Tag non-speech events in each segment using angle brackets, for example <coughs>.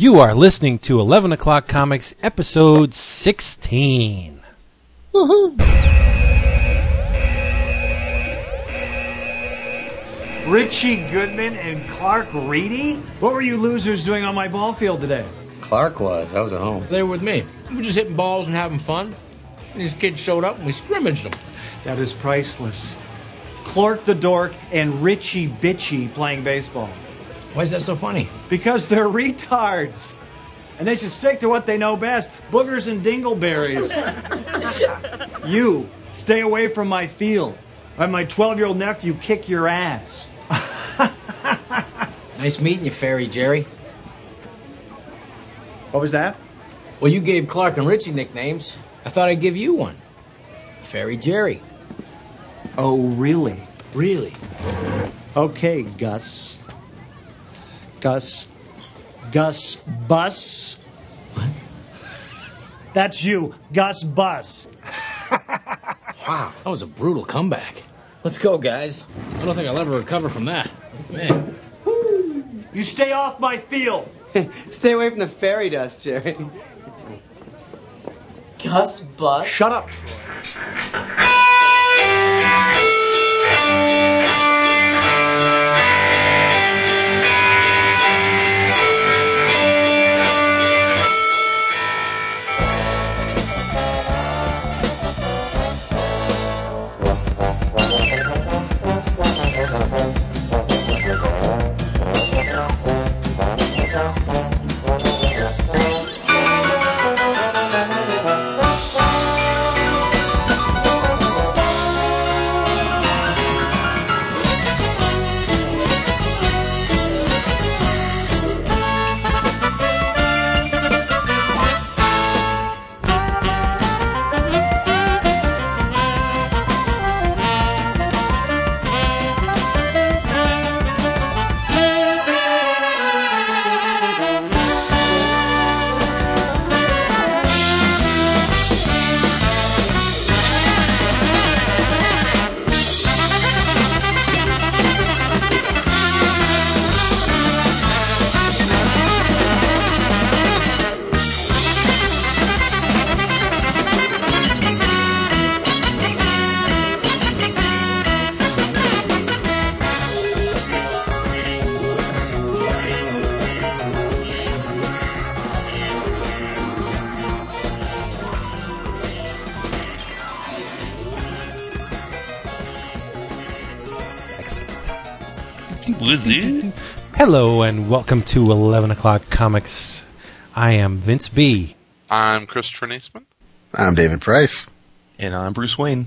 You are listening to 11 O'Clock Comics, episode 16. Woohoo! Richie Goodman and Clark Reedy? What were you losers doing on my ball field today? Clark was. I was at home. They were with me. We were just hitting balls and having fun. And these kids showed up and we scrimmaged them. That is priceless. Clark the Dork and Richie Bitchy playing baseball. Why is that so funny? Because they're retards. And they should stick to what they know best boogers and dingleberries. <laughs> you, stay away from my field. I have my 12 year old nephew kick your ass. <laughs> Nice meeting you, Fairy Jerry. What was that? Well, you gave Clark and Richie nicknames. I thought I'd give you one. Fairy Jerry. Oh, really? Really? Okay, Gus. Gus. Gus Bus. That's you, Gus Bus. <laughs> Wow, that was a brutal comeback. Let's go, guys. I don't think I'll ever recover from that. Man. You stay off my field. <laughs> Stay away from the fairy dust, Jerry. Gus Bus? Shut up. <laughs> Hello and welcome to 11 O'Clock Comics. I am Vince B. I'm Christopher Naisman. I'm David Price. And I'm Bruce Wayne.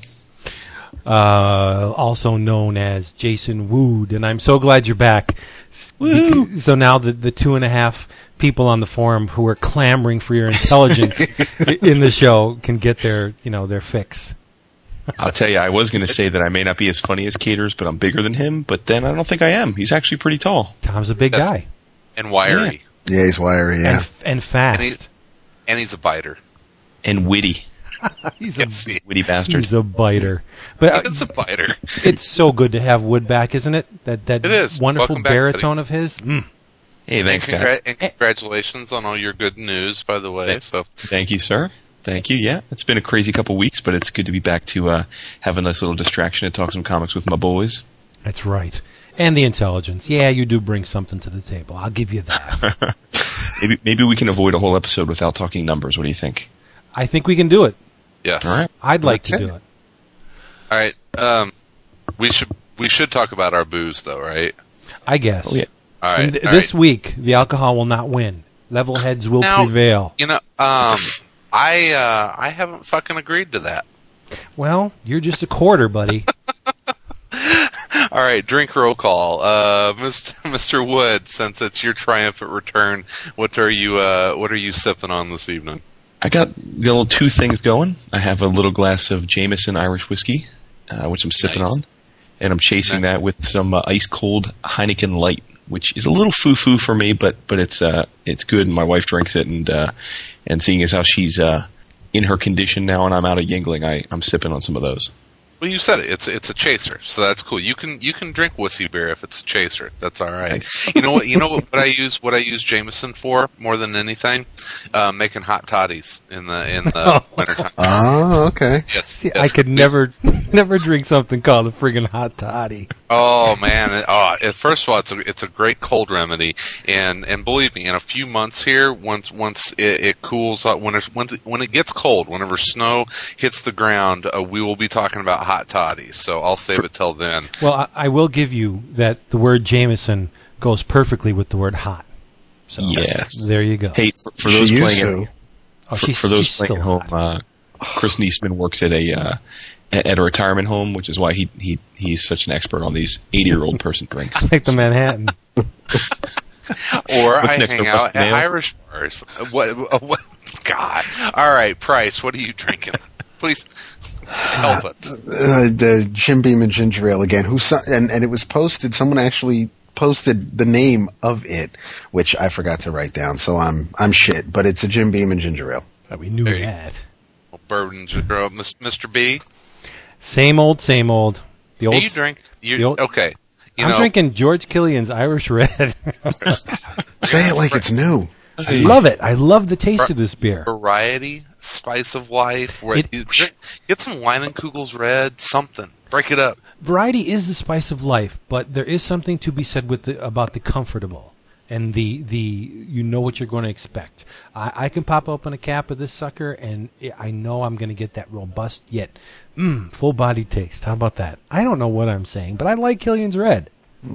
uh, also known as Jason Wood, and I'm so glad you're back. S- bec- so now the the two and a half people on the forum who are clamoring for your intelligence <laughs> in the show can get their you know their fix. I'll tell you, I was going to say that I may not be as funny as Caters, but I'm bigger than him. But then I don't think I am. He's actually pretty tall. Tom's a big That's- guy And wiry. Yeah, he's wiry. and Yeah. f- and And, fast. he's, and he's a biter. And witty. <laughs> He's a see. Witty bastard. He's a biter, but uh, He's a biter. <laughs> it's so good to have Wood back, isn't it? That that It is. wonderful back, baritone of his. Mm. hey, thanks, and, guys. and congratulations on all your good news, by the way. So Thank you, sir. Thank you. Yeah, it's been a crazy couple weeks, but it's good to be back to uh, have a nice little distraction and talk some comics with my boys. That's right. And the intelligence. Yeah, you do bring something to the table. I'll give you that. <laughs> Maybe maybe we can avoid a whole episode without talking numbers. What do you think? I think we can do it. yes. All right. I'd like to Okay. do it. All right. Um, we should we should talk about our booze, though, right? I guess. Oh, yeah. All right. Th- all this right. week, the alcohol will not win. Level heads will Now- prevail. you know, um, I uh, I haven't fucking agreed to that. Well, you're just a quarter, buddy. <laughs> All right, drink roll call. Uh, Mr. <laughs> Mr. Wood, since it's your triumphant return, what are you uh, what are you sipping on this evening? I got the little two things going. I have a little glass of Jameson Irish whiskey, uh, which I'm sipping Nice. on, and I'm chasing Nice. that with some uh, ice cold Heineken Light, which is a little foo foo for me, but but it's uh it's good, and my wife drinks it, and uh, and seeing as how she's uh in her condition now, and I'm out of Yuengling, I I'm sipping on some of those. Well, you said it. It's it's a chaser, so that's cool. You can you can drink wussy beer if it's a chaser. That's all right. Nice. You know what? You know what, what I use what I use Jameson for more than anything, uh, making hot toddies in the in the <laughs> wintertime. Oh, okay. Yes, See, yes. I could never, <laughs> never drink something called a friggin' hot toddy. Oh man! Oh, first of all, it's a it's a great cold remedy, and and believe me, in a few months here, once once it, it cools up, when it when it, when it gets cold, whenever snow hits the ground, uh, we will be talking about hot toddies. So I'll save it till then. Well, I, I will give you that the word Jameson goes perfectly with the word hot. So Yes. there you go. Hey, for, for those used playing to. oh, for, she's, for those she's playing still at home, hot. uh, Chris Niesman works at a uh, at at a retirement home, which is why he he he's such an expert on these eighty year old person drinks. <laughs> like the Manhattan. <laughs> Or What's I next hang out at Mail? Irish bars. What, what? <laughs> God! All right, Price. What are you drinking? Please help us. Uh, the Jim Beam and Ginger Ale again. Who and and it was posted. Someone actually posted the name of it, which I forgot to write down. So I'm I'm shit. But it's a Jim Beam and Ginger Ale. Oh, we knew There you- that. Bourbon, ginger ale. Mis- Mr. B. Same old, same old. The old. Hey, you drink? You old- okay? You I'm know, drinking George Killian's Irish Red. <laughs> Say it like it's new. I love it. I love the taste of this beer. variety, spice of life. Where It- you get some wine and Kugel's Red, something. Break it up. Variety is the spice of life, but there is something to be said with the, about the comfortable and the the you know what you're going to expect. I, I can pop open a cap of this sucker, and I- I know I'm going to get that robust yet mm, full body taste. How about that? I don't know what I'm saying, but I like Killian's Red.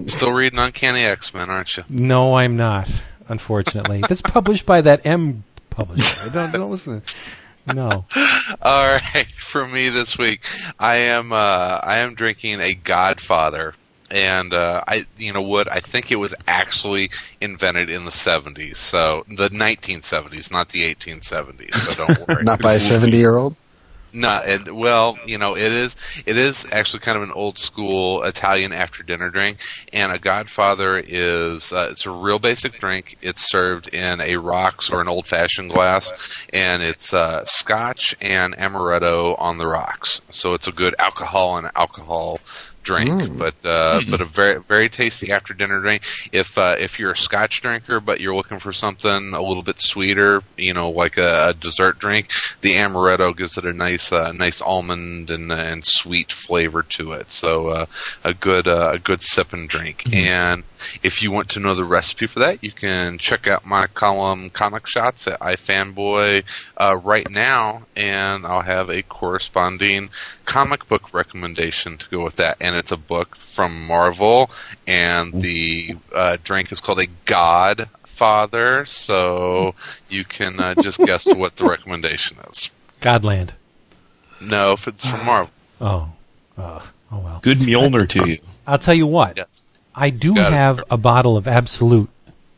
Still reading Uncanny X Men, aren't you? No, I'm not. Unfortunately, that's published by that M publisher. <laughs> Don't don't listen. No. All right, for me this week, I am uh, I am drinking a Godfather, and uh, I you know what I think it was actually invented in the 70s, so the 1970s, not the 1870s. So don't <laughs> worry. Not by a 70 year old. No, and well, you know, it is it is actually kind of an old school Italian after dinner drink, and a Godfather is uh, it's a real basic drink. It's served in a rocks or an old fashioned glass, and it's uh, Scotch and amaretto on the rocks. So it's a good alcohol and alcohol drink, but uh, but a very very tasty after dinner drink. If uh, if you're a Scotch drinker, but you're looking for something a little bit sweeter, you know, like a, a dessert drink, the amaretto gives it a nice uh, nice almond and and sweet flavor to it. So uh, a good uh, a good sip and drink. And if you want to know the recipe for that, you can check out my column Comic Shots at iFanboy uh, right now, and I'll have a corresponding comic book recommendation to go with that. And it's a book from Marvel, and the uh, drink is called a Godfather, So you can uh, just guess <laughs> what the recommendation is. Godland. No, if it's from Marvel. Oh. Uh, oh well. Good Mjolnir to you. I'll tell you what. Yes. I do Got it. have a bottle of Absolut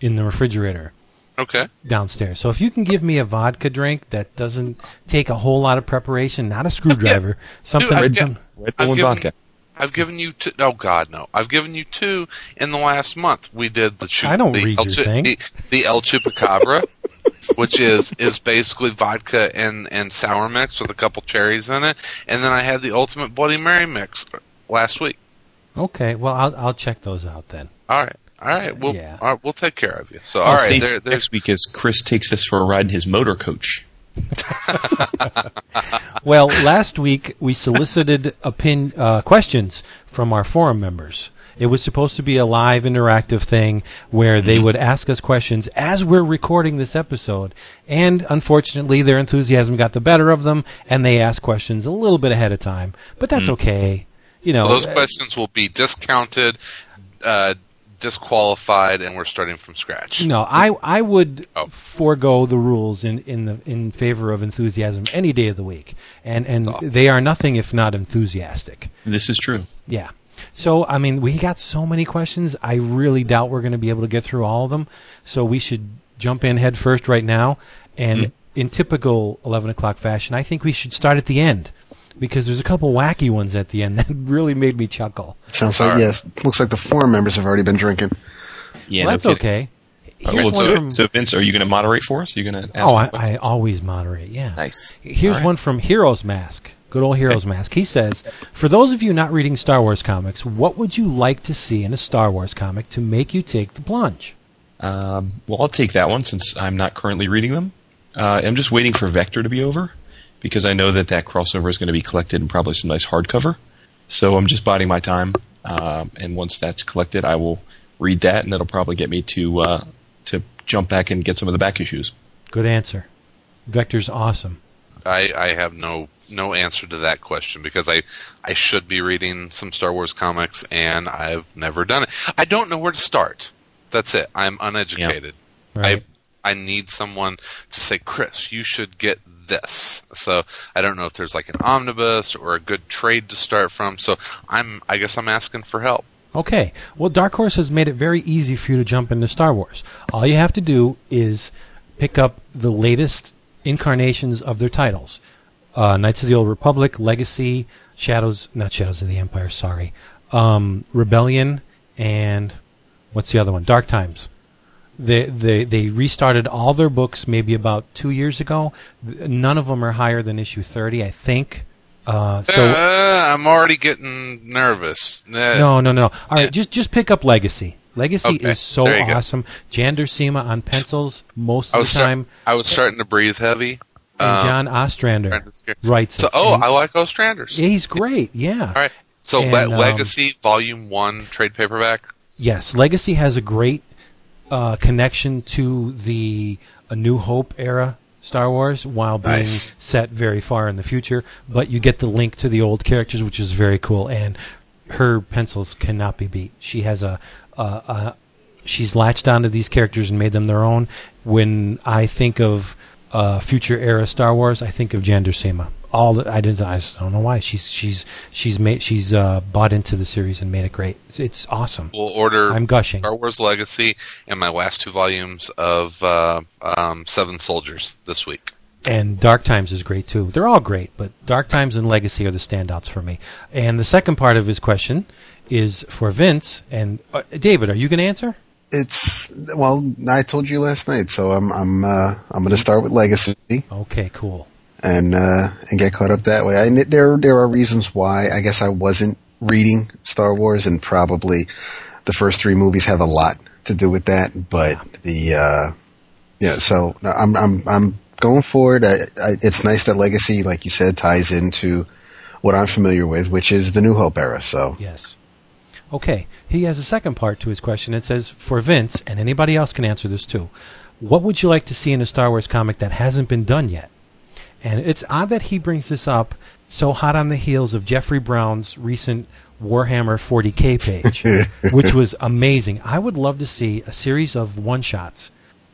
in the refrigerator Okay. downstairs. So if you can give me a vodka drink that doesn't take a whole lot of preparation, not a screwdriver, something. I've some- got- Red I've Bull and given- vodka. I've given you two. Oh God, no! I've given you two in the last month. We did the. Chu- I don't the read El your Chu- thing. The, the El Chupacabra, <laughs> which is is basically vodka and and sour mix with a couple cherries in it, and then I had the ultimate Bloody Mary mix last week. Okay, well I'll I'll check those out then. All right, all right, we'll Yeah. all right, we'll take care of you. So all right, stay there, there's next week is Chris takes us for a ride in his motor coach. <laughs> <laughs> Well, last week we solicited opin- uh, questions from our forum members. It was supposed to be a live interactive thing where they would ask us questions as we're recording this episode. And unfortunately, their enthusiasm got the better of them and they asked questions a little bit ahead of time. But that's okay. You know, those uh, questions will be discounted, uh, disqualified, and we're starting from scratch. No, I I would Oh. forego the rules in in the in favor of enthusiasm any day of the week, and and Oh. they are nothing if not enthusiastic. This is true. Yeah. So I mean, we got so many questions. I really doubt we're going to be able to get through all of them. So we should jump in head first right now, and in typical eleven o'clock fashion, I think we should start at the end because there's a couple wacky ones at the end <laughs> that really made me chuckle. Sounds like, yes. Looks like the forum members have already been drinking. Yeah, well, no that's kidding. okay. Oh, Here's well, one so, from. so Vince, are you going to moderate for us? Are you going to? oh, I, I always moderate. Yeah. Nice. Here's All right. one from Heroes Mask. Good old Heroes Mask. He says, For those of you not reading Star Wars comics, what would you like to see in a Star Wars comic to make you take the plunge? Um, well, I'll take that one since I'm not currently reading them. Uh, I'm just waiting for Vector to be over because I know that that crossover is going to be collected in probably some nice hardcover. So I'm just biding my time, um, and once that's collected, I will read that, and that'll probably get me to uh, to jump back and get some of the back issues. Good answer. Vector's awesome. I, I have no no answer to that question because I I should be reading some Star Wars comics and I've never done it. I don't know where to start. That's it. I'm uneducated. Right. I I need someone to say, Chris, you should get this. So I don't know if there's like an omnibus or a good trade to start from. So I'm I guess I'm asking for help. Okay. Well, Dark Horse has made it very easy for you to jump into Star Wars. All you have to do is pick up the latest incarnations of their titles uh, Knights of the Old Republic, Legacy, Shadows, not Shadows of the Empire, sorry, um, Rebellion, and what's the other one? Dark Times. They, they they restarted all their books maybe about two years ago. None of them are higher than issue thirty, I think. Uh, so Uh, I'm already getting nervous. Uh, no, no, no. All right, just just pick up Legacy. Legacy Okay, is so awesome. Jan Duursema on pencils most of the start- time, I was starting to breathe heavy. and Um, John Ostrander writes So oh, And I like Ostranders. he's great. Yeah. All right. So And, Le- um, Legacy Volume One trade paperback. Yes, Legacy has a great uh, connection to the A New Hope era Star Wars while being Nice. set very far in the future. But you get the link to the old characters, which is very cool. And her pencils cannot be beat. She has a, a, a she's latched onto these characters and made them their own. When I think of uh, future era Star Wars, I think of Jan Duursema. All the, I didn't. I just don't know why. She's she's she's made she's uh, bought into the series and made it great. It's, it's awesome. We'll order I'm gushing. Star Wars Legacy and my last two volumes of uh, um, Seven Soldiers this week. And Dark Times is great too. They're all great, but Dark Times and Legacy are the standouts for me. And the second part of his question is for Vince and uh, David. Are you going to answer? It's well, I told you last night, so I'm I'm uh, I'm going to start with Legacy Okay, cool. And uh, and get caught up that way. I there there are reasons why I guess I wasn't reading Star Wars, and probably the first three movies have a lot to do with that. But the uh, yeah, so I'm I'm I'm going forward. I, I, it's nice that Legacy, like you said, ties into what I'm familiar with, which is the New Hope era. So Yes. Okay. He has a second part to his question. It says for Vince, and anybody else can answer this too. What would you like to see in a Star Wars comic that hasn't been done yet? And it's odd that he brings this up so hot on the heels of Jeffrey Brown's recent Warhammer 40k page, <laughs> which was amazing. I would love to see a series of one shots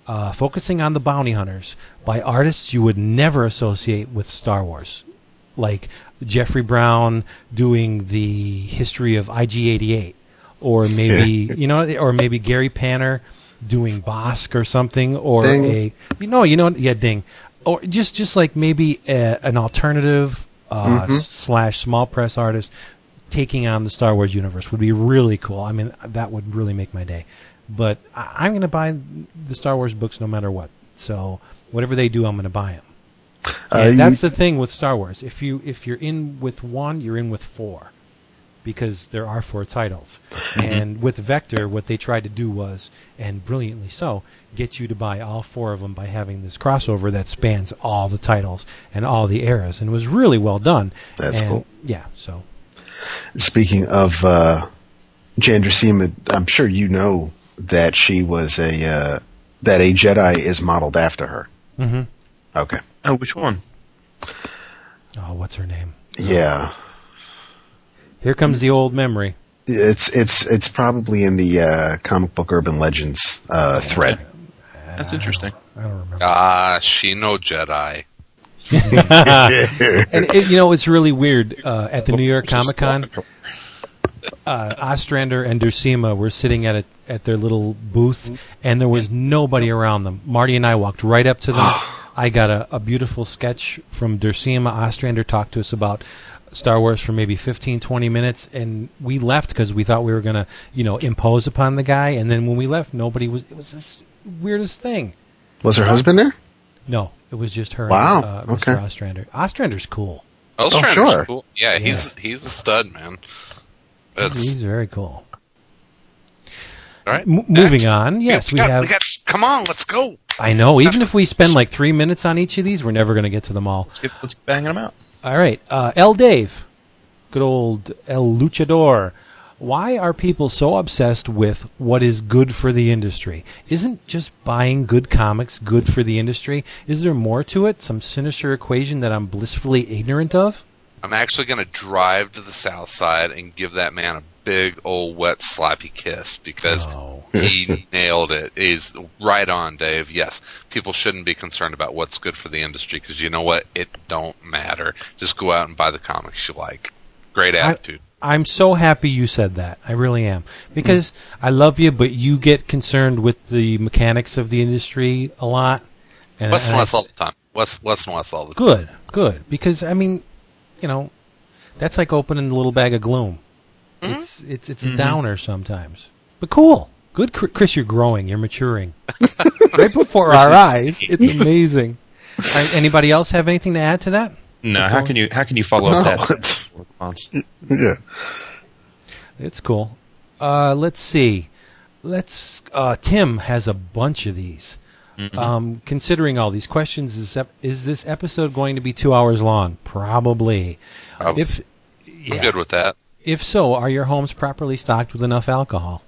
uh, focusing on the bounty hunters by artists you would never associate with Star Wars. Like Jeffrey Brown doing the history of IG88, or maybe <laughs> you know, or maybe Gary Panter doing Bossk or something, or Ding. a you know, you know, yeah, ding, or just just like maybe a, an alternative uh, s- slash small press artist taking on the Star Wars universe would be really cool. I mean, that would really make my day. But I, I'm going to buy the Star Wars books no matter what. So whatever they do, I'm going to buy them. Uh, And you- that's the thing with Star Wars. If you if you're in with one, you're in with four, because there are four titles. And with Vector, what they tried to do was, and brilliantly so, get you to buy all four of them by having this crossover that spans all the titles and all the eras, and it was really well done. That's And, cool. Yeah. So Speaking of uh, Jan Duursema, I'm sure you know that she was a uh, that a Jedi is modeled after her. Mm-hmm. Okay, Oh, which one? oh, what's her name? yeah, Here comes the old memory. it's it's it's probably in the uh, comic book Urban Legends uh, thread. That's interesting. I don't remember. Ah, she no Jedi. <laughs> and it, you know it's really weird uh, at the New York Comic Con. Uh, Ostrander and Duursema were sitting at a, at their little booth, and there was nobody around them. Marty and I walked right up to them. <gasps> I got a, a beautiful sketch from Duursema. Ostrander talked to us about Star Wars for maybe 15, 20 minutes, and we left because we thought we were going to, you know, impose upon the guy. And then when we left, nobody was. It was this weirdest thing. Was her husband there? No, it was just her. Wow, And, uh, Mr. okay. Ostrander. Ostrander's cool. Ghost Oh, sure. cool. Yeah, he's he's a stud, man. That's, He's very cool. all right. M- moving next. on, yes, we got, have. We got, come on, let's go. I know. Even if we spend like three minutes on each of these, we're never going to get to them all. Let's get let's bang them out. All right, uh, El Dave, good old El Luchador. Why are people so obsessed with what is good for the industry? Isn't just buying good comics good for the industry? Is there more to it? Some sinister equation that I'm blissfully ignorant of? I'm actually going to drive to the south side and give that man a big old wet sloppy kiss because he <laughs> nailed it. He's right on, Dave. Yes, people shouldn't be concerned about what's good for the industry because you know what? It don't matter. Just go out and buy the comics you like. Great attitude. I'm so happy you said that. I really am. Because I love you, but you get concerned with the mechanics of the industry a lot. And, less and and I- less all the time. Less, less and less all the time. Good, good. Because I mean, you know, that's like opening a little bag of gloom. It's it's it's a downer sometimes, but cool. Good, Chris. You're growing. You're maturing. <laughs> right before our eyes. It's amazing. All right, anybody else have anything to add to that? No, how can you how can you follow No, up that it's- response? Yeah. It's cool. Uh, let's see. Let's. Uh, Tim has a bunch of these. Um, considering all these questions, is ep- is this episode going to be two hours long? Probably. I was- If I'm good with that. If so, are your homes properly stocked with enough alcohol?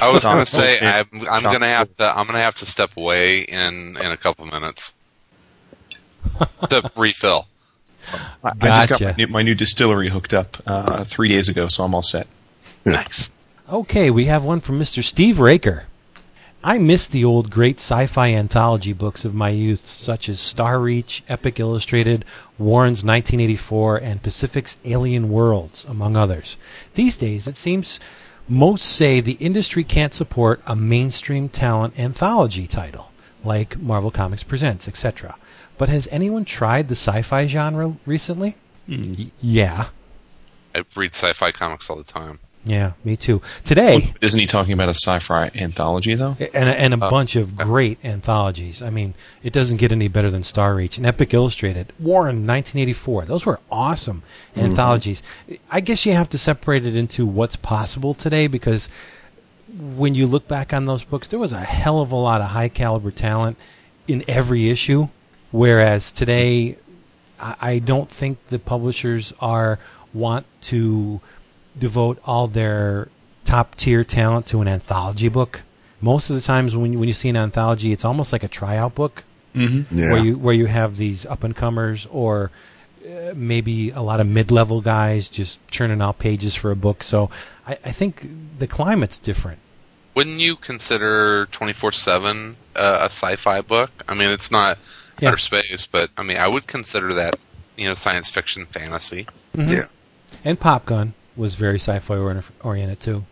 I was going to say. I'm, I'm going to have to I'm going to have to step away in in a couple minutes to refill. I, I just got my new, my new distillery hooked up uh, three days ago, so I'm all set. Nice. Okay, we have one from Mr. Steve Raker. I miss the old great sci-fi anthology books of my youth, such as Star Reach, Epic Illustrated, Warren's 1984, and Pacific's Alien Worlds, among others. These days, it seems most say the industry can't support a mainstream talent anthology title, like Marvel Comics Presents, etc. But has anyone tried the sci-fi genre recently? Hmm. Y- yeah. I read sci-fi comics all the time. Yeah, me too. Today, Isn't he talking about a sci-fi anthology though? and a, and a uh, bunch of great anthologies. I mean, it doesn't get any better than Star Reach and Epic Illustrated. Warren, 1984. Those were awesome mm-hmm. anthologies. I guess you have to separate it into what's possible today because when you look back on those books, there was a hell of a lot of high caliber talent in every issue. Whereas today, I, I don't think the publishers are want to devote all their top tier talent to an anthology book. Most of the times when you, when you see an anthology, it's almost like a tryout book Yeah. where you where you have these up and comers or uh, maybe a lot of mid level guys just churning out pages for a book. So I, I think the climate's different. Wouldn't you consider 24/7 uh, a sci-fi book? I mean, it's not Yeah. outer space, but I mean, I would consider that you know science fiction fantasy. Yeah. And Pop Gun was very sci-fi oriented too.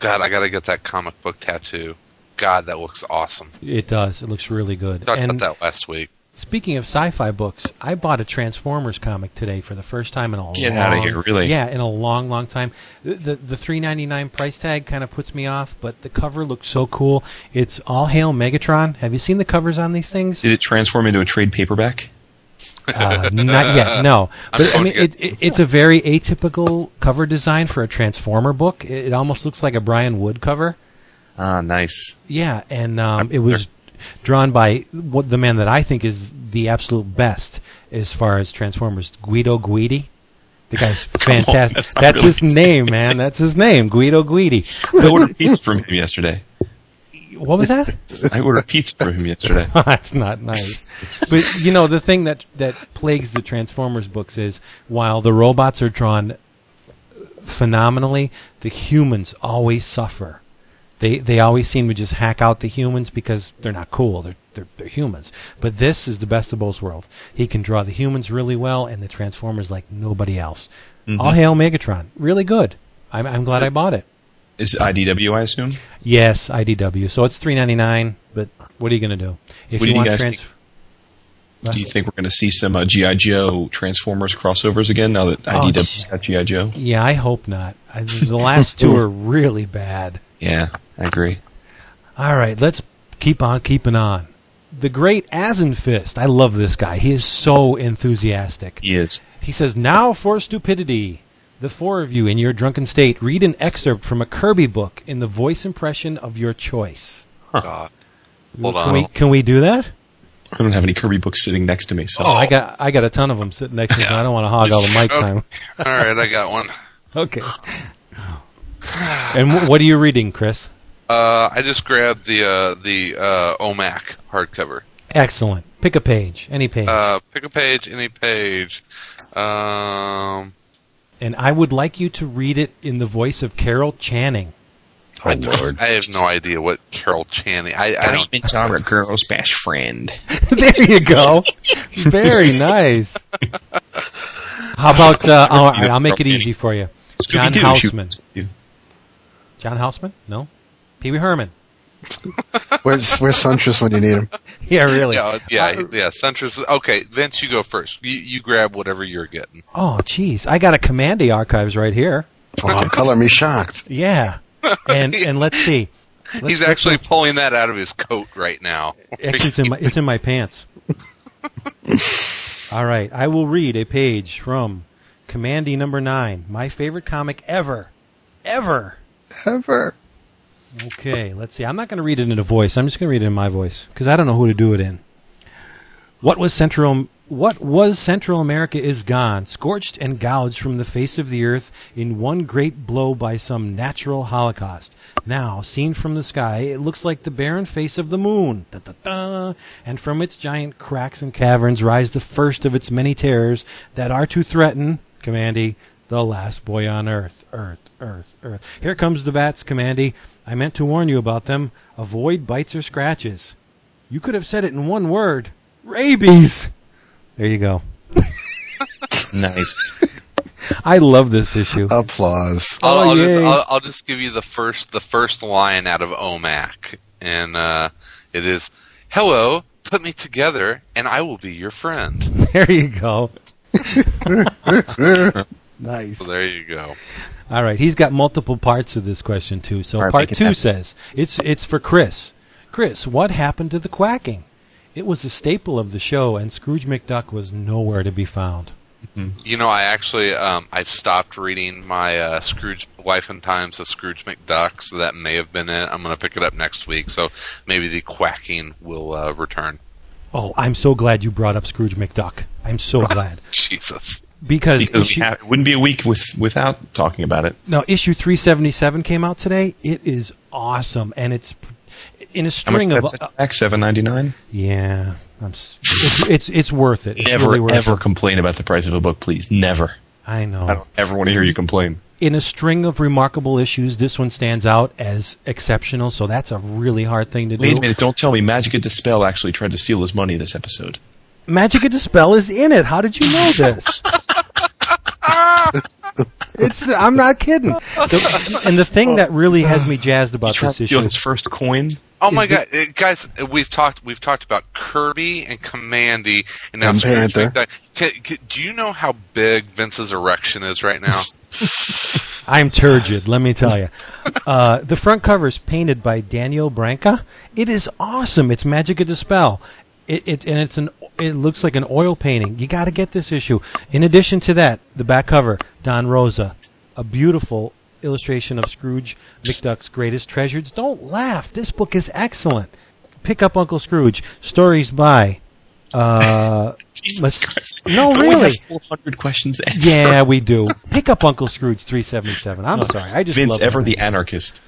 God, I got to get that comic book tattoo. God, that looks awesome. It does. It looks really good. Talked and about that last week. speaking of sci-fi books, I bought a Transformers comic today for the first time in a Get long, of here, really? Yeah, in a long, long time. The the, the three ninety nine price tag kind of puts me off, but the cover looks so cool. It's all hail Megatron. Have you seen the covers on these things? Did it transform into a trade paperback? Uh, <laughs> not yet, no. I'm But I mean, it, it, it's a very atypical cover design for a Transformer book. It, it almost looks like a Brian Wood cover. Ah, nice. Yeah, and um, it was drawn by what the man that I think is the absolute best as far as Transformers, Guido Guidi. The guy's <laughs> fantastic. that's that's really his his name, man. That's his name, Guido Guidi. <laughs> I ordered pizza from him yesterday. What was that? <laughs> I ordered pizza for him yesterday. <laughs> That's not nice. But you know, the thing that that plagues the Transformers books is while the robots are drawn phenomenally, the humans always suffer. They they always seem to just hack out the humans because they're not cool. They're they're, they're humans. But this is the best of both worlds. He can draw the humans really well and the Transformers like nobody else. Mm-hmm. All hail Megatron. Really good. I'm I'm glad I bought it. Is IDW, I assume? Yes, IDW. So it's three ninety nine. But what are you going to do if What do you want guys trans? think? Do you think we're going to see some uh, GI Joe Transformers crossovers again now that Oh, IDW's got GI Joe? Yeah, I hope not. I, the last two are really bad. Yeah, I agree. All right, let's keep on keeping on. the great Asenfist. I love this guy. He is so enthusiastic. He is. He says, Now for stupidity. The four of you in your drunken state read an excerpt from a Kirby book in the voice impression of your choice. God. Hold can on. we can we do that? I don't have any Kirby books sitting next to me, so I got I got a ton of them sitting next to me. I don't want to hog all the mic Oh. time. <laughs> All right, I got one. Okay. And wh- what are you reading, Chris? Uh, I just grabbed the uh, the uh, OMAC hardcover. Excellent. Pick a page, any page. Uh, pick a page, any page. Um, and I would like you to read it in the voice of Carol Channing. Oh I, Lord. I have no idea what Carol Channing. I, I don't. Diamonds are a girl's best friend. <laughs> there you go. <laughs> Very nice. How about uh, all right, I'll make it easy for you. John Scooby-Doo. Houseman. John Houseman? No. Pee Wee Herman. <laughs> Where's where's Siuntres when you need him? Yeah, really. Yeah, uh, yeah, yeah. Siuntres. Okay, Vince, you go first. You, you grab whatever you're getting. Oh, jeez. I got a Kamandi archives right here. Oh, <laughs> color me shocked. Yeah. And <laughs> and let's see. Let's- He's let's actually pulling that out of his coat right now. It's in my it's in my pants. All right, I will read a page from Kamandi number nine, my favorite comic ever, ever. Ever. Okay, let's see. I'm not going to read it in a voice. I'm just going to read it in my voice because I don't know who to do it in. What was Central? What was Central America is gone, scorched and gouged from the face of the earth in one great blow by some natural holocaust. Now, seen from the sky, it looks like the barren face of the moon. Da, da, da. And from its giant cracks and caverns rise the first of its many terrors that are to threaten, Kamandi, the last boy on earth. Earth, earth, earth. Here comes the bats, Kamandi. I meant to warn you about them. Avoid bites or scratches. You could have said it in one word. Rabies. There you go. <laughs> Nice. I love this issue. Applause. I'll, Oh, I'll, just. I'll, I'll just give you the first the first line out of OMAC, and uh, it is, "Hello, put me together, and I will be your friend." There you go. <laughs> nice. So there you go. All right, he's got multiple parts of this question too. So All right, part two happen. says it's it's for Chris. Chris, what happened to the quacking? It was a staple of the show, and Scrooge McDuck was nowhere to be found. You know, I actually um, I've stopped reading my uh, Scrooge Life and Times of Scrooge McDuck, so that may have been it. I'm going to pick it up next week, so maybe the quacking will uh, return. Oh, I'm so glad you brought up Scrooge McDuck. I'm so <laughs> glad Jesus. Because, Because we issue, have, it wouldn't be a week with without talking about it. no issue 377 came out today. It is awesome, and it's in a string of that's back? Seven ninety nine. yeah. I'm, it's, it's it's worth it. It's Never really worth ever it. complain about the price of a book, please. Never. I know. I don't ever want to hear you complain. in a string of remarkable issues, this one stands out as exceptional. So that's a really hard thing to Wait do. Wait a minute! Don't tell me Magica De Spell actually tried to steal his money this episode. Magica De Spell is in it. How did you know this? <laughs> <laughs> it's. I'm not kidding. The- and the thing that really has me jazzed about this to issue. his first coin. Oh my Is the- god, uh, guys! We've talked. We've talked about Kirby and Kamandi, and now And Panther. McDuck. Ca- ca- do you know how big Vince's erection is right now? <laughs> I'm turgid, let me tell you. Uh, the front cover is painted by Daniel Branca. It is awesome. It's Magica De Spell. It, it and it's an. It looks like an oil painting. You got to get this issue. In addition to that, the back cover, Don Rosa, a beautiful illustration of Scrooge McDuck's greatest treasures. Don't laugh. This book is excellent. Pick up Uncle Scrooge. Stories by. Uh, <laughs> Mas- No, Don't really. Four hundred questions. yeah, we do. Pick up Uncle Scrooge 377. I'm sorry. I just Vince, love ever the anarchist.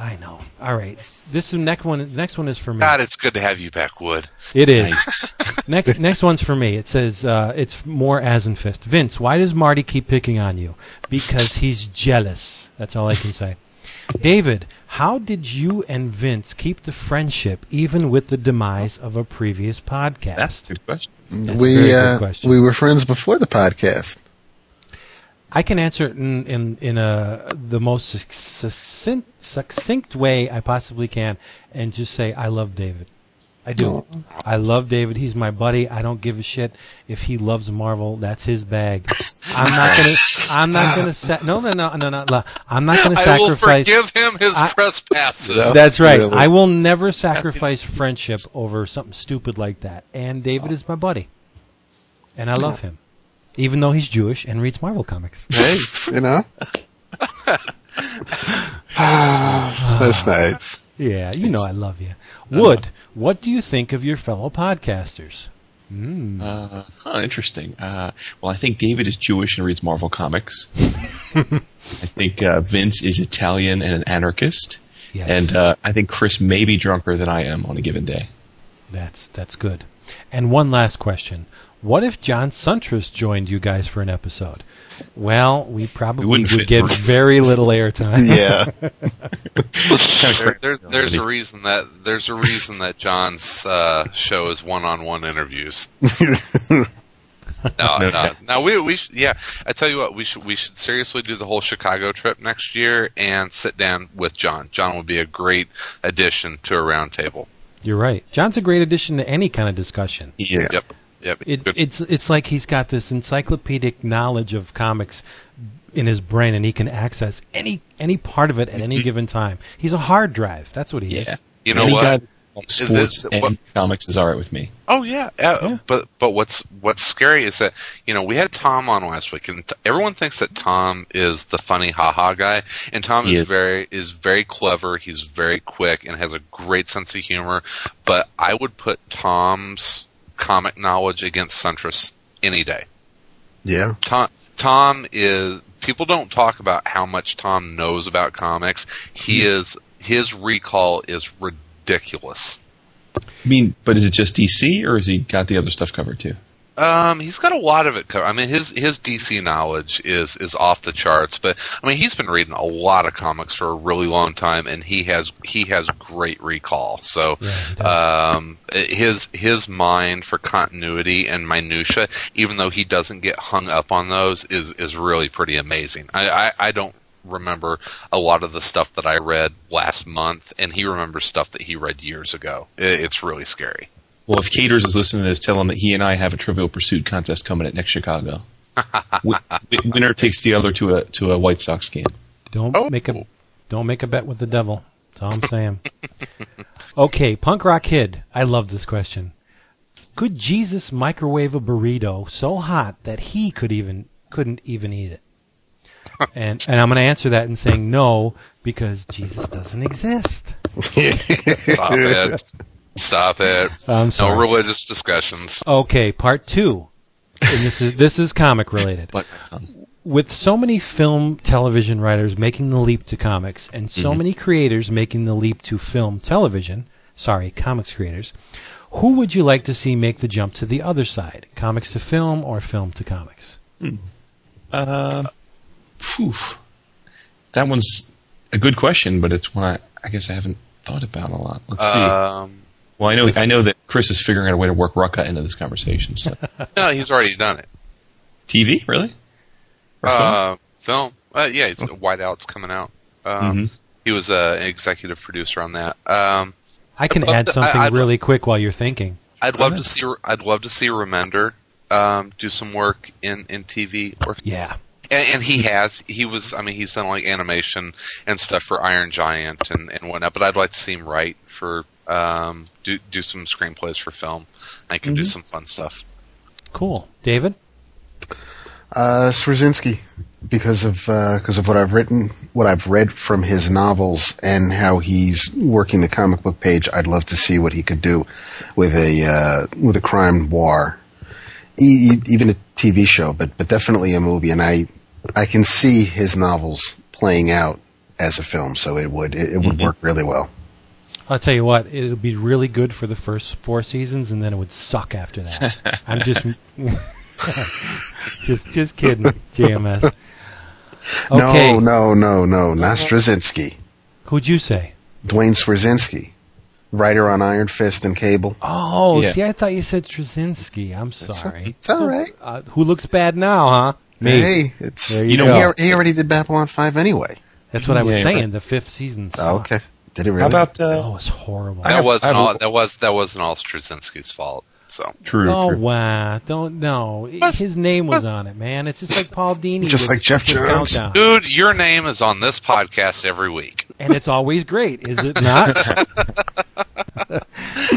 I know. All right. This is next one. The next one is for me. God, it's good to have you back, Wood. It is. <laughs> next next one's for me. It says uh, it's more as and fist. Vince, why does Marty keep picking on you? Because he's jealous. That's all I can say. David, how did you and Vince keep the friendship even with the demise of a previous podcast? That's a good question. That's a we very good uh, question. we were friends before the podcast. I can answer it in, in, in a, the most succinct, succinct way I possibly can and just say, I love David. I do. I love David. He's my buddy. I don't give a shit if he loves Marvel. That's his bag. I'm not gonna. I'm not gonna. Sa- no, no, no, no, no, no. I'm not gonna sacrifice. I will forgive him his I- trespasses. That's right. Really? I will never sacrifice friendship over something stupid like that. And David is my buddy, and I love him, even though he's Jewish and reads Marvel comics. Hey, you know. <laughs> <sighs> That's nice. Yeah, you know I love you. Wood, what do you think of your fellow podcasters? Uh, huh, interesting. Uh, well, I think David is Jewish and reads Marvel comics. <laughs> I think uh, Vince is Italian and an anarchist. Yes. And uh, I think Chris may be drunker than I am on a given day. That's that's good. And one last question: What if John Siuntres joined you guys for an episode? Well, we probably wouldn't would get for- very little airtime. Yeah. <laughs> There, there's there's a reason that there's a reason that John's uh, show is one-on-one interviews. <laughs> no, no, no. We we should, yeah. I tell you what, we should we should seriously do the whole Chicago trip next year and sit down with John. John would be a great addition to a roundtable. You're right. John's a great addition to any kind of discussion. Yeah. Yep, yep. It, it's it's like he's got this encyclopedic knowledge of comics in his brain, and he can access any any part of it at any given time. He's a hard drive. That's what he Yeah. is. You know Any what? guy that loves Is sports this- and what- comics is all right with me. Oh yeah, uh, but but what's what's scary is that you know we had Tom on last week, and t- everyone thinks that Tom is the funny haha guy, and Tom He is is. very is very clever. He's very quick and has a great sense of humor. But I would put Tom's comic knowledge against Siuntres any day. Yeah. Tom Tom is people don't talk about how much Tom knows about comics. He mm-hmm. is his recall is ridiculous. I mean, but is it just DC or has he got the other stuff covered too? Um, he's got a lot of it covered. I mean, his his DC knowledge is is off the charts. But I mean, he's been reading a lot of comics for a really long time, and he has he has great recall. So, Yeah, um, his his mind for continuity and minutia, even though he doesn't get hung up on those, is is really pretty amazing. I I, I don't remember a lot of the stuff that I read last month, and he remembers stuff that he read years ago. It, it's really scary. Well, if Caters is listening to this, tell him that he and I have a Trivial Pursuit contest coming at next Chicago. Wi- <laughs> wi- winner takes the other to a to a White Sox game. Don't Oh. make a don't make a bet with the devil. That's all I'm saying. <laughs> okay, punk rock kid. I love this question. Could Jesus microwave a burrito so hot that he could even couldn't even eat it? <laughs> And and I'm going to answer that in saying no because Jesus doesn't exist. Stop it. Stop it. I'm No religious discussions. Okay, part two. And this is this is comic related. Like my tongue. with so many film television writers making the leap to comics and so many creators making the leap to film television sorry comics creators who would you like to see make the jump to the other side comics to film or film to comics Uh, phew. That one's a good question, but it's one I, I guess I haven't thought about a lot. Let's see. Um, Well, I know I know that Chris is figuring out a way to work Rucka into this conversation. So. <laughs> no, he's already done it. TV, really? Or film? Uh, film. Uh, yeah, he's, Whiteout's coming out. Um, Mhm. He was uh, an executive producer on that. Um, i can add to- something I- I'd- really quick while you're thinking I'd love to see. I'd love to see Remender um, do some work in, in TV or yeah and, and he has. He was. I mean, he's done like animation and stuff for Iron Giant and, and whatnot. But I'd like to see him write for um, do do some screenplays for film. I can do some fun stuff. cool david Uh, Swierczynski, because of because of what I've written, what I've read from his novels, and how he's working the comic book page. I'd love to see what he could do with a uh, with a crime noir, e- e- even a TV show, but but definitely a movie. And I I can see his novels playing out as a film, so it would it, it would work really well. I'll tell you what it'll be really good for the first four seasons and then it would suck after that <laughs> i'm just <laughs> just just kidding jms <laughs> okay No, no, no, no, not Straczynski. who'd you say Duane Swierczynski, writer on Iron Fist and Cable. Oh, Yeah. see, I thought you said Straczynski. I'm sorry. it's all right. Uh, who looks bad now, huh? Me. Hey, it's There you, you know go. he, he already did Babylon Five anyway. That's what I was Yeah, saying. The fifth season. Oh, sucked. okay, did it really? How about Oh, uh, it was horrible. That have- wasn't have all. That was that wasn't all Straczynski's fault. So True. oh true. wow! Don't no. His name was on it, man. It's just like Paul <laughs> Dini, Just with- like Jeff with Johns. Countdown. dude, your name is on this podcast every week. and it's always great, is it <laughs> not? <laughs>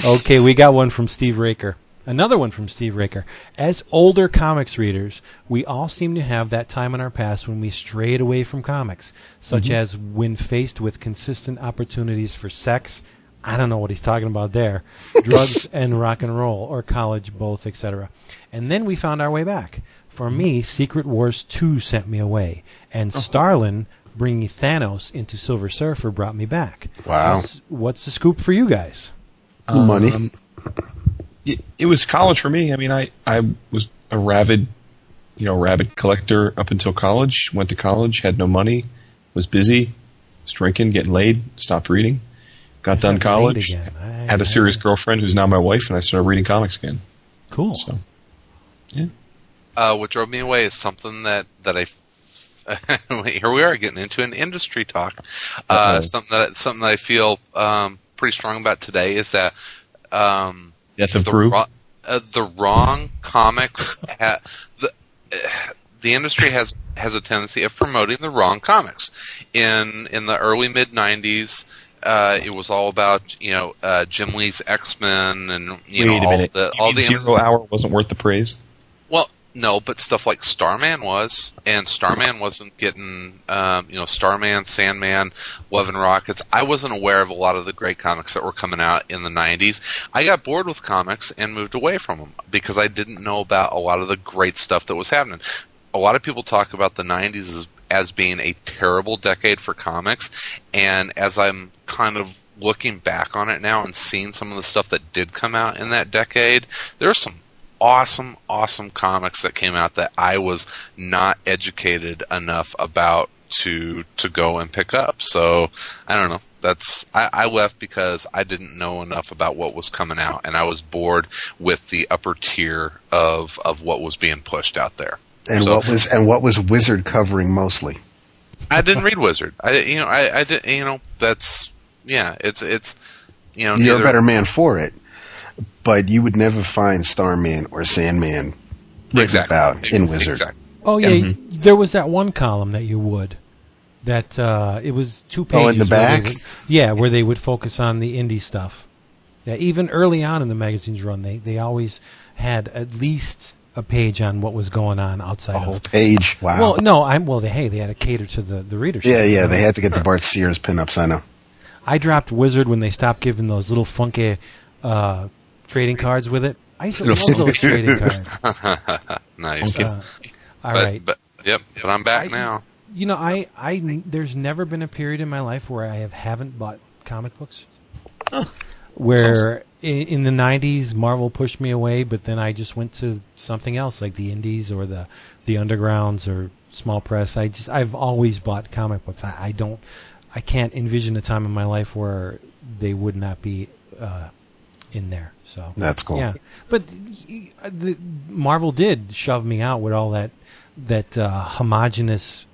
okay, we got one from Steve Raker. Another one from Steve Raker. As older comics readers, we all seem to have that time in our past when we strayed away from comics, such mm-hmm. as when faced with consistent opportunities for sex. I don't know what he's talking about there. <laughs> Drugs and rock and roll, or college, both, etc. And then we found our way back. For me, mm-hmm. Secret Wars 2 sent me away, and uh-huh. Starlin bringing Thanos into Silver Surfer brought me back. Wow. What's, what's the scoop for you guys? Money. Um, it, it was college for me. I mean, I, I was a rabid, you know, rabid collector up until college. Went to college, had no money, was busy, was drinking, getting laid, stopped reading. Got done college. I- had a serious girlfriend who's now my wife, and I started reading comics again. Cool. So, yeah. Uh, what drove me away is something that that I. <laughs> here we are getting into an industry talk. Uh, something that something that I feel um, pretty strong about today is that um, Death of the, Brew. wro- uh, the wrong comics. Ha- the uh, the industry has has a tendency of promoting the wrong comics. In in the early mid '90s, uh, it was all about you know uh, Jim Lee's X Men and you Wait know a all the all the Zero Hour wasn't worth the praise. No, but stuff like Starman was, and Starman wasn't getting, um, you know, Starman, Sandman, Love and Rockets. I wasn't aware of a lot of the great comics that were coming out in the '90s. I got bored with comics and moved away from them because I didn't know about a lot of the great stuff that was happening. A lot of people talk about the '90s as, as being a terrible decade for comics, and as I'm kind of looking back on it now and seeing some of the stuff that did come out in that decade, there's some awesome, awesome comics that came out that I was not educated enough about to to go and pick up. So I don't know. That's I, I left because I didn't know enough about what was coming out, and I was bored with the upper tier of of what was being pushed out there. And So- what was and what was Wizard covering mostly? I didn't read Wizard. I you know I I did you know that's yeah it's it's you know You're a better man for it, but you would never find Starman or Sandman written exactly about in Wizard. Exactly. Oh yeah, there was that one column that you would. That uh, it was two pages. Oh, in the back? would- yeah, where they would focus on the indie stuff. Yeah, even early on in the magazine's run, they they always had at least a page on what was going on outside A of. whole page. Wow. Well, no, I'm well. They, hey, they had to cater to the the readership. yeah, yeah. They had to get the Bart Sears pinups. I know. I dropped Wizard when they stopped giving those little funky uh, trading cards with it. I used to love those trading cards. <laughs> nice. Uh, all but, right. but yep, but I'm back I- now. You know, I, I, there's never been a period in my life where I have haven't bought comic books. Where in, in the '90s, Marvel pushed me away, but then I just went to something else, like the indies or the the undergrounds or small press. I just, I've always bought comic books. I, I don't, I can't envision a time in my life where they would not be uh, in there. So That's cool. yeah, but the, Marvel did shove me out with all that that uh, homogenous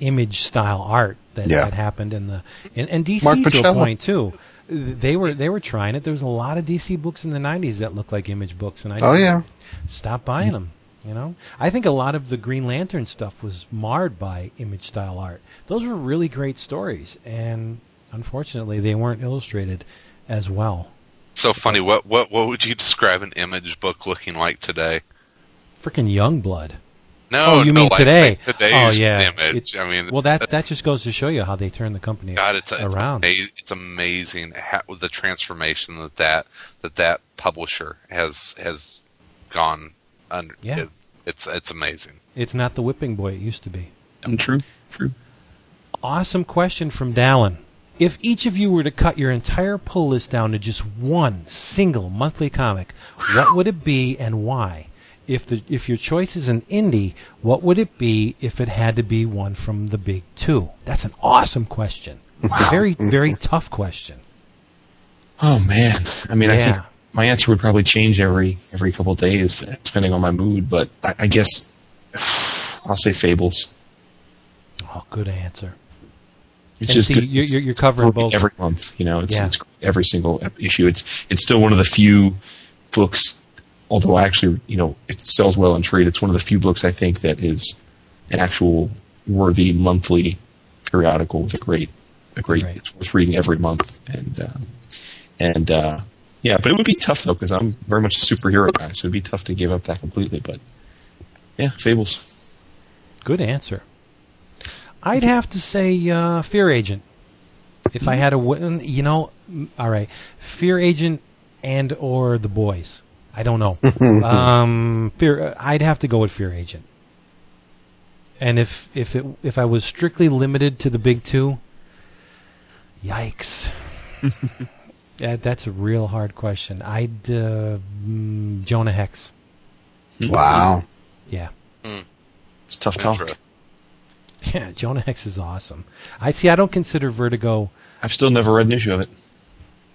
image style art that, Yeah. that happened in the and, and DC Mark to a Pacello. point too. They were they were trying it. There was a lot of DC books in the '90s that looked like image books, and I Oh yeah. stopped buying them. You know, I think a lot of the Green Lantern stuff was marred by image style art. Those were really great stories, and unfortunately, they weren't illustrated as well. So funny. What what what would you describe an image book looking like today? Freaking Young Blood. No, oh, you no, mean like- today? like today's oh, yeah. image. It- I mean, well, that that just goes to show you how they turn the company God, it's it's, around. ama- it's amazing how, the transformation that that that that publisher has has gone under. Yeah. It, it's it's amazing. It's not the whipping boy it used to be. Um, true. True. Awesome question from Dallin. If each of you were to cut your entire pull list down to just one single monthly comic, what would it be and why? If the if your choice is an indie, what would it be if it had to be one from the big two? That's an awesome question. Very very tough question. Oh man. I mean, I think my answer would probably change every every couple of days, depending on my mood. But I, I guess <sighs> I'll say Fables. Oh, good answer. It's And just see, you're- you're- covering both. every month. You know, it's, Yeah. it's every single issue. It's it's still one of the few books although actually, you know, it sells well in trade. It's one of the few books I think that is an actual worthy monthly periodical with a great, a great. Right. It's worth reading every month, and uh, and uh, yeah, but it would be tough though because I'm very much a superhero guy, so it'd be tough to give up that completely. But yeah, Fables. Good answer. I'd have to say uh, Fear Agent. If I had a, you know, mm, all right, Fear Agent and or The Boys. I don't know. <laughs> um, Fear. I'd have to go with Fear Agent. And if if it if I was strictly limited to the big two, yikes. <laughs> yeah, that's a real hard question. I'd uh, mm, Jonah Hex. Wow. Yeah. It's tough talk. Interesting. Yeah, Jonah Hex is awesome. I see. I don't consider Vertigo. I've still never read an issue of it.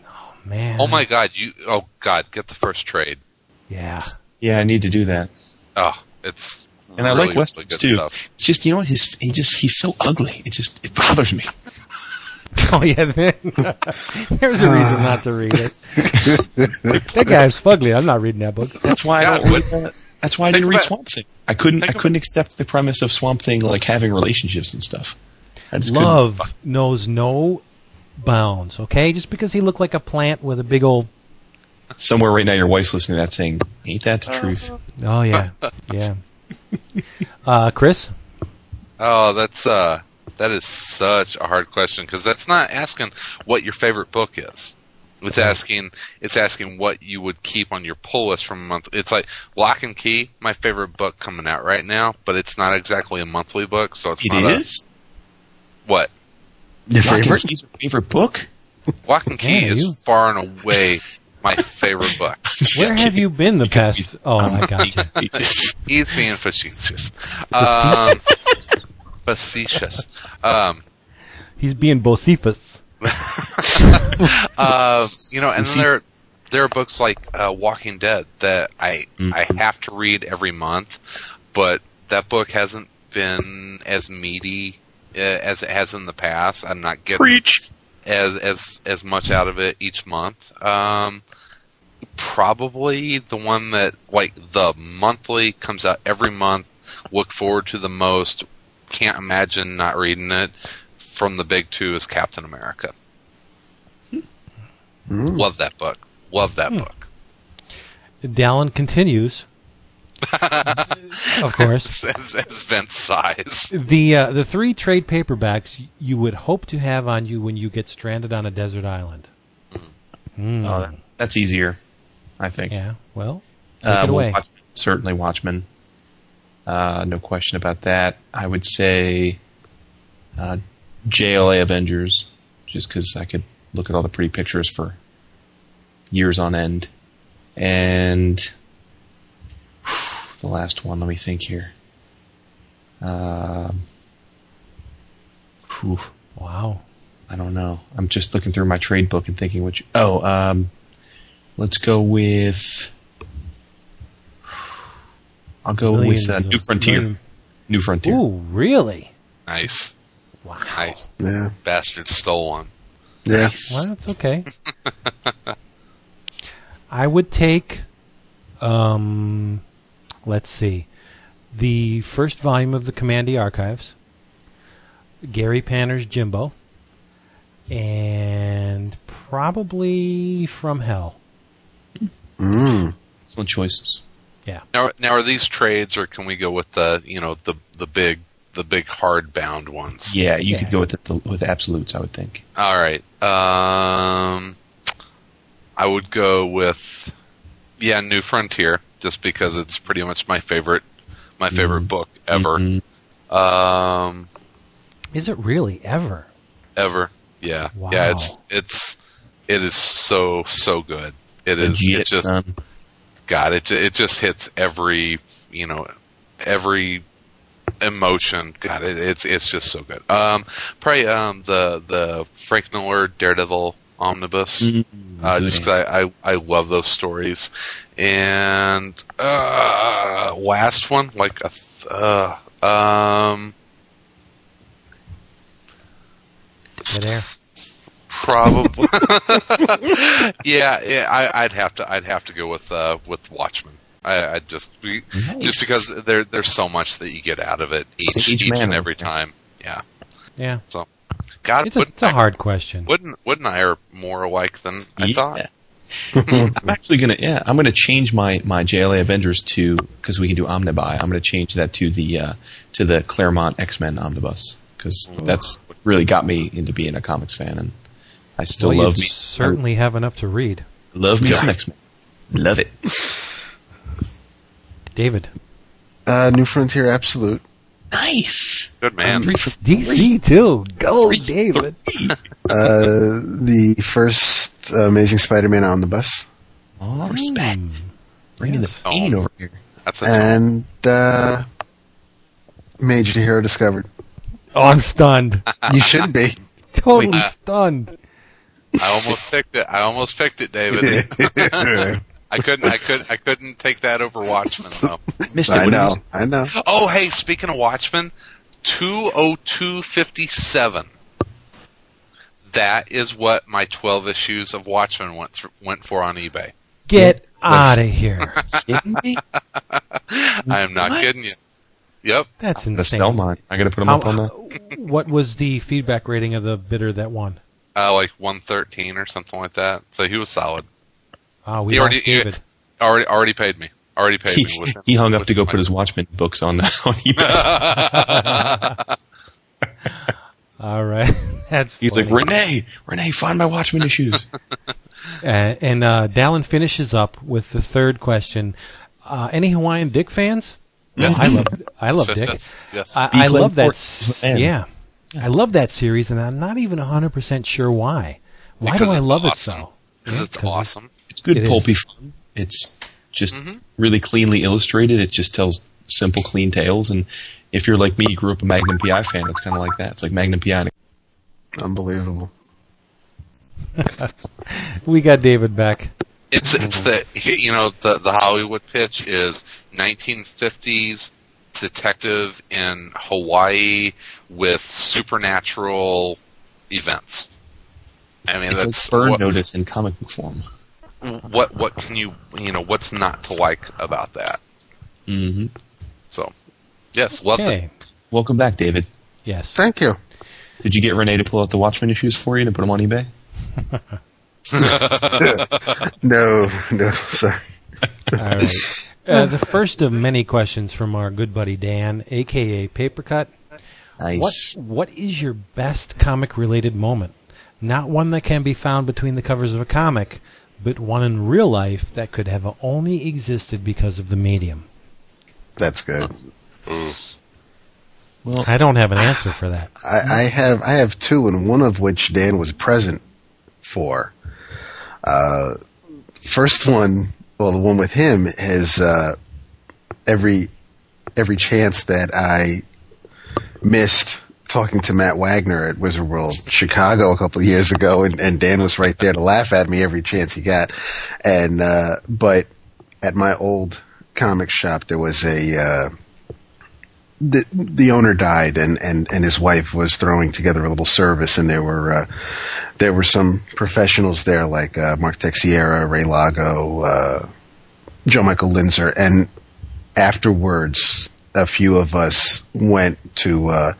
Oh man. Oh my God! You oh God! Get the first trade. Yeah. Yeah, I need to do that. Oh, it's And I like Westerns really too. stuff. It's just you know what his he just he's so ugly. It just it bothers me. <laughs> Oh yeah. There's a uh. reason not to read it. that guy's fugly. I'm not reading that book. That's why I don't read that. That's why I didn't read Swamp Thing. I couldn't. I couldn't accept the premise of Swamp Thing like having relationships and stuff. I just couldn't- Love knows no bounds. Okay, just because he looked like a plant with a big old. Somewhere right now, your wife's listening to that saying, "Ain't that the truth?" Oh yeah, <laughs> yeah. Uh, Chris. Oh, that's uh, that is such a hard question because that's not asking what your favorite book is. It's asking, it's asking what you would keep on your pull list from a month. It's like Lock and Key, my favorite book coming out right now, but it's not exactly a monthly book, so it's It not a- what Your Lock and favorite? Key's your favorite book? Lock and Key Yeah, is you- far and away my favorite book. <laughs> Where have you been the past? Oh, I got you. He's being facetious. Um, facetious. Um, He's being Bocephus. <laughs> uh, you know, and then there there are books like uh, Walking Dead that I Mm. I have to read every month, but that book hasn't been as meaty uh, as it has in the past. I'm not getting Preach. as as as much out of it each month. Um, probably the one that like the monthly comes out every month. Look forward to the most. Can't imagine not reading it. From the big two is Captain America. Love that book. Love that book. Dallin continues. <laughs> of course. As, as Vince sighs. The uh, the three trade paperbacks you would hope to have on you when you get stranded on a desert island. Oh, that- that's easier, I think. yeah. Well, take Uh, it away. Watch- certainly, Watchmen. Uh, no question about that. I would say uh, JLA Avengers, just because I could look at all the pretty pictures for years on end. And the last one, let me think here. Um, whew, Wow. I don't know. I'm just looking through my trade book and thinking which. Oh, um, let's go with. I'll go Millions with uh, New Frontier. million- New Frontier. Ooh, really? Nice. Wow. Nice. Yeah. Bastard stole one. Yeah. Well, that's okay. <laughs> I would take, um, let's see, the first volume of the Kamandi Archives, Gary Panter's Jimbo, and probably From Hell. Mm. Excellent choices. Yeah. Now, now are these trades, or can we go with the you know the the big the big hard bound ones? Yeah, you Yeah. could go with the, with absolutes. I would think. All right. Um, I would go with yeah, New Frontier, just because it's pretty much my favorite my favorite book ever. Mhm. Um, Is it really ever? ever. Yeah. Wow. Yeah. It's it's it is so so good. It is. Legit, It just son. God. It ju- it just hits every you know every emotion. God. It, it's it's just so good. Um, probably um the the Frank Miller Daredevil omnibus. Mhm. Uh, just 'cause I, I I love those stories, and uh, last one like a th- uh, um air. Probably. <laughs> <laughs> yeah, yeah I, I'd have to. I'd have to go with uh, with Watchmen. I, I just be, Nice. just because there there's so much that you get out of it each, Sage each and every time. Yeah. Yeah. So, God, It's a, it's a I- hard question. Wouldn't wouldn't I are more alike than I Yeah. thought? <laughs> I'm actually gonna yeah I'm gonna change my my JLA Avengers to because we can do omnibuy. I'm gonna change that to the uh, to the Claremont X Men omnibus because that's really got me into being a comics fan, and I still well, love you me certainly have enough to read. love me some X Men. Love it. <laughs> David. Uh, New Frontier Absolute. Nice. Good man. DC too. Go, David. Uh, the first uh, Amazing Spider-Man omnibus, Oh, respect. Bringing Yes. the pain Oh. over here. That's a and uh, Major Hero Discovered. Oh, I'm stunned. <laughs> You should be. Totally Wait, stunned. I almost picked it. I almost picked it, David. <laughs> <laughs> I couldn't. I could. I couldn't take that over Watchmen though. <laughs> Missed it. I know. I know. Oh, hey, speaking of Watchmen, two oh two fifty seven. That is what my twelve issues of Watchmen went thr went for on eBay. Get out of here. <laughs> kidding me? I am not What? kidding you. Yep. That's The insane. sell mine. I gotta put them How- up on that. <laughs> what was the feedback rating of the bidder that won? Uh, like one thirteen or something like that. So he was solid. Oh, we He already- David. Already, already paid me. Already paid He, me. With <laughs> he hung up with to go put his Watchmen books on <laughs> on eBay. <laughs> All right. That's He's like. Renee, Renee, find my Watchmen issues. Uh, and uh, Dallin finishes up with the third question. Uh, any Hawaiian Dick fans? Yes. I love I love Yes, Dick. yes, yes. I, I love that. Fort s- is the man. Yeah. I love that series, and I'm not even 100 percent sure why. Why Because do I love awesome. it so? Because Yeah, it's 'cause awesome. It's good It pulpy is. fun. It's just Mm-hmm. really cleanly illustrated. It just tells simple, clean tales. And if you're like me, you grew up a Magnum PI fan. It's kind of like that. It's like Magnum PI. and Unbelievable. <laughs> We got David back. It's it's the you know the the Hollywood pitch is 1950s detective in Hawaii with supernatural events. I mean It's that's like Burn what, Notice in comic book form. What what can you you know what's not to like about that? hmm So yes, love Okay. it. Welcome back, David. Yes. Thank you. Did you get Renee to pull out the Watchmen issues for you to put them on eBay? <laughs> No, no, sorry. All right. Uh, the first of many questions from our good buddy Dan, aka Papercut. Nice. What What is your best comic related moment? Not one that can be found between the covers of a comic, but one in real life that could have only existed because of the medium. That's good. Well, I don't have an answer for that. I, I have I have two, and one of which Dan was present for. Uh, first one, well, the one with him is uh, every every chance that I missed talking to Matt Wagner at Wizard World Chicago a couple of years ago, and, and Dan was right there to laugh at me every chance he got. And uh, but at my old comic shop, there was a. Uh, the the owner died and, and, and his wife was throwing together a little service and there were uh, there were some professionals there like uh, Mark Texeira, Ray Lago, uh, Joe Michael Linsner, and afterwards a few of us went to uh,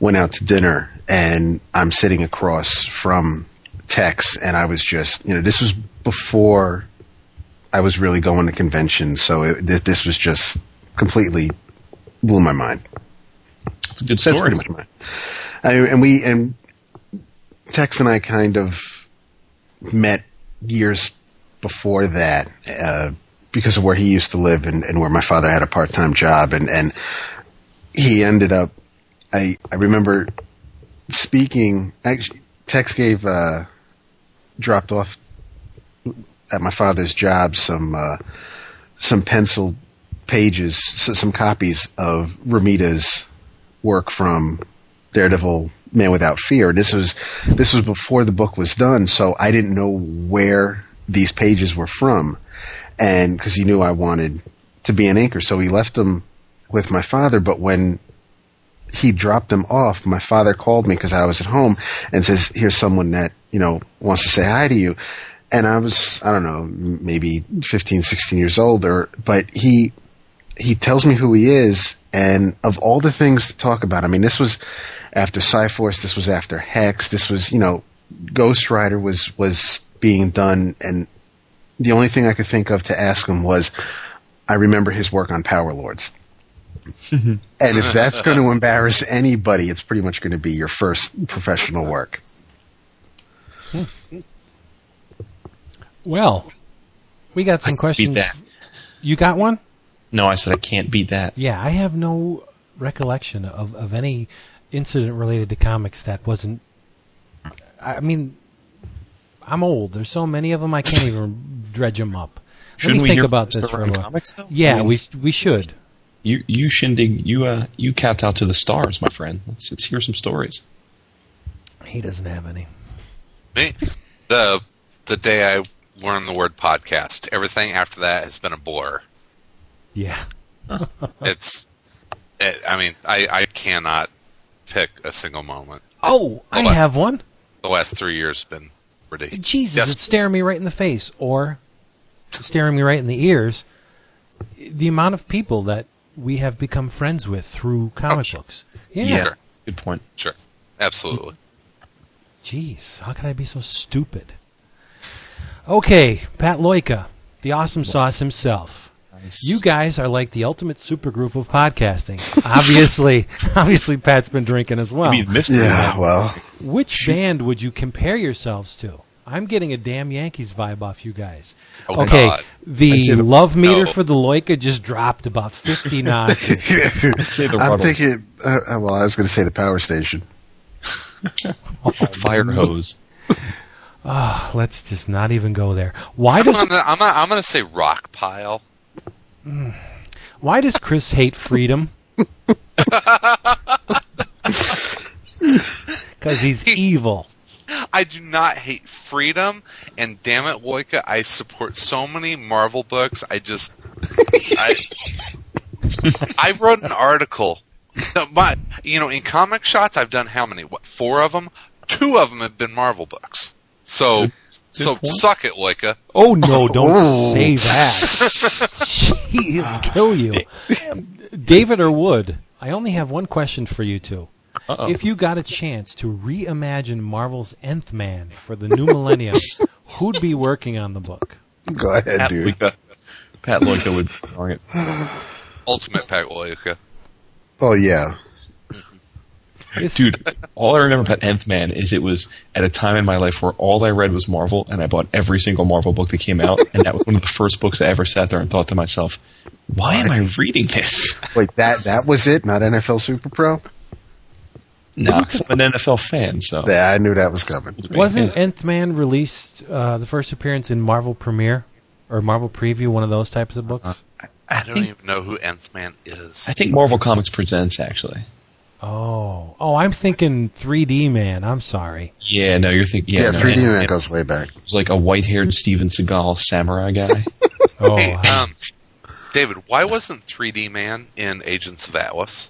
went out to dinner and I'm sitting across from Tex and I was just you know this was before I was really going to conventions so it, this, this was just completely blew my mind. it's a good That's story. pretty much mine. I, and we and Tex and I kind of met years before that uh, because of where he used to live and, and where my father had a part time job and and he ended up. I I remember speaking. Actually, Tex gave uh, dropped off at my father's job some uh, some penciled pages, s- some copies of Romita's work from Daredevil Man Without Fear. This was this was before the book was done, so I didn't know where these pages were from, and because he knew I wanted to be an inker, so he left them with my father. But when he dropped them off, my father called me because I was at home and says, "Here's someone that you know, wants to say hi to you. And I was, I don't know, maybe 15, 16 years old, or, but he, he tells me who he is, and of all the things to talk about, I mean, this was after Psi-Force, this was after Hex, this was, you know, Ghost Rider was, was being done, and the only thing I could think of to ask him was, I remember his work on Power Lords. <laughs> and if that's going to embarrass anybody, it's pretty much going to be your first professional work. Well, we got some I beat questions. that. You got one? No, I said I can't beat that. Yeah, I have no recollection of, of any incident related to comics that wasn't. I mean, I'm old. There's so many of them I can't even dredge them up. Shouldn't Let me we think hear about this for a Mr. while. Comics, though? Yeah, I mean- we we should. You, you shindig, you uh, you kowtow to the stars, my friend. Let's let's hear some stories. He doesn't have any. Me, the the day I learned the word podcast, everything after that has been a blur. Yeah. <laughs> It's, it, I mean, I, I cannot pick a single moment. Oh, I Hold on. have one. The last three years have been ridiculous. Jesus, Yes. it's staring me right in the face, or staring me right in the ears. The amount of people that we have become friends with through comic oh, sure. books. Yeah. Sure. Good point. Sure, absolutely. Jeez, how could I be so stupid? Okay, Pat Loika, the awesome sauce himself. You guys are like the ultimate supergroup of podcasting. obviously, <laughs> obviously, Pat's been drinking as well. I mean, mystery. Yeah, well, Which band would you compare yourselves to? I'm getting a damn Yankees vibe off you guys. Oh, okay, God. The say the- love meter no. for the Loika just dropped about <laughs> 50 notches. I'm thinking. Uh, uh, well, I was going to say the power station. <laughs> fire hose. Let's just not even go there. Why I'm does gonna, I'm gonna, I'm gonna say rock pile. why does Chris hate freedom? <laughs> Because he's evil. I do not hate freedom, and damn it, Loika, I support so many Marvel books. I just, <laughs> I, I wrote an article. <laughs> My, you know, in comic shots, I've done how many? What, four of them? Two of them have been Marvel books. So, so point. suck it, Loika. Oh no, don't <laughs> Oh. say that. Gee, He'll kill you. David or Wood, I only have one question for you two. Uh-oh. If you got a chance to reimagine Marvel's Nth Man for the new millennium, <laughs> who'd be working on the book? Go ahead, Pat dude. Loika, Pat Loika would be drawing it. <sighs> Ultimate Pat Loika. Oh yeah. Mm-hmm. Dude, all I remember about Nth Man is it was at a time in my life where all I read was Marvel, and I bought every single Marvel book that came out, and that was one of the first books I ever sat there and thought to myself, why am I reading this? Wait, that that <laughs> was it? Not NFL Super Pro? No, 'cause <laughs> I'm an NFL fan, so. Yeah, I knew that was coming. Wasn't Nth Man released uh, the first appearance in Marvel Premiere or Marvel Preview, one of those types of books? I I don't think, even know who Nth Man is. I think Marvel Comics Presents, actually. Oh, oh, I'm thinking 3D Man. I'm sorry. Yeah, no, you're thinking. Yeah, Yeah, no, 3D Ant- Man Ant- goes way back. It's like a white haired Steven Seagal samurai guy. <laughs> Oh, Hey, I- um, David, why wasn't 3D Man in Agents of Atlas?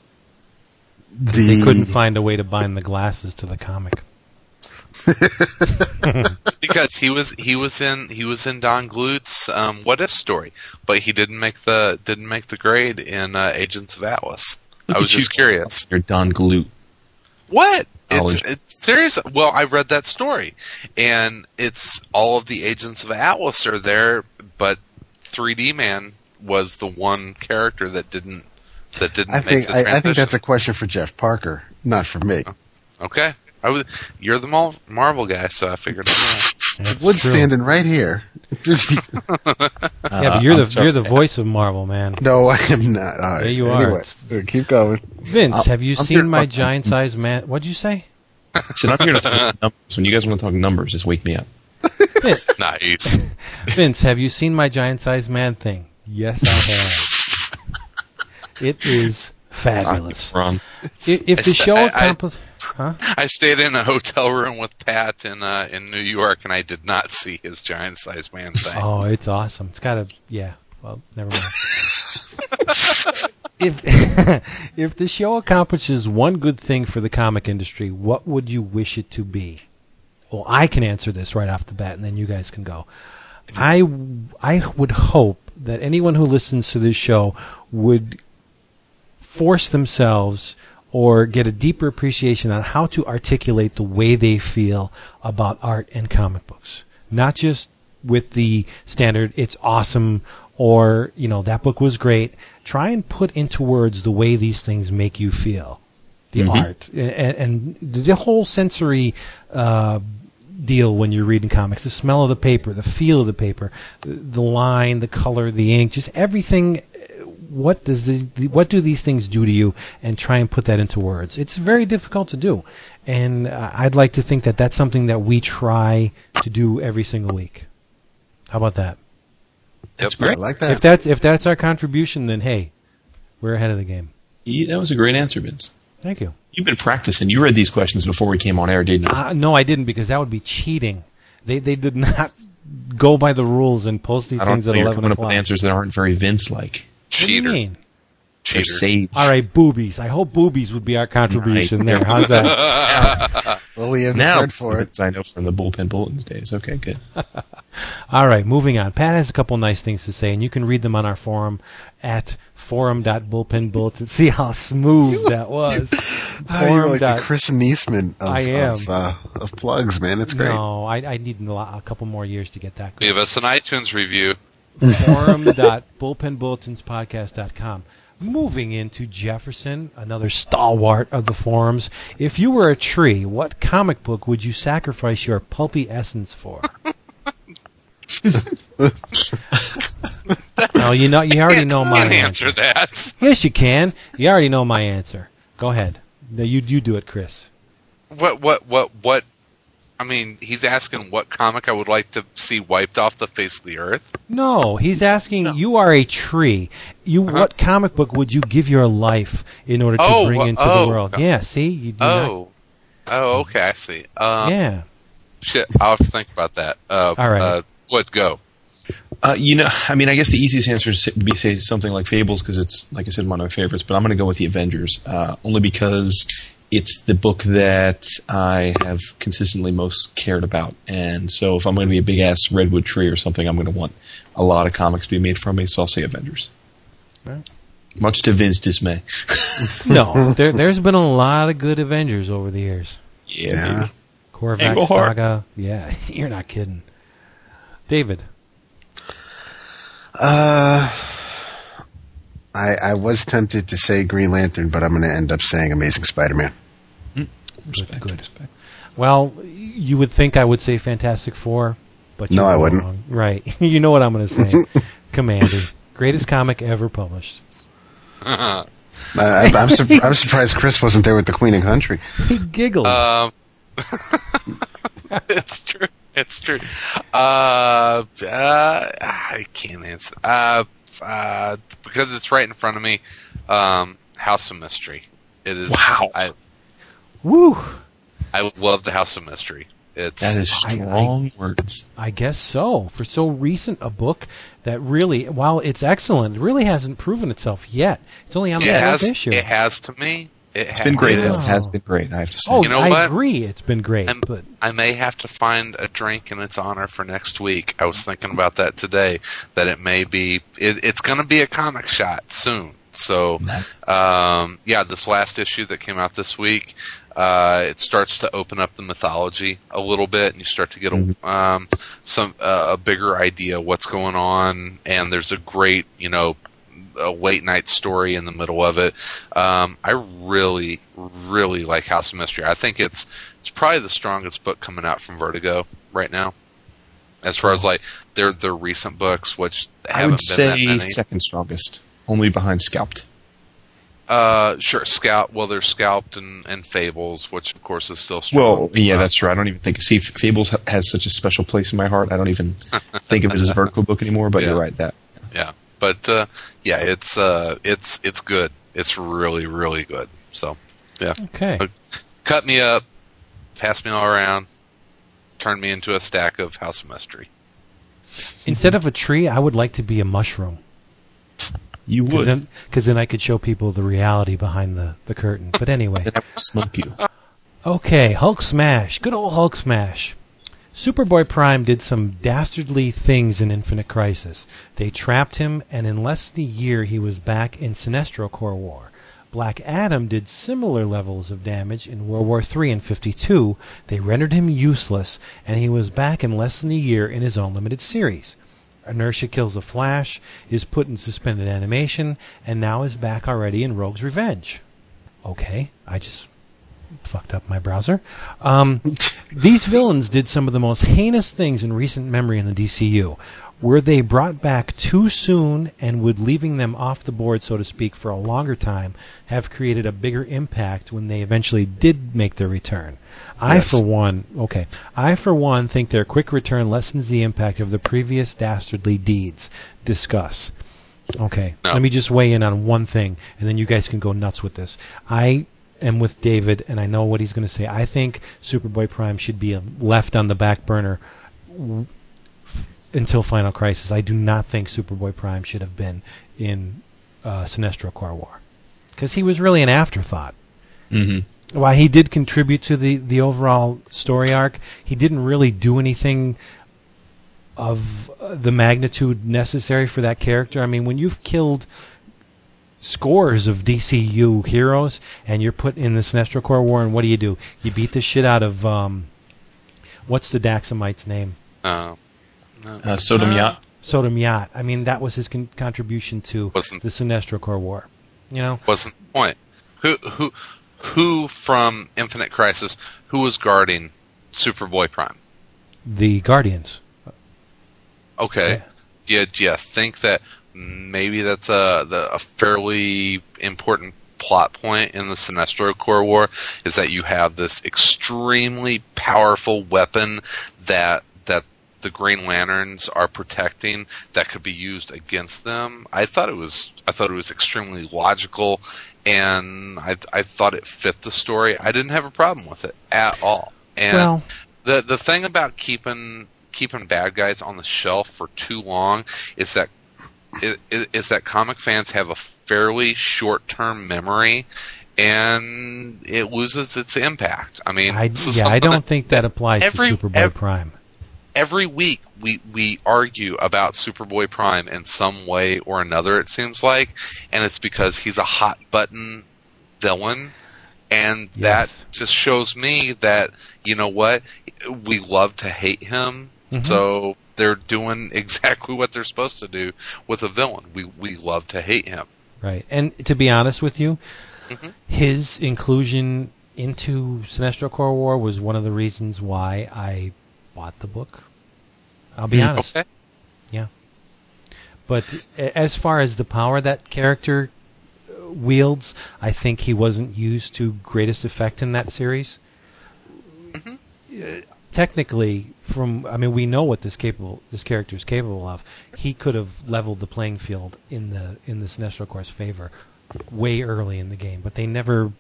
They couldn't find a way to bind the glasses to the comic. <laughs> because he was he was in he was in Don Glut's um, What If story, but he didn't make the didn't make the grade in uh, Agents of Atlas. I was just you. curious. You're Don Glut. What? Knowledge. It's, it's serious. Well, I read that story, and it's all of the Agents of Atlas are there, but 3D Man was the one character that didn't that didn't I make think the I, transition. I think that's a question for Jeff Parker, not for me. okay. I was, you're the Mar- Marvel guy, so I figured. I'd know. That's Wood's true. standing right here. <laughs> Yeah, but Uh, you're I'm the sorry. you're the voice of Marvel, man. no, I am not. All right. Yeah, you are. Anyway, It's- uh, keep going. Vince, have you I'm seen here- my giant-sized man? What'd you say? So I'm here to talk numbers. When you guys want to talk numbers, just wake me up. Vin- <laughs> nice. Vince, have you seen my giant-sized man thing? Yes, I have. It is fabulous. <laughs> Wrong. I- If the I- show accomplishes, huh? I stayed in a hotel room with Pat in uh, in New York, and I did not see his giant sized man thing. Oh, it's awesome. It's got a yeah. Well, never mind. <laughs> if <laughs> if the show accomplishes one good thing for the comic industry, what would you wish it to be? well, I can answer this right off the bat, and then you guys can go. I I would hope that anyone who listens to this show would force themselves or get a deeper appreciation on how to articulate the way they feel about art and comic books. Not just with the standard, it's awesome, or, you know, that book was great. Try and put into words the way these things make you feel. The Mhm. art. And, and the whole sensory, uh, deal when you're reading comics. The smell of the paper, the feel of the paper, the, the line, the color, the ink, just everything. What does this, what do these things do to you? And try and put that into words. It's very difficult to do, and uh, I'd like to think that that's something that we try to do every single week. How about that? That's I great. like that. If that's if that's our contribution, then hey, we're ahead of the game. Yeah, that was a great answer, Vince. Thank you. You've been practicing. You read these questions before we came on air, didn't you? Uh, no, I didn't because that would be cheating. They they did <laughs> not go by the rules and post these I don't things know. at You're eleven coming up o'clock. with answers that aren't very Vince-like. What do you Cheater. mean? Cheater. sage. All right, boobies. I hope boobies would be our contribution Nice. there. How's that? <laughs> well, we have the Now, thread for it. I know from the bullpen bulletins days. Okay, good. <laughs> All right, moving on. Pat has a couple nice things to say, and you can read them on our forum at forum.bullpenbullets. See how smooth that was. Oh, <laughs> you're like the Chris Neesman of, I am. of, uh, of plugs, man. It's great. No, I, I need a, lot, a couple more years to get that good. Leave us an iTunes review. forum.bullpenbulletispodcast.com. Moving into Jefferson, another stalwart of the forums. If you were a tree, what comic book would you sacrifice your pulpy essence for? <laughs> no, you know, you already know my answer. answer that. Yes, you can. You already know my answer. Go ahead. No, you you do it, Chris. What? What? What? What? I mean, he's asking what comic I would like to see wiped off the face of the earth. No, he's asking. You are a tree. You what comic book would you give your life in order to Oh, bring wha- into oh. the world? Yeah, see, you do not- Oh. Oh, okay, I see. Um, yeah. Shit, I'll have to think about that. Uh, All right. Uh, what go? Uh, you know, I mean, I guess the easiest answer would be say something like Fables because it's, like I said, one of my favorites. But I'm going to go with the Avengers uh, only because it's the book that I have consistently most cared about. And so, if I'm going to be a big ass redwood tree or something, I'm going to want a lot of comics to be made from me. So I'll say Avengers. Right. Much to Vince's dismay. <laughs> No, there, there's been a lot of good Avengers over the years. yeah, Yeah. baby. Korvac Saga. Yeah, <laughs> you're not kidding. David. Uh, I, I was tempted to say Green Lantern, but I'm going to end up saying Amazing Spider-Man. Respect, good. respect. Well, you would think I would say Fantastic Four, but No, you're I wouldn't. wrong. Right. <laughs> you know what I'm going to say. <laughs> Kamandi. Greatest comic ever published. <laughs> Uh, I, I'm, sur- I'm surprised Chris wasn't there with the Queen and Country. He giggled. Um, it's true. It's true. Uh, uh, I can't answer. Uh, uh, because it's right in front of me. Um, House of Mystery. It is. Wow. I Woo! I love the House of Mystery. It's That is I- I- strong words. I guess so. For so recent a book that really, while it's excellent, it really hasn't proven itself yet. It's only on the it has. issue. It has to me. It It's been great. Oh. It has been great. I have to say. oh, You know I what? agree. It's been great, I'm- but I may have to find a drink in its honor for next week. I was thinking about that today. That it may be. It, it's going to be a comic shot soon. So, Nice. um, yeah, this last issue that came out this week, uh, it starts to open up the mythology a little bit, and you start to get a um, some uh, a bigger idea what's going on. And there's a great, you know, a late night story in the middle of it. Um, I really, really like House of Mystery. I think it's it's probably the strongest book coming out from Vertigo right now. As far as like their their recent books, which I would say second strongest, only behind Scalped. Uh, sure, Scout. Well, there's Scalped and, and Fables, which of course is still strong. Well, yeah, Uh, that's true. I don't even think. See, Fables ha- has such a special place in my heart. I don't even <laughs> think of it as a Vertigo book anymore. But Yeah. you're right. That yeah. But uh, yeah, it's uh, it's it's good. It's really really good. So yeah, okay. Cut me up, pass me all around, turn me into a stack of House of Mystery. Instead of a tree, I would like to be a mushroom. you Because would. then, 'cause then I could show people the reality behind the, the curtain. But anyway, Then I would smoke you. Okay, Hulk Smash. Good old Hulk Smash. Superboy Prime did some dastardly things in Infinite Crisis. They trapped him, and in less than a year he was back in Sinestro Corps War. Black Adam did similar levels of damage in World War III and 52. They rendered him useless, and he was back in less than a year in his own limited series. Inertia Kills the Flash is put in suspended animation, and now is back already in Rogue's Revenge. Okay, I just fucked up my browser. Um, these villains did some of the most heinous things in recent memory in the DCU. Were they brought back too soon and would leaving them off the board, so to speak, for a longer time have created a bigger impact when they eventually did make their return? I, Yes. for one, okay, I, for one, think their quick return lessens the impact of the previous dastardly deeds. Discuss. Okay, No. let me just weigh in on one thing, and then you guys can go nuts with this. I am with David, and I know what he's going to say. I think Superboy Prime should be left on the back burner f- until Final Crisis. I do not think Superboy Prime should have been in uh, Sinestro Corps War because he was really an afterthought. Mm-hmm. While he did contribute to the, the overall story arc, he didn't really do anything of uh, the magnitude necessary for that character. I mean, when you've killed scores of DCU heroes and you're put in the Sinestro Corps War, and what do you do? You beat the shit out of um, what's the Daxamite's name? Uh, Uh, Sodam Yat. Sodam Yat. I mean, that was his con- contribution to Wasn't- the Sinestro Corps War. You know, wasn't the point. Who who who from Infinite Crisis who was guarding Superboy Prime? the Guardians. Okay. Yeah. Do you, do you think that maybe that's a the, a fairly important plot point in the Sinestro Corps War is that you have this extremely powerful weapon that that the Green Lanterns are protecting that could be used against them. I thought it was I thought it was extremely logical and I I thought it fit the story. I didn't have a problem with it at all. And Well- the the thing about keeping keeping bad guys on the shelf for too long is that i- i- is that comic fans have a fairly short term memory and it loses its impact. I mean, I, <laughs> yeah, I don't think that applies every- to Superboy ev- Prime. every week we we argue about Superboy Prime in some way or another. It seems like, and it's because he's a hot button villain, and Yes. that just shows me that you know what we love to hate him. Mm-hmm. So they're doing <laughs> exactly what they're supposed to do with a villain. We we love to hate him. Right. And to be honest with you, Mm-hmm. his inclusion into Sinestro Corps War was one of the reasons why I bought the book. I'll be honest. Hmm, Okay. Yeah. But as far as the power that character wields, I think he wasn't used to greatest effect in that series. Uh, technically, from I mean, we know what this capable this character is capable of. He could have leveled the playing field in the in the Sinestro Corps' favor way early in the game, but they never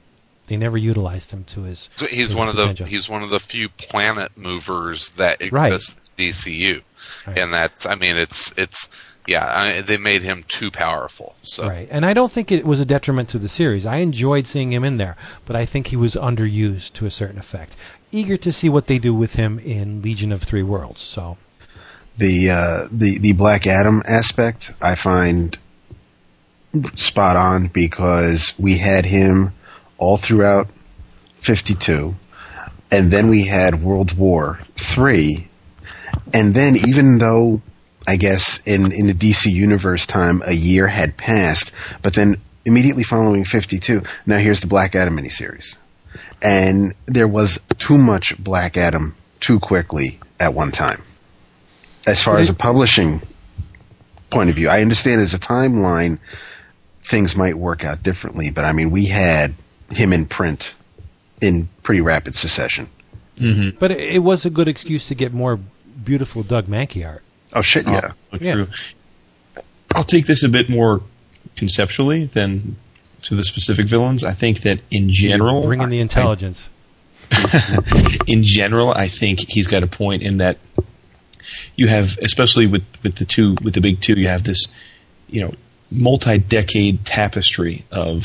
they never utilized him to his. So he's his one of the he's one of the few planet movers that Right. exist in DCU, Right. and that's I mean it's it's yeah I, they made him too powerful. So Right. And I don't think it was a detriment to the series. I enjoyed seeing him in there, but I think he was underused to a certain effect. Eager to see what they do with him in Legion of Three Worlds. So, the uh, the the Black Adam aspect I find spot on because we had him all throughout 52 and then we had World War 3 and then even though I guess in in the DC universe time a year had passed but then immediately following 52 now here's the Black Adam miniseries and there was too much Black Adam too quickly at one time as far as a publishing point of view. I understand as a timeline, things might work out differently, but I mean, we had him in print in pretty rapid succession. Mm-hmm. but it, it was a good excuse to get more beautiful Doug Mahnke art. Oh shit, yeah. Oh, Yeah. I'll take this a bit more conceptually than to the specific villains. I think that in general, Bring in the I- intelligence. <laughs> in general, I think he's got a point in that you have, especially with, with the two, with the big two, you have this, you know, multi-decade tapestry of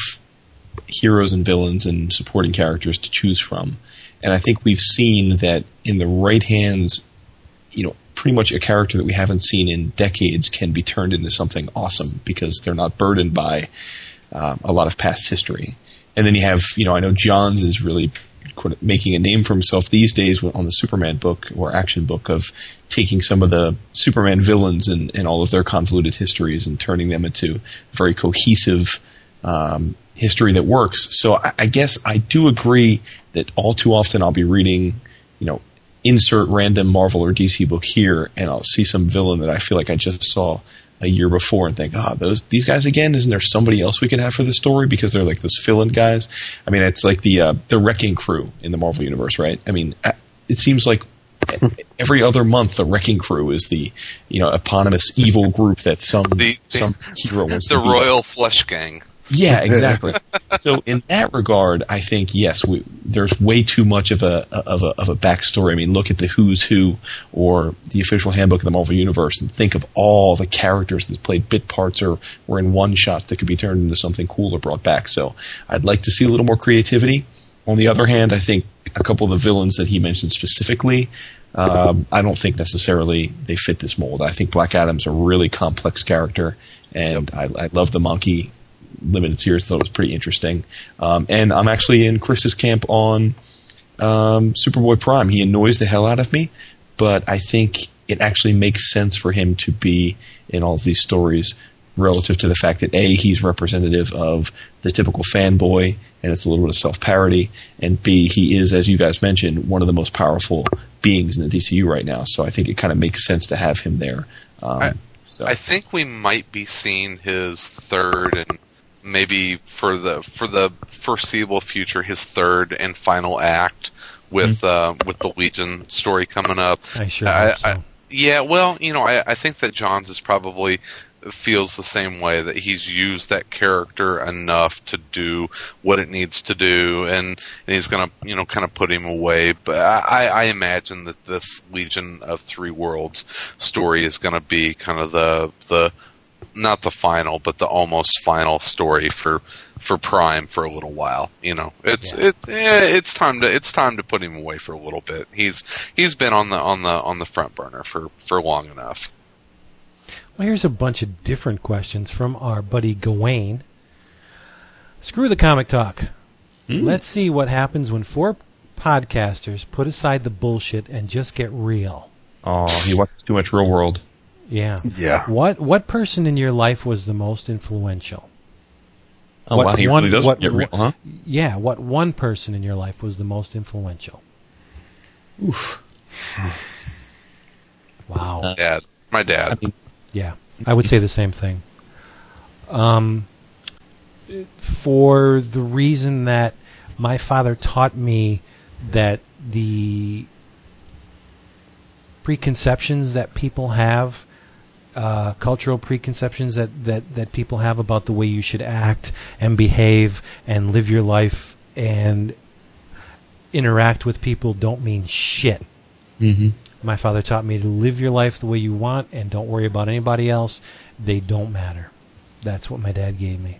heroes and villains and supporting characters to choose from. and I think we've seen that in the right hands, you know, pretty much a character that we haven't seen in decades can be turned into something awesome because they're not burdened by um, a lot of past history. And then you have, you know, I know Johns is really making a name for himself these days on the Superman book or action book of taking some of the Superman villains and, and all of their convoluted histories and turning them into very cohesive um, history that works. So I, I guess I do agree that all too often I'll be reading, you know, insert random Marvel or DC book here, and I'll see some villain that I feel like I just saw a year before and think, ah, those these guys again. Isn't there somebody else we can have for the story because they're like those fill-in guys? I mean, it's like the uh, the Wrecking Crew in the Marvel universe, right? I mean, it seems like <laughs> every other month the Wrecking Crew is the you know eponymous evil group that some The- some hero wants the to be. Royal Flush Gang. Yeah, exactly. so in that regard, I think yes, we, there's way too much of a of a of a backstory. I mean, look at the Who's Who or the official handbook of the Marvel Universe, and think of all the characters that played bit parts or were in one shots that could be turned into something cool or brought back. So I'd like to see a little more creativity. On the other hand, I think a couple of the villains that he mentioned specifically, um, I don't think necessarily they fit this mold. I think Black Adam's a really complex character, and I, I love the monkey limited series. Thought it was pretty interesting. Um, and I'm actually in Chris's camp on um, Superboy Prime. He annoys the hell out of me, but I think it actually makes sense for him to be in all of these stories relative to the fact that A, he's representative of the typical fanboy and it's a little bit of self parody, and B, he is, as you guys mentioned, one of the most powerful beings in the DCU right now. So I think it kind of makes sense to have him there. Um, I- so. I think we might be seeing his third and maybe for the for the foreseeable future his third and final act with uh, with the Legion story coming up. I sure I- so. I- yeah, well, you know, I, I think that Johns is probably feels the same way that he's used that character enough to do what it needs to do, and, and he's going to, you know, kind of put him away. But I, I imagine that this Legion of Three Worlds story is going to be kind of the the not the final, but the almost final story for for Prime for a little while. You know, it's Yeah. it's eh, it's time to it's time to put him away for a little bit. He's he's been on the on the on the front burner for for long enough. Well, here's a bunch of different questions from our buddy Gawain. Screw the comic talk. Let's see what happens when four podcasters put aside the bullshit and just get real. oh, he watches too much Real World. Yeah. Yeah. What what person in your life was the most influential? Oh, What wow, he one- really does what- get real, huh? Yeah, what one person in your life was the most influential? Oof. Wow. Dad, my dad. I mean, Yeah, I would say the same thing. Um, for the reason that my father taught me that the preconceptions that people have, uh, cultural preconceptions that, that, that people have about the way you should act and behave and live your life and interact with people don't mean shit. mhm. My father taught me to live your life the way you want and don't worry about anybody else. They don't matter. That's what my dad gave me.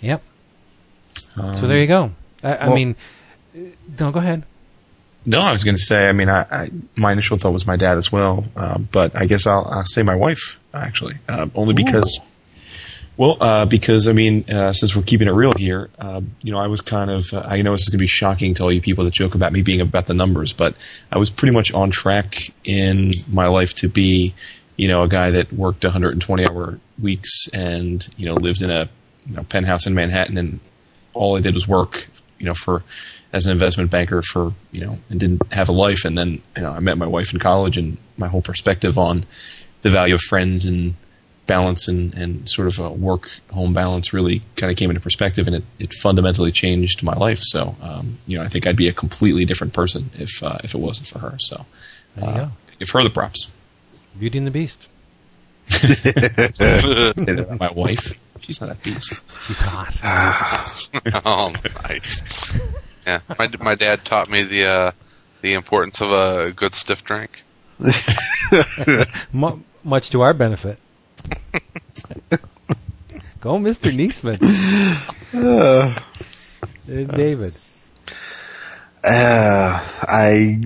Yep. so there you go. I, I well- mean, uh, no, go ahead. No, I was going to say. I mean, I, I my initial thought was my dad as well, uh, but I guess I'll, I'll say my wife actually, uh, only because. Well, uh, because I mean, uh, since we're keeping it real here, uh, you know, I was kind of. Uh, I know this is going to be shocking to all you people that joke about me being about the numbers, but I was pretty much on track in my life to be, you know, a guy that worked 120 hour weeks and you know lived in a you know, penthouse in Manhattan, and all I did was work, you know, for as an investment banker for you know, and didn't have a life. And then you know, I met my wife in college, and my whole perspective on the value of friends and balance and, and sort of a work home balance really kind of came into perspective, and it, it fundamentally changed my life. So um, you know, I think I'd be a completely different person if uh, if it wasn't for her. So There you uh, give her the props. Beauty and the Beast. <laughs> my wife, she's not a beast. She's hot. <laughs> oh, nice. Yeah, my my dad taught me the uh, the importance of a good stiff drink. <laughs> Mu- much to our benefit. <laughs> go, Mr. Neesman. Uh, David. Uh, I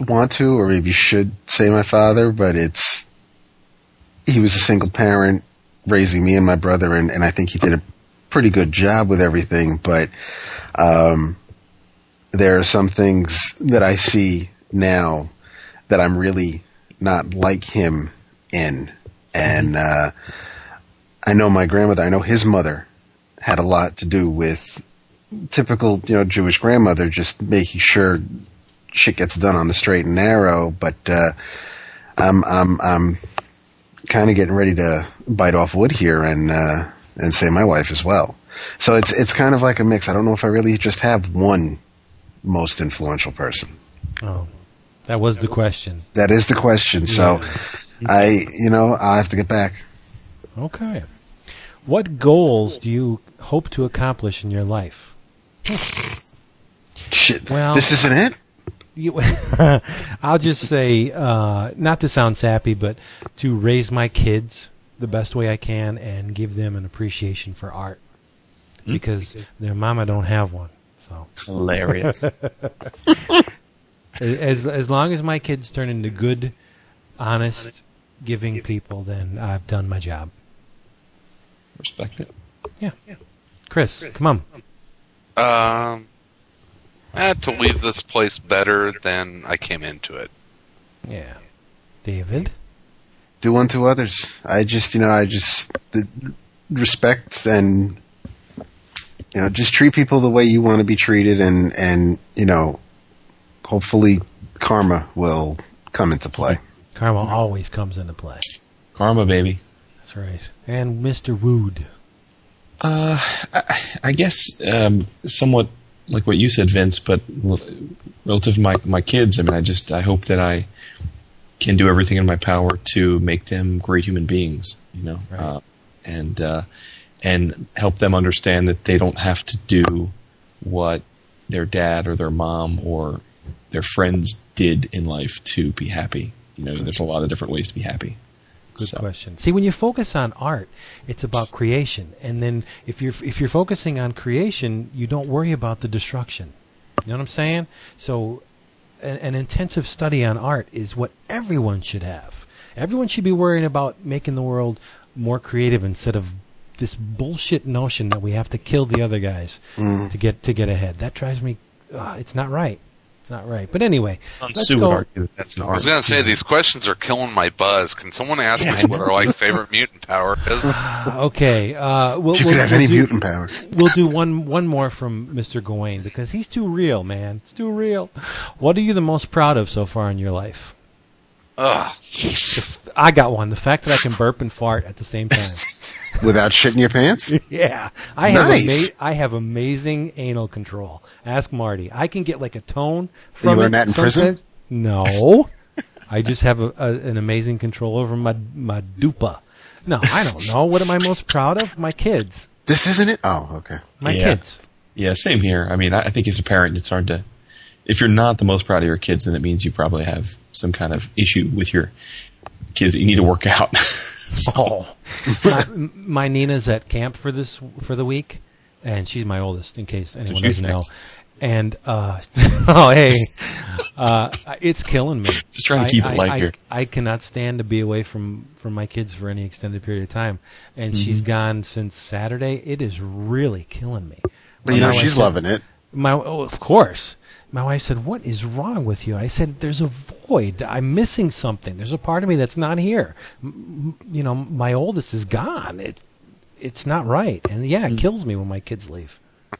want to, or maybe should say my father, but it's he was a single parent raising me and my brother, and, and I think he did a pretty good job with everything. But um, there are some things that I see now that I'm really not like him in, and uh, I know my grandmother. I know his mother had a lot to do with typical, you know, Jewish grandmother, just making sure shit gets done on the straight and narrow. But uh, I'm I'm I'm kind of getting ready to bite off wood here and uh, and say my wife as well. So it's it's kind of like a mix. I don't know if I really just have one most influential person. Oh, that was the question. That is the question. So I, you know, I have to get back. Okay. What goals do you hope to accomplish in your life? Shit. Well- this isn't it. You, <laughs> I'll just say, uh, not to sound sappy, but to raise my kids the best way I can and give them an appreciation for art because their mama don't have one. So Hilarious. <laughs> as as long as my kids turn into good, honest, giving people, then I've done my job. Respect it. Yeah. Chris, come on. Um, had to leave this place better than I came into it. Yeah. David. Do unto others. I just, you know, I just the, respect and you know, just treat people the way you want to be treated, and and you know, hopefully, karma will come into play. Karma always comes into play. Karma, baby. That's right. And Mr. Wood. Uh, I, I guess um, somewhat like what you said, Vince, but relative to my my kids, I mean, I just I hope that I can do everything in my power to make them great human beings, you know, uh, and uh, and help them understand that they don't have to do what their dad or their mom or their friends did in life to be happy. You know, there's a lot of different ways to be happy. Good So- question. See, when you focus on art, it's about creation, and then if you're if you're focusing on creation, you don't worry about the destruction. You know what I'm saying? So, an, an intensive study on art is what everyone should have. Everyone should be worrying about making the world more creative instead of this bullshit notion that we have to kill the other guys to get to get ahead. That drives me. Uh, it's not right. It's not right. But anyway, Sun let's Tzu would go. argue that that's an I was gonna say these questions are killing my buzz. Can someone ask Yeah, me what know. our like favorite mutant power is? <laughs> Okay, uh, we'll, If you we'll, could have we'll any do- mutant power, <laughs> we'll do one one more from Mr. Gawain because he's too real, man. It's too real. What are you the most proud of so far in your life? Ugh. I got one. The fact that I can burp and fart at the same time. <laughs> without shitting your pants. <laughs> yeah, I have Nice. ama- I have amazing anal control. Ask Marty. I can get like a tone from learned it that in prison? No, <laughs> I just have a, a, an amazing control over my my dupa. No, I don't <laughs> know. What am I most proud of? My kids. This isn't it. Oh, okay. My Yeah. kids. Yeah, same here. I mean, I I think as a parent, it's hard to. If you're not the most proud of your kids, then it means you probably have some kind of issue with your kids that you need to work out. Oh, <laughs> my, my Nina's at camp for this for the week, and she's my oldest. In case anyone doesn't know, and uh, <laughs> oh hey, uh, it's killing me. Just trying to keep it I, light I, here. I cannot stand to be away from from my kids for any extended period of time, and she's Mm-hmm. gone since Saturday. It is really killing me. But you know she's loving it. my oh, of course. My wife said, "What is wrong with you?" I said, "There's a void. I'm missing something. There's a part of me that's not here. M- m- you know, my oldest is gone. It, it's not right, and yeah, Hmm. it kills me when my kids leave."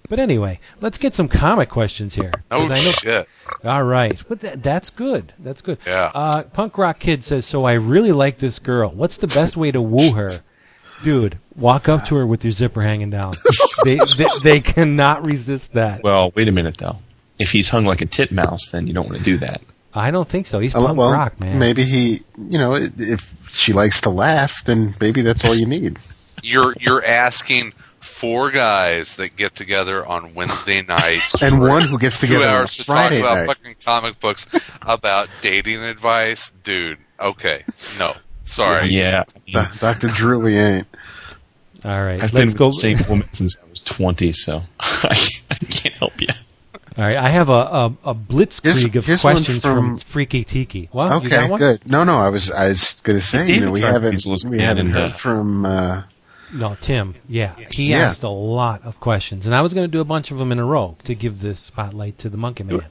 But anyway, let's get some comic questions here. Oh I know- shit! All right, but tha- that's good. That's good. Yeah. Uh, Punk Rock Kid says, "So I really like this girl. What's the best way to woo her?" Dude, walk up to her with your zipper hanging down. <laughs> they, they they cannot resist that. well, wait a minute though. If he's hung like a titmouse, then you don't want to do that. I don't think so. He's Uh, punk well, rock, man. maybe he, you know, if she likes to laugh, then maybe that's all you need. You're you're asking four guys that get together on Wednesday <laughs> nights And one who gets two together on hours to Friday talk about night. fucking comic books about dating advice, dude. Okay, no, sorry. Yeah, Do- Dr. Drew, we ain't. All right, I've let's been go. with the same woman since I was 20, so <laughs> I, I can't help you. All right, I have a a, a blitzkrieg Here's- of here's one questions from, from- Freaky Tiki. Well, you got Okay, one? good. No, no, I was I was going to say, you know, we haven't we haven't heard from. Uh, No, Tim. Yeah, he Yeah. asked a lot of questions, and I was going to do a bunch of them in a row to give the spotlight to the Monkey Man.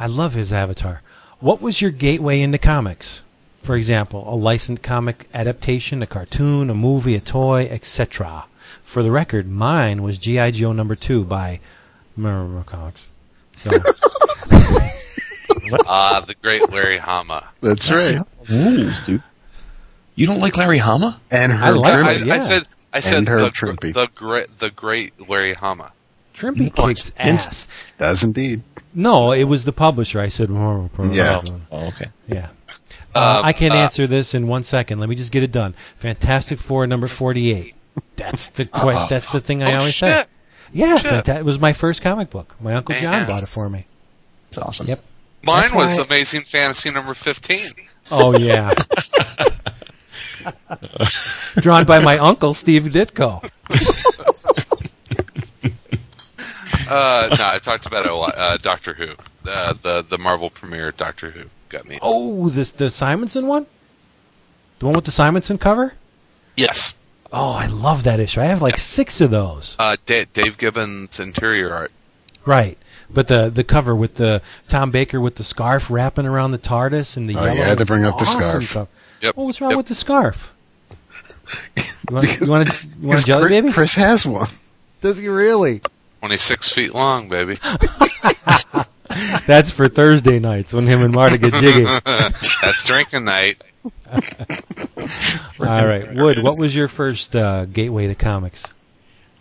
I love his avatar. What was your gateway into comics? For example, a licensed comic adaptation, a cartoon, a movie, a toy, etc. For the record, mine was G.I. Joe number two by Marvel Comics. So, <laughs> Ah, the great Larry Hama. that's right. Rules, dude. You don't like Larry Hama? And I her like I, it, I said, I said And Herb the, Trimpe. the great, the great Larry Hama. Trimpy No, kicks it's against- ass. does indeed. No, it was the publisher. I said, "Oh, Yeah. Oh, okay. Yeah. Uh, Um, I can uh, answer this in one second. Let me just get it done. Fantastic Four number forty-eight. That's the que- that's the thing I Oh, always shit. say. Yeah, Shit. fanta- it was my first comic book. My uncle John Yes. bought it for me. It's awesome. Yep. Mine That's was why- Amazing Fantasy number 15. Oh yeah. <laughs> Drawn by my uncle Steve Ditko. <laughs> Uh, no, I talked about it a lot. Uh, Doctor Who. Uh, the, the Marvel premiere Doctor Who got me. Oh, this the Simonson one. The one with the Simonson cover. Yes. Oh, I love that issue. I have like six of those. Uh, Da- Dave Gibbons interior art. Right. But the the cover with the Tom Baker with the scarf wrapping around the TARDIS and the Oh, yellow. you had to bring up the awesome scarf. cover. Yep. Oh, what's wrong Yep. with the scarf? You want you want a, you want a Because jelly Chris, baby? Chris has one. Does he really? 26 feet long, baby. <laughs> That's for Thursday nights when him and Marta get jiggy. <laughs> That's drinking night. Right, Wood. What was your first uh, gateway to comics?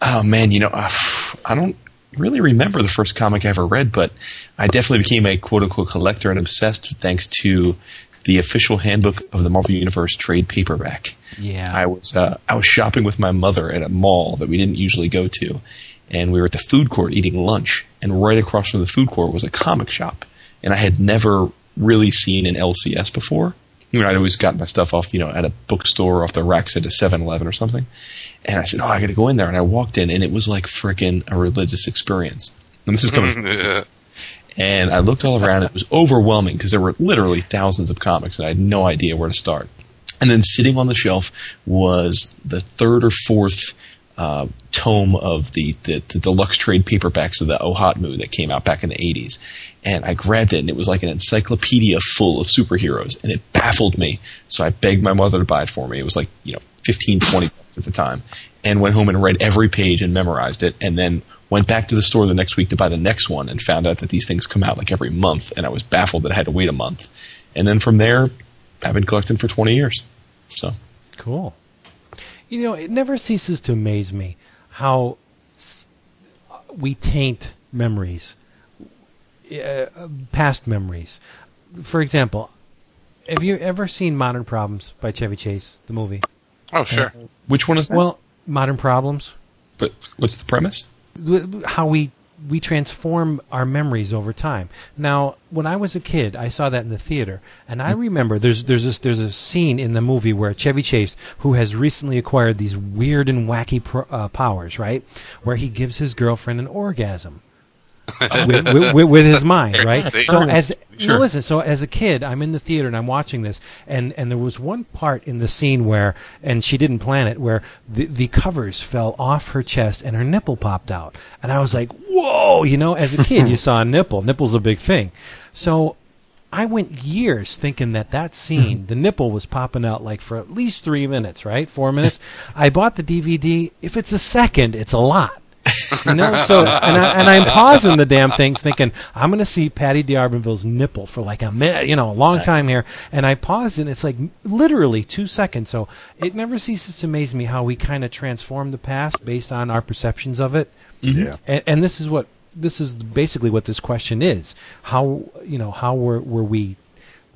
Oh man, you know, I don't really remember the first comic I ever read, but I definitely became a quote unquote collector and obsessed thanks to the official handbook of the Marvel Universe trade paperback. Yeah. I was uh, I was shopping with my mother at a mall that we didn't usually go to, and we were at the food court eating lunch, and right across from the food court was a comic shop, and I had never really seen an LCS before. You know, I'd always gotten my stuff off, you know, at a bookstore off the racks at a 7-Eleven or something. And I said, "Oh, I got to go in there." And I walked in, and it was like frickin' a religious experience. And this is coming from <laughs> Yeah. and I looked all around. It was overwhelming because there were literally thousands of comics, and I had no idea where to start. And then sitting on the shelf was the third or fourth uh, tome of the, the, the deluxe trade paperbacks of the OHOTMU that came out back in the 80s. And I grabbed it, and it was like an encyclopedia full of superheroes, and it baffled me. So I begged my mother to buy it for me. It was like, you know, 15, 20 bucks at the time. And went home and read every page and memorized it, and then went back to the store the next week to buy the next one and found out that these things come out like every month, and I was baffled that I had to wait a month. And then from there, I've been collecting for 20 years. So, Cool. You know, it never ceases to amaze me how we taint memories, uh, past memories. For example, have you ever seen Modern Problems by Chevy Chase, the movie? Oh, sure. which one is that? Well, Modern Problems, but what's the premise? how we we transform our memories over time. Now, when I was a kid, I saw that in the theater, and I remember there's there's this there's a scene in the movie where Chevy Chase, who has recently acquired these weird and wacky pro, uh, powers, right, where he gives his girlfriend an orgasm. With, with, with- with his mind, right? So as Sure. no, listen. So as a kid, I'm in the theater and I'm watching this, and and there was one part in the scene where, and she didn't plan it, where the the covers fell off her chest and her nipple popped out, and I was like, whoa, you know, as a kid, you saw a nipple. Nipple's a big thing, so. I went years thinking that that scene, the nipple was popping out like for at least three minutes, right? Four minutes. <laughs> I bought the DVD. If it's a second, it's a lot. <laughs> You know, so and, I, and I'm pausing the damn thing, thinking I'm going to see Patti D'Arbanville's nipple for like a minute, you know, a long time here. And I paused, and it's like literally two seconds. So it never ceases to amaze me how we kind of transform the past based on our perceptions of it. Mm-hmm. Yeah. And, and this is what this is basically what this question is: how you know how were were we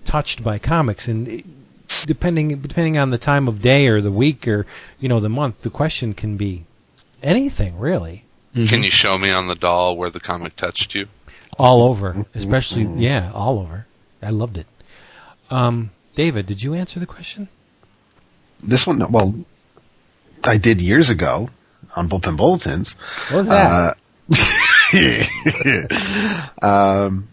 touched by comics and. it- Depending depending on the time of day or the week or you know the month, the question can be anything really. Can you show me on the doll where the comic touched you? all over, especially yeah, all over. I loved it. Um, David, did you answer the question? This one, well, I did years ago on Bullpen Bulletins. What was that? Uh, <laughs> um,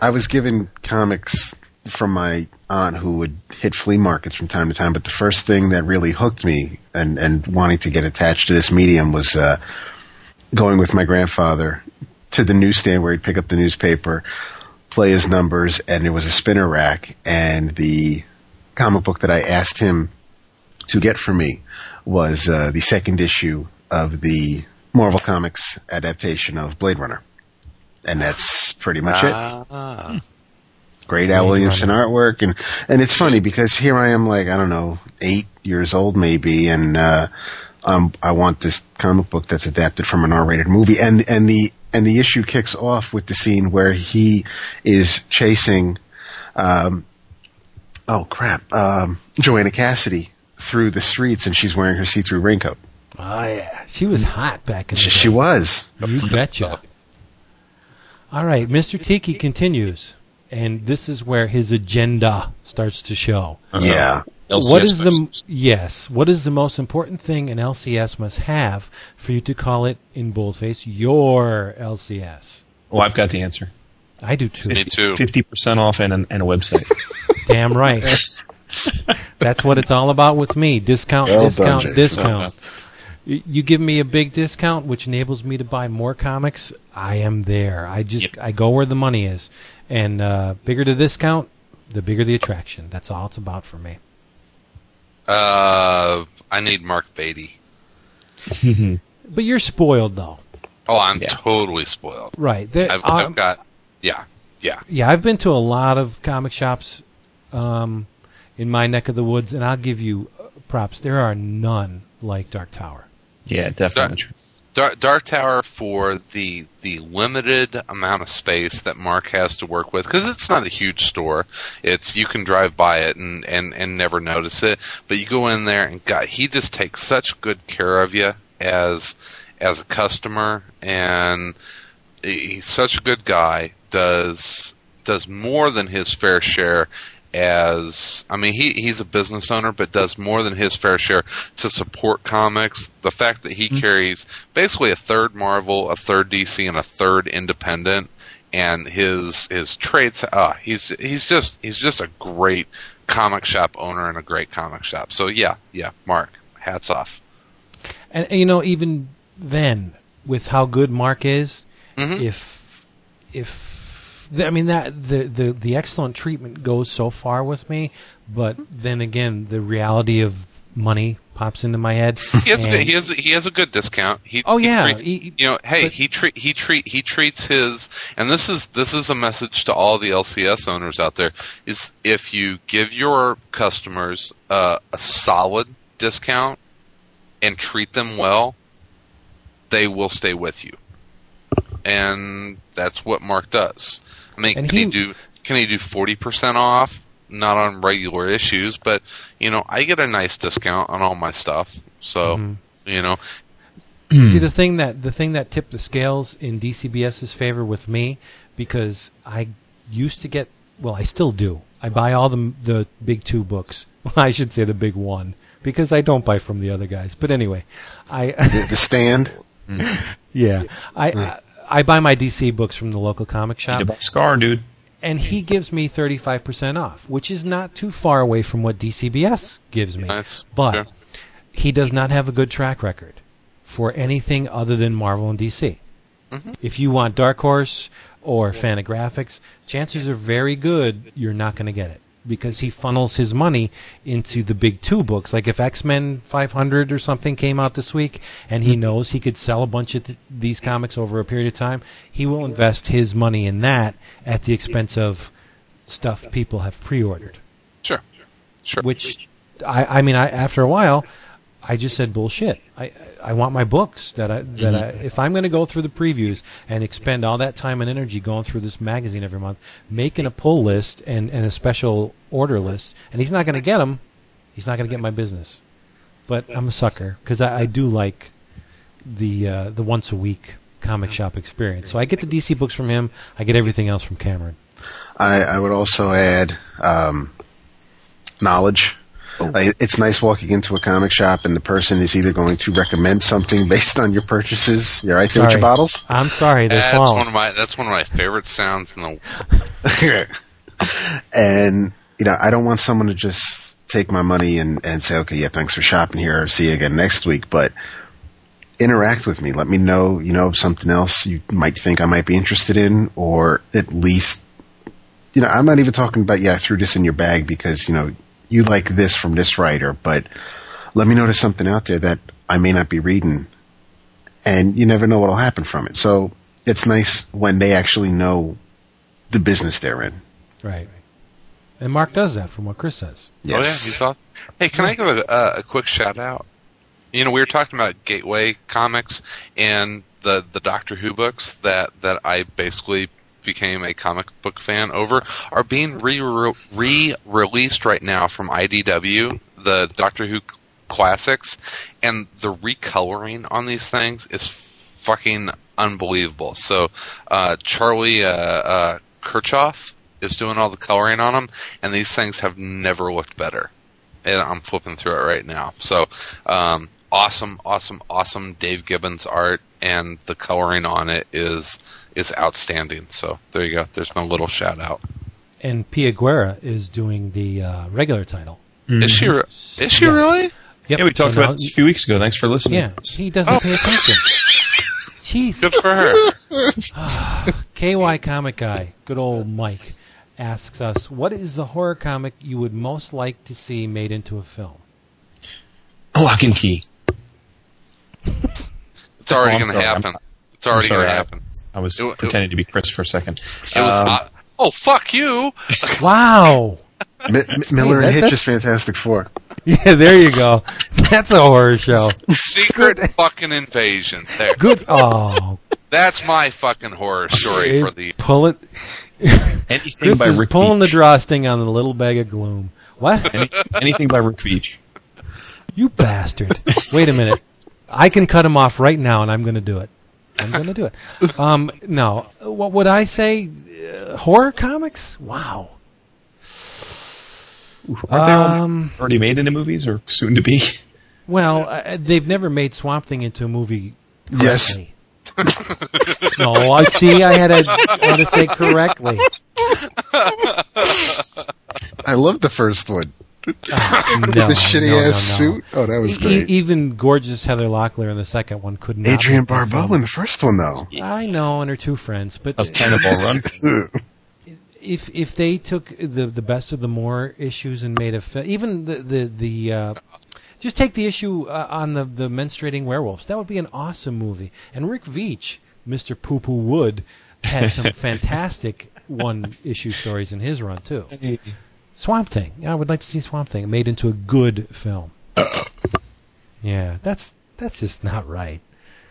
I was given comics from my aunt who would hit flea markets from time to time, but the first thing that really hooked me and, and wanting to get attached to this medium was uh, going with my grandfather to the newsstand where he'd pick up the newspaper, play his numbers, and there was a spinner rack, and the comic book that I asked him to get for me was uh, the second issue of the Marvel Comics adaptation of Blade Runner. And that's pretty much it. Great Al Williamson artwork, and and it's funny because here I am, like I don't know, eight years old maybe, and uh, um, I want this comic book that's adapted from an R-rated movie, and and the and the issue kicks off with the scene where he is chasing, um, oh crap, um, Joanna Cassidy through the streets, and she's wearing her see-through raincoat. Oh yeah, she was hot back in the She, day. she was. You betcha. All right, Mr. Tiki continues, and this is where his agenda starts to show. Uh-huh. Yeah. LCS what is the yes? What is the most important thing an LCS must have for you to call it in boldface your LCS? Oh, I've got the answer. I do too. Me too. Fifty percent off and, an, and a website. <laughs> Damn right. That's what it's all about with me. Discount, Well discount, Jason. discount. You give me a big discount, which enables me to buy more comics. I am there. I just I go where the money is, and uh, bigger the discount, the bigger the attraction. That's all it's about for me. Uh, I need Mark Beatty. <laughs> But you're spoiled though, Oh, I'm Yeah. totally spoiled. right? There, I've, um, I've got, yeah, yeah. yeah, I've been to a lot of comic shops um, in my neck of the woods, and I'll give you uh, props. There are none like Dark Tower. yeah, definitely. true. Dark, Dark Tower for the the limited amount of space that Mark has to work with because it's not a huge store. It's you can drive by it and, and, and never notice it, but you go in there and God, he just takes such good care of you as as a customer, and he's such a good guy. Does does more than his fair share as I mean he he's a business owner but does more than his fair share to support comics. The fact that he carries basically a third Marvel, a third DC and a third independent and his his traits uh he's he's just he's just a great comic shop owner and a great comic shop. So yeah, yeah, Mark, hats off. And, and, you know, even then, with how good Mark is, if if I mean that the, the the excellent treatment goes so far with me, but then again, the reality of money pops into my head. <laughs> He has, a and- good, he has he has a good discount. He, Oh, he yeah, treats- he- you know, hey, but- he treat he treat he treats his, and this is this is a message to all the LCS owners out there: is if you give your customers uh, a solid discount and treat them well, they will stay with you, and that's what Mark does. I mean, And can he, he- do can he do forty percent off? Not on regular issues, but you know, I get a nice discount on all my stuff. So, Mm-hmm. you know, <clears throat> See the thing that the thing that tipped the scales in DCBS's favor with me because I used to get well I still do I buy all the the big two books well, <laughs> I should say the big one because I don't buy from the other guys but anyway I The, the stand. <laughs> yeah I, I I buy my DC books from the local comic shop Scar, dude. and he gives me 35% off which is not too far away from what DCBS gives me Nice. but Okay. he does not have a good track record for anything other than Marvel and DC. If you want Dark Horse or Fantagraphics, chances are very good you're not going to get it because he funnels his money into the big two books. Like if X Men 500 or something came out this week and he knows he could sell a bunch of th- these comics over a period of time, he will invest his money in that at the expense of stuff people have pre ordered sure, sure. which I, I mean, I, after a while, I just said bullshit. I, I want my books that I, that I, if I'm going to go through the previews and expend all that time and energy going through this magazine every month, making a pull list and, and a special order list, and he's not going to get them, he's not going to get my business. But I'm a sucker because I, I do like the uh, the once a week comic shop experience. So I get the DC books from him. I get everything else from Cameron. I, I would also add um, knowledge. Oh. Like, it's nice walking into a comic shop and the person is either going to recommend something <laughs> based on your purchases. You're right there with your bottles. I'm sorry, they're That's one of my that's one of my favorite sounds in the <laughs> and you know, I don't want someone to just take my money and and say, okay, yeah, thanks for shopping here. See you again next week. But interact with me. Let me know, you know, something else you might think I might be interested in, or at least, you know, I'm not even talking about yeah, I threw this in your bag because you know you like this from this writer, but let me know there's something out there that I may not be reading, and you never know what'll happen from it. So it's nice when they actually know the business they're in. Right. And Mark does that from what Chris says. Yes. Oh yeah, he's awesome. Hey, can I give a, a, a quick shout out? You know, we were talking about Gateway Comics and the the Doctor Who books that that I basically became a comic book fan over are being re re released right now from IDW, the Doctor Who classics, and the recoloring on these things is fucking unbelievable. So, uh, Charlie uh, uh, Kirchoff is doing all the coloring on them, and these things have never looked better. And I'm flipping through it right now. So, um, awesome, awesome, awesome Dave Gibbons art, and the coloring on it is is outstanding. So there you go. There's my little shout out. And Pia Guerra is doing the uh, regular title. Is she? Re- is she Yeah. really? Yep. Yeah, we talked So about now- this a few weeks ago. Thanks for listening. Yeah, he doesn't pay attention. <laughs> Jeez. Good for her. <sighs> KY Comic Guy, good old Mike, asks us, what is the horror comic you would most like to see made into a film? Locke and Key. It's already Oh, going to sorry. I'm- happen. It's already I'm sorry, going to I- happen. I was It wa- it- pretending to be Chris for a second. It was. Um, uh, oh fuck you! <laughs> Wow. Mi- Mi- Millar Hey, and Hitch is Fantastic Four. Yeah, there you go. <laughs> That's a horror show. Secret fucking invasion. There. Good. Oh, That's my fucking horror story for the. pull it. anything Chris by is Rick pulling the Veitch. drawstring on the little bag of gloom. What? Any- anything by Rick Veitch. You bastard. Wait a minute. I can cut him off right now, and I'm going to do it. I'm going to do it. Um, no. What would I say? Uh, horror comics? Wow. Aren't they Um, already made into movies or soon to be? well, uh, they've never made Swamp Thing into a movie. Yes. correctly. no, I see. I had to, I had to say correctly. I love the first one. Ah, no, the shitty no, no, ass no. suit. Oh, that was E- great. even gorgeous Heather Locklear in the second one could not. Adrienne Barbeau in the first one, though. I know, and her two friends, but Of Cannonball Run. <laughs> if if they took the the best of the Moore issues and made a fi- even the the the uh, just take the issue uh, on the the menstruating werewolves, that would be an awesome movie. And Rick Veitch, Mister Poo Poo Wood, had some <laughs> fantastic one issue stories in his run too. Swamp Thing, I would like to see Swamp Thing made into a good film. <coughs> yeah, that's that's just not right.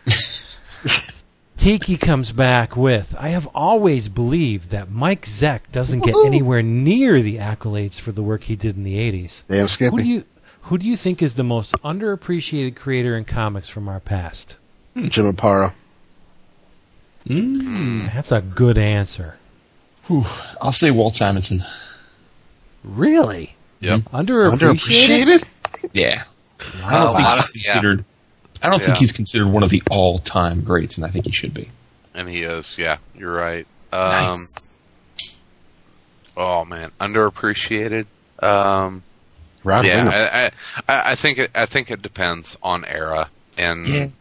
<laughs> Tiki comes back with I have always believed that Mike Zeck doesn't get anywhere near the accolades for the work he did in the 80s. Damn, Who do you who do you think is the most underappreciated creator in comics from our past? Hmm. Jim Aparo. Hmm. That's a good answer. Whew. I'll say Walt Simonson. Really? Yep. Underappreciated? Underappreciated? Yeah. I I don't don't think think he's considered. I don't think Yeah. he's considered one of the all-time greats, and I think he should be. And he is. Yeah, you're right. Um, Nice. Oh man, underappreciated. Um, Rod yeah, I, I, I think it. I think it depends on era and.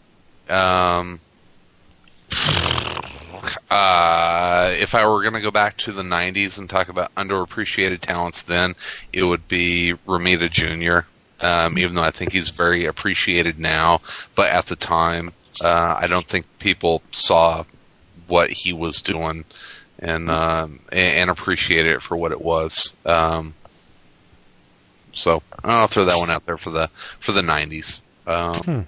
Um, uh, if I were going to go back to the '90s and talk about underappreciated talents, then it would be Romita Jr. Um, even though I think he's very appreciated now, but at the time, uh, I don't think people saw what he was doing and um, and, and appreciated it for what it was. Um, so I'll throw that one out there for the for the '90s. Um,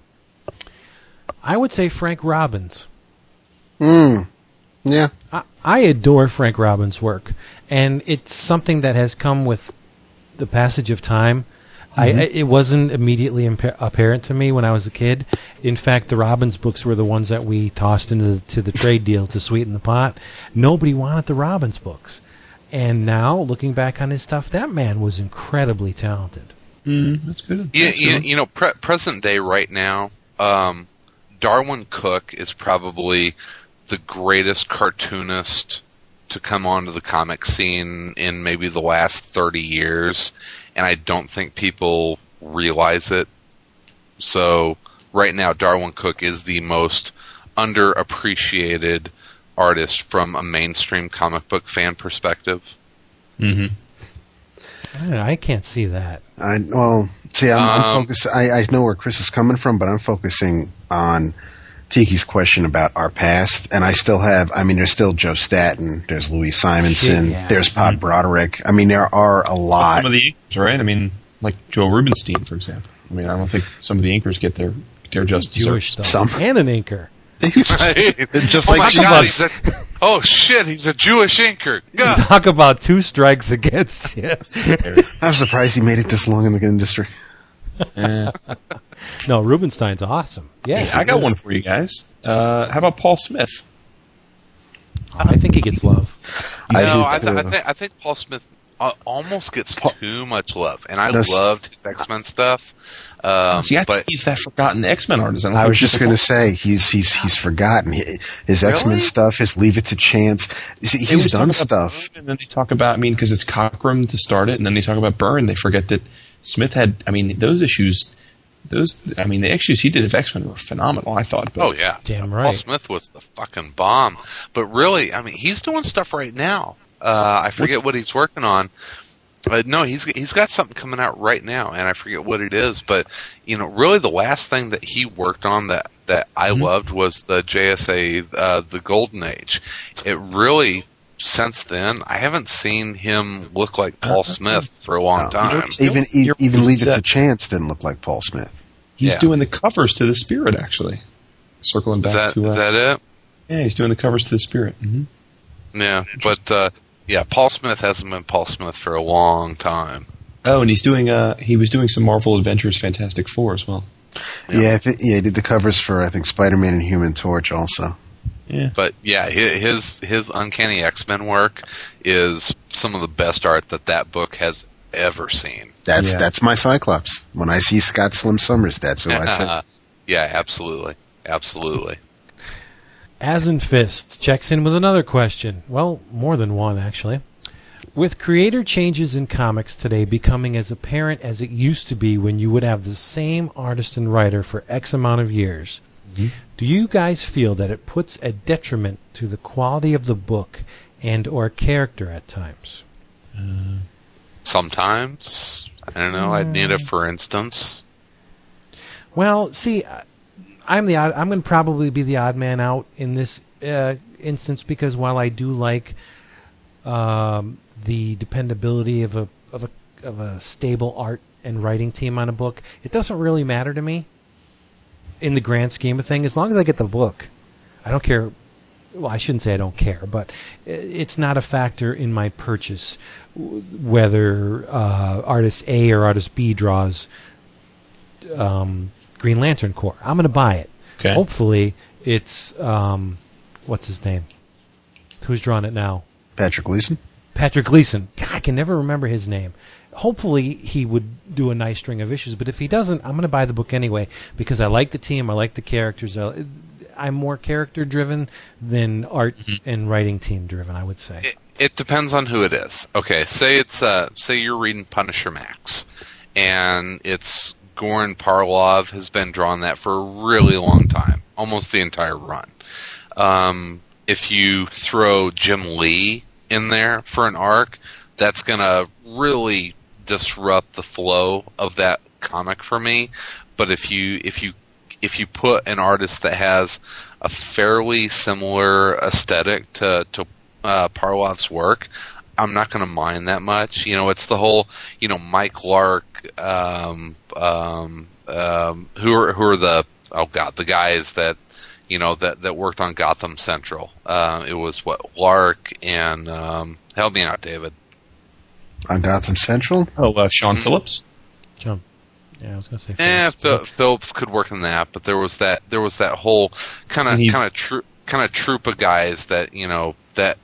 I would say Frank Robbins. Mm. Yeah. I, I adore Frank Robbins' work, and it's something that has come with the passage of time. I, I, it wasn't immediately impa- apparent to me when I was a kid. In fact, the Robbins books were the ones that we tossed into the, to the trade <laughs> deal to sweeten the pot. Nobody wanted the Robbins books, and now looking back on his stuff, that man was incredibly talented. Mm, that's good. You, That's you, good. you know, pre- present day right now, um, Darwyn Cooke is probably the greatest cartoonist to come onto the comic scene in maybe the last 30 years, and I don't think people realize it. So, right now, Darwyn Cooke is the most underappreciated artist from a mainstream comic book fan perspective. hmm I, I can't see that. I well, see, I'm, I'm Um, focused. I, I know where Chris is coming from, but I'm focusing on Tiki's question about our past, and I still have. I mean, there's still Joe Staton, there's Louise Simonson, Shit, yeah. there's Pat Broderick. I mean, there are a lot. Some of the inkers, right? I mean, like Joe Rubinstein, for example. I mean, I don't think some of the inkers get their their just Jewish stuff. Some. And an inker. <laughs> just oh my like God, he's a, oh shit, he's a Jewish inker. Ugh. <laughs> Talk about two strikes against you. <laughs> I'm surprised he made it this long in the industry. No, Rubinstein's awesome. Yes, Hey, I got is. one for you guys. Uh, how about Paul Smith? I think he gets love. I no, do I, th- I too. think I think Paul Smith uh, almost gets Paul- too much love, and I That's- loved his X Men stuff. Um, See, I but think he's that forgotten X Men artist. don't I was just going to say he's he's he's forgotten his X Men Really? stuff, his Leave It to Chance. See, he's done stuff. Byrne, and then they talk about. I mean, because it's Cockrum to start it, and then they talk about Byrne. They forget that Smith had. I mean, those issues. Those. I mean, the issues he did of X Men were phenomenal. I thought. But oh yeah, Damn right. Paul right. Smith was the fucking bomb. But really, I mean, he's doing stuff right now. Uh, I forget What's- what he's working on. Uh, no, he's he's got something coming out right now, and I forget what it is. But you know, really, the last thing that he worked on that that I Mm-hmm. loved was the JSA, uh, the Golden Age. It really, since then, I haven't seen him look like Paul Smith for a long No. time. Even e- You're- even Leave It to Chance didn't look like Paul Smith. he's Yeah. doing the covers to the Spirit. Actually, circling back Is that to. Uh, is that it? yeah, he's doing the covers to the Spirit. hmm Yeah, but uh, yeah, Paul Smith hasn't been Paul Smith for a long time. Oh, and he's doing. Uh, he was doing some Marvel Adventures Fantastic Four as well. Yeah. Yeah, I think yeah, he did the covers for I think Spider Man and Human Torch also. Yeah. But yeah, his his Uncanny X Men work is some of the best art that that book has ever seen. That's Yeah. that's my Cyclops. When I see Scott Slim Summers, that's who I say. <laughs> yeah, absolutely, absolutely. As in Fist checks in with another question. Well, more than one, actually. With creator changes in comics today becoming as apparent as it used to be when you would have the same artist and writer for X amount of years, mm-hmm. Do you guys feel that it puts a detriment to the quality of the book and or character at times? Sometimes I don't know. I'd need a for instance. Well, see, I'm the odd, I'm going to probably be the odd man out in this uh, instance because while I do like um, the dependability of a of a of a stable art and writing team on a book, it doesn't really matter to me in the grand scheme of things. As long as I get the book, I don't care. Well, I shouldn't say I don't care, but it's not a factor in my purchase whether uh, artist A or artist B draws um, Green Lantern Corps. I'm going to buy it. Okay. Hopefully, it's um, what's his name? Who's drawn it now? Patrick Gleason. Patrick Gleason. God, I can never remember his name. Hopefully, he would do a nice string of issues. But if he doesn't, I'm going to buy the book anyway because I like the team. I like the characters. I'm more character driven than art and writing team driven. I would say. It, it depends on who it is. Okay, say it's uh, say you're reading Punisher Max, and it's Goran Parlov has been drawing that for a really long time, almost the entire run. Um, if you throw Jim Lee in there for an arc, that's gonna really disrupt the flow of that comic for me. But if you if you if you put an artist that has a fairly similar aesthetic to to uh, Parlov's work, I'm not going to mind that much. You know, it's the whole you know Mike Lark, um, um, um, who are who are the oh god the guys that you know that that worked on Gotham Central. Uh, it was what Lark and um, help me out, David. On Gotham Central? Oh, uh, Sean Phillips. Jump. Yeah, I was going to say. Eh, Phillips, Phil- but- Phillips could work in that, but there was that there was that whole kind of he- kind of tro- kind of troop of guys that you know that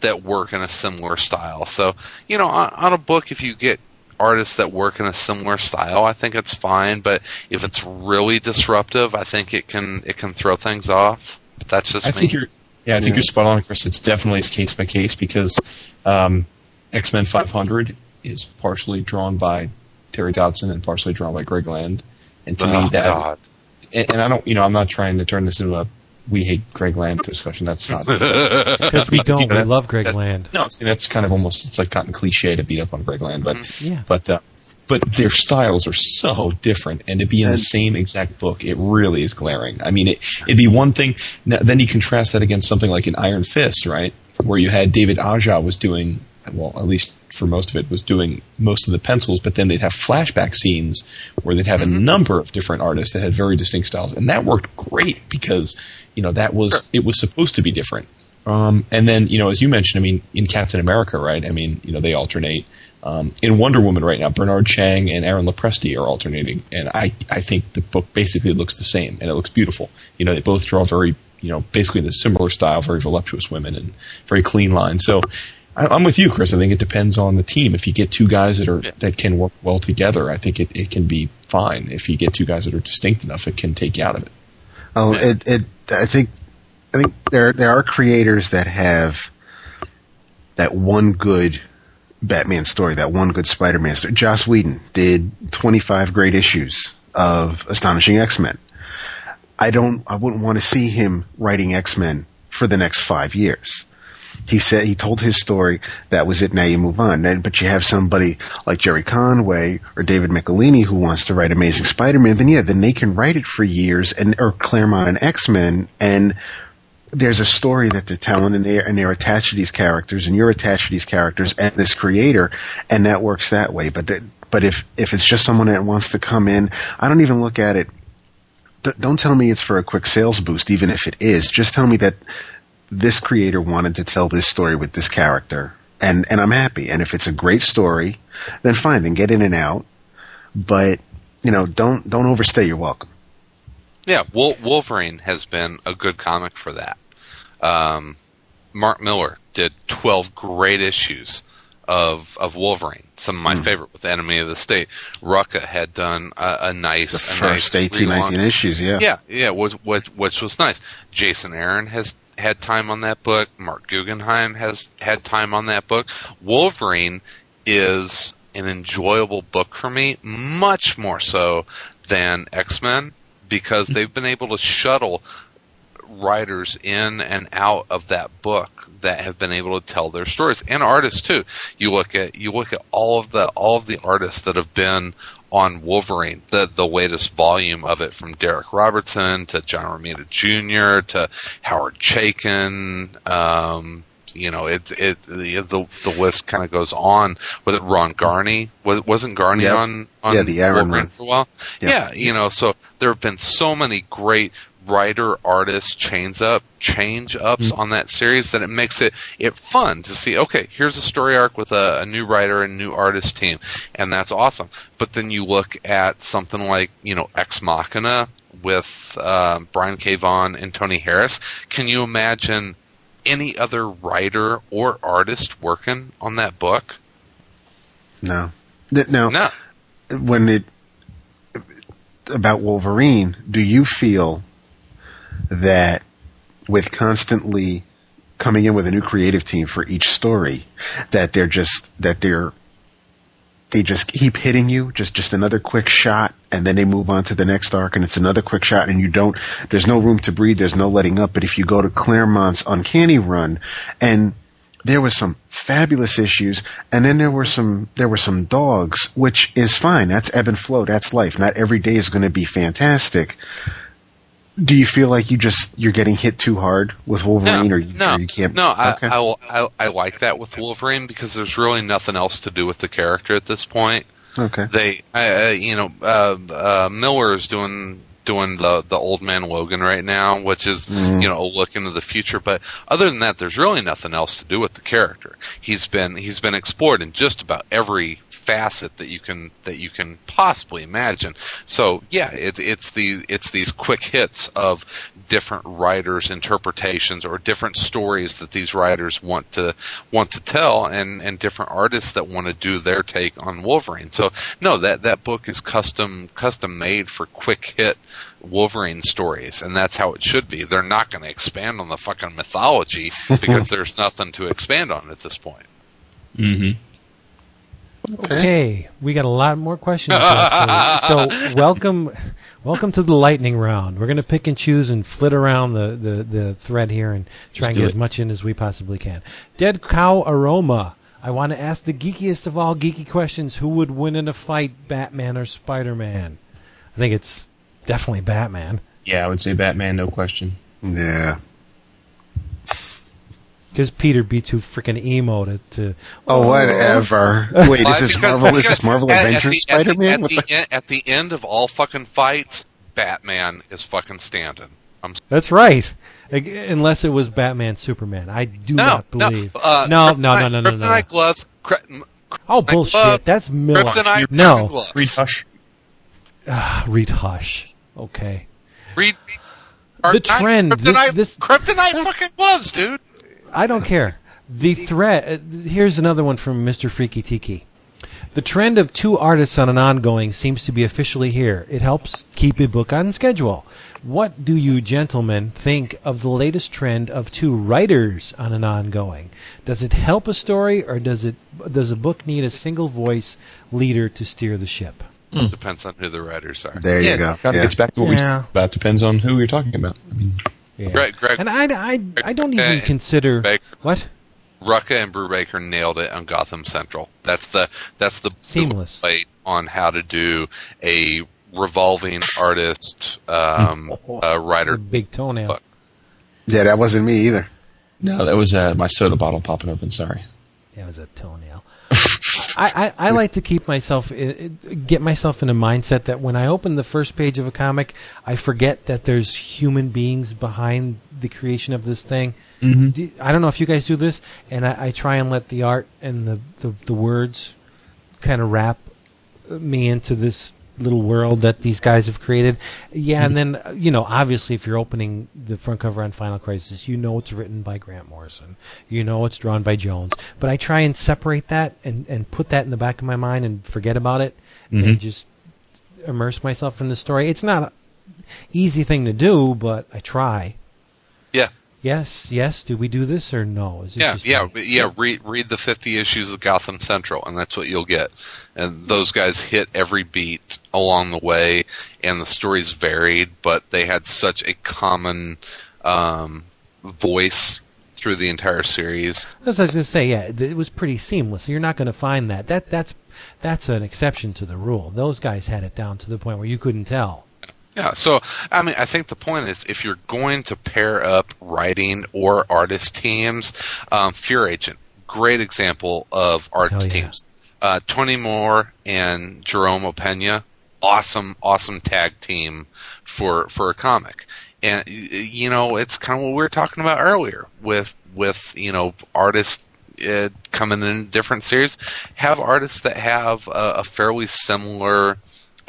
that work in a similar style. So you know, on, on a book, if you get artists that work in a similar style, I think it's fine. But if it's really disruptive, I think it can it can throw things off. But that's just I me. think you're. Yeah, I think you're spot on, Chris. It's definitely case by case because um, X Men 500 is partially drawn by Terry Dodson and partially drawn by Greg Land, and to oh, me that. God. And, and I don't, you know, I'm not trying to turn this into a we hate Greg Land discussion. That's not. Because <laughs> we don't. know, We love Greg that- Land. No, see, that's kind of almost it's like gotten cliche to beat up on Greg Land, but Yeah. but uh, but their styles are so different, and to be in the same exact book, it really is glaring. I mean, it, it'd be one thing. Now, then you contrast that against something like an Iron Fist, right, where you had David Aja was doing well, at least for most of it, was doing most of the pencils, but then they'd have flashback scenes where they'd have a number of different artists that had very distinct styles, and that worked great because you know that was it was supposed to be different. Um, and then, you know, as you mentioned, I mean, in Captain America, right? I mean, you know, they alternate. Um, in Wonder Woman right now, Bernard Chang and Aaron Lopresti are alternating, and I, I think the book basically looks the same, and it looks beautiful. You know, they both draw very, you know, basically the similar style, very voluptuous women and very clean lines. So, I'm with you, Chris. I think it depends on the team. If you get two guys that are that can work well together, I think it, it can be fine. If you get two guys that are distinct enough, it can take you out of it. Oh, it, it. I think, I think there there are creators that have that one good Batman story, that one good Spider-Man story. Joss Whedon did 25 great issues of Astonishing X-Men. I don't, I wouldn't want to see him writing X-Men for the next five years. He said he told his story. That was it. Now you move on. Then, but you have somebody like Gerry Conway or David Michelinie who wants to write Amazing Spider-Man. Then yeah, then they can write it for years and or Claremont and X-Men and there's a story that they're telling and they're, and they're attached to these characters and you're attached to these characters and this creator and that works that way. But, but if, if it's just someone that wants to come in, I don't even look at it. Don't tell me it's for a quick sales boost, even if it is. Just tell me that this creator wanted to tell this story with this character and, and I'm happy. And if it's a great story, then fine, then get in and out. But, you know, don't, don't overstay your welcome. Yeah, Wol- Wolverine has been a good comic for that. Um, Mark Millar did 12 great issues of of Wolverine. Some of my favorite with Enemy of the State. Rucka had done a, a nice, The a first nice 18, 19 issues, yeah. Yeah, yeah, which, which, which was nice. Jason Aaron has had time on that book. Mark Guggenheim has had time on that book. Wolverine is an enjoyable book for me, much more so than X Men, because they've been able to shuttle writers in and out of that book that have been able to tell their stories and artists too. You look at you look at all of the all of the artists that have been on Wolverine, the the latest volume of it from Darick Robertson to John Romita Jr. to Howard Chaykin. Um, you know, it it the the, the list kind of goes on. Was it Ron Garney? Was wasn't Garney Yep. on on Yeah, the Iron Wolverine Man. for a while? Yep. Yeah, you know, so there have been so many great writer artist change up change ups Mm-hmm. on that series that it makes it it fun to see okay here's a story arc with a, a new writer and new artist team and that's awesome but then you look at something like you know ex machina with uh, brian k vaughan and tony harris can you imagine any other writer or artist working on that book No. No. no when it about Wolverine, do you feel that with constantly coming in with a new creative team for each story, that they're just that they're they just keep hitting you, just just another quick shot, and then they move on to the next arc, and it's another quick shot, and you don't. There's no room to breathe. There's no letting up. But if you go to Claremont's Uncanny Run, and there was some fabulous issues, and then there were some there were some dogs, which is fine. That's ebb and flow. That's life. Not every day is going to be fantastic. Do you feel like you just you're getting hit too hard with Wolverine, no, or, you, no, or you can't? No, I, Okay. I, I, I like that with Wolverine because there's really nothing else to do with the character at this point. okay. They, uh, you know, uh, uh, Millar is doing doing the the old man Logan right now, which is Mm-hmm. you know a look into the future. But other than that, there's really nothing else to do with the character. He's been he's been explored in just about every facet that you can that you can possibly imagine. So yeah, it, it's the it's these quick hits of different writers' interpretations or different stories that these writers want to want to tell, and and different artists that want to do their take on Wolverine. So no, that that book is custom custom made for quick hit Wolverine stories, and that's how it should be. They're not going to expand on the fucking mythology <laughs> because there's nothing to expand on at this point. Mm-hmm. Okay, we got a lot more questions. left for you. so <laughs> welcome, welcome to the lightning round. We're going to pick and choose and flit around the, the, the thread here and try Let's and do get as much in as we possibly can. Dead cow aroma. I want to ask the geekiest of all geeky questions: Who would win in a fight, Batman or Spider Man? I think it's definitely Batman Yeah, I would say Batman, no question. Yeah. Because Peter be too freaking emo to. to Oh, whatever. Wait, Why? is this Because- Marvel? Is this Marvel at- at Avengers the- at the- Spider-Man? At, the, en- at the end of all fucking fights, Batman is fucking standing. I'm That's right. Ag- Unless it was Batman Superman, I do no, not believe. No, uh, no, no, no, no, no, no. Kryptonite gloves. Kry- Oh bullshit! glove, That's Miller. Kryptonite no, gloves. Reed Hush. read Hush. Okay. Read. The trend, this- this- kryptonite fucking gloves, dude. I don't care. The threat. Uh, here's another one from Mr. Freaky Tiki. The trend of two artists on an ongoing seems to be officially here. It helps keep a book on schedule. What do you gentlemen think of the latest trend of two writers on an ongoing? Does it help a story, or does it does a book need a single voice leader to steer the ship? Depends on who the writers are. There you go. Kind of Yeah. gets back to what we Yeah. talked about. Depends on who you're talking about. I mean, Yeah. Greg, Greg and I, I, I don't even Okay. consider Baker. what Rucka and Brubaker nailed it on Gotham Central. That's the that's the Seamless. the on how to do a revolving artist um, <laughs> uh, writer. a big toenail. book. Yeah, that wasn't me either. no, that was uh, my soda bottle popping open. Sorry. That was a toenail. I, I, I like to keep myself get myself in a mindset that when I open the first page of a comic, I forget that there's human beings behind the creation of this thing. Mm-hmm. Do- I don't know if you guys do this, and I, I try and let the art and the, the, the words kind of wrap me into this little world that these guys have created. Yeah, and then uh, you know, obviously, if you're opening the front cover on Final Crisis, you know it's written by Grant Morrison. You know it's drawn by Jones. But I try and separate that and and put that in the back of my mind and forget about it and just immerse myself in the story. It's not an easy thing to do, but I try. Yes, yes. Do we do this or no? Is yeah, yeah, me? yeah. Read read the fifty issues of Gotham Central, and that's what you'll get. And those guys hit every beat along the way, and the stories varied, but they had such a common um, voice through the entire series. As I was going to say, yeah, it was pretty seamless. You're not going to find that. That that's that's an exception to the rule. Those guys had it down to the point where you couldn't tell. Yeah, so I mean, I think the point is if you're going to pair up writing or artist teams, um, Fear Agent, great example of artist yeah. teams. Uh, Tony Moore and Jerome Opena, awesome, awesome tag team for for a comic. And you know, it's kind of what we were talking about earlier with with you know artists uh, coming in different series. Have artists that have a, a fairly similar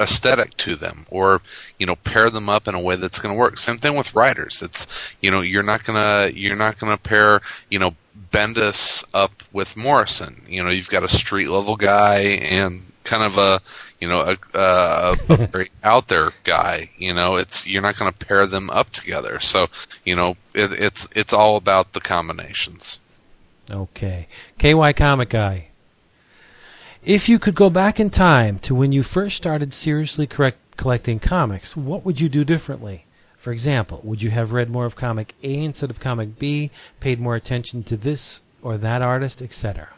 aesthetic to them or you know pair them up in a way that's going to work. Same thing with writers. It's you know you're not going to you're not going to pair you know bendis up with morrison. You know you've got a street level guy and kind of a you know a, a, a <laughs> very out there guy you know. It's you're not going to pair them up together. So you know it, it's it's all about the combinations. Okay, KY Comic Guy. If you could go back in time to when you first started seriously correct collecting comics, what would you do differently? For example, would you have read more of comic A instead of comic B, paid more attention to this or that artist, etc.?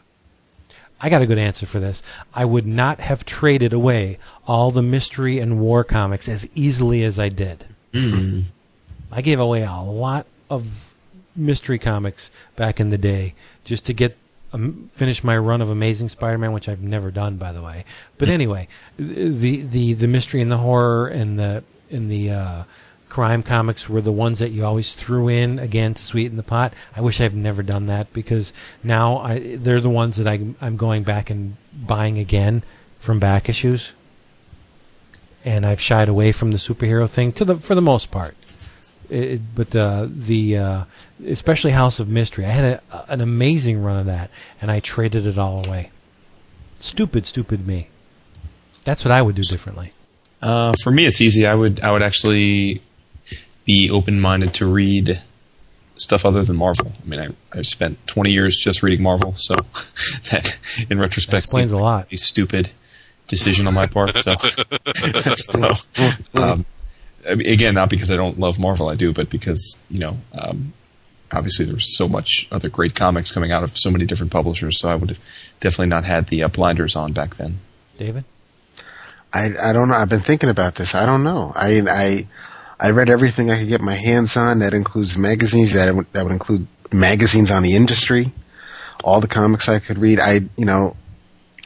I got a good answer for this. I would not have traded away all the mystery and war comics as easily as I did. Mm-hmm. I gave away a lot of mystery comics back in the day just to get um, finish my run of Amazing Spider-Man, which I've never done, by the way. But anyway, the the the mystery and the horror and the and the uh, crime comics were the ones that you always threw in again to sweeten the pot. I wish I've never done that because now I, they're the ones that I, I'm going back and buying again from back issues. And I've shied away from the superhero thing to the for the most part. It, but uh, the uh, especially House of Mystery, I had a, an amazing run of that, and I traded it all away. Stupid, stupid me. That's what I would do differently. Uh, for me, it's easy. I would I would actually be open minded to read stuff other than Marvel. I mean, I, I've spent 20 years just reading Marvel, so <laughs> that in retrospect explains a lot. A stupid decision on my part. So, <laughs> so <laughs> um, I mean, again, not because I don't love Marvel, I do, but because you know, um, obviously there's so much other great comics coming out of so many different publishers. So I would have definitely not had the uh, blinders on back then. David. I I don't know. I've been thinking about this. I don't know. I I I read everything I could get my hands on. That includes magazines. That would, that would include magazines on the industry. All the comics I could read. I you know,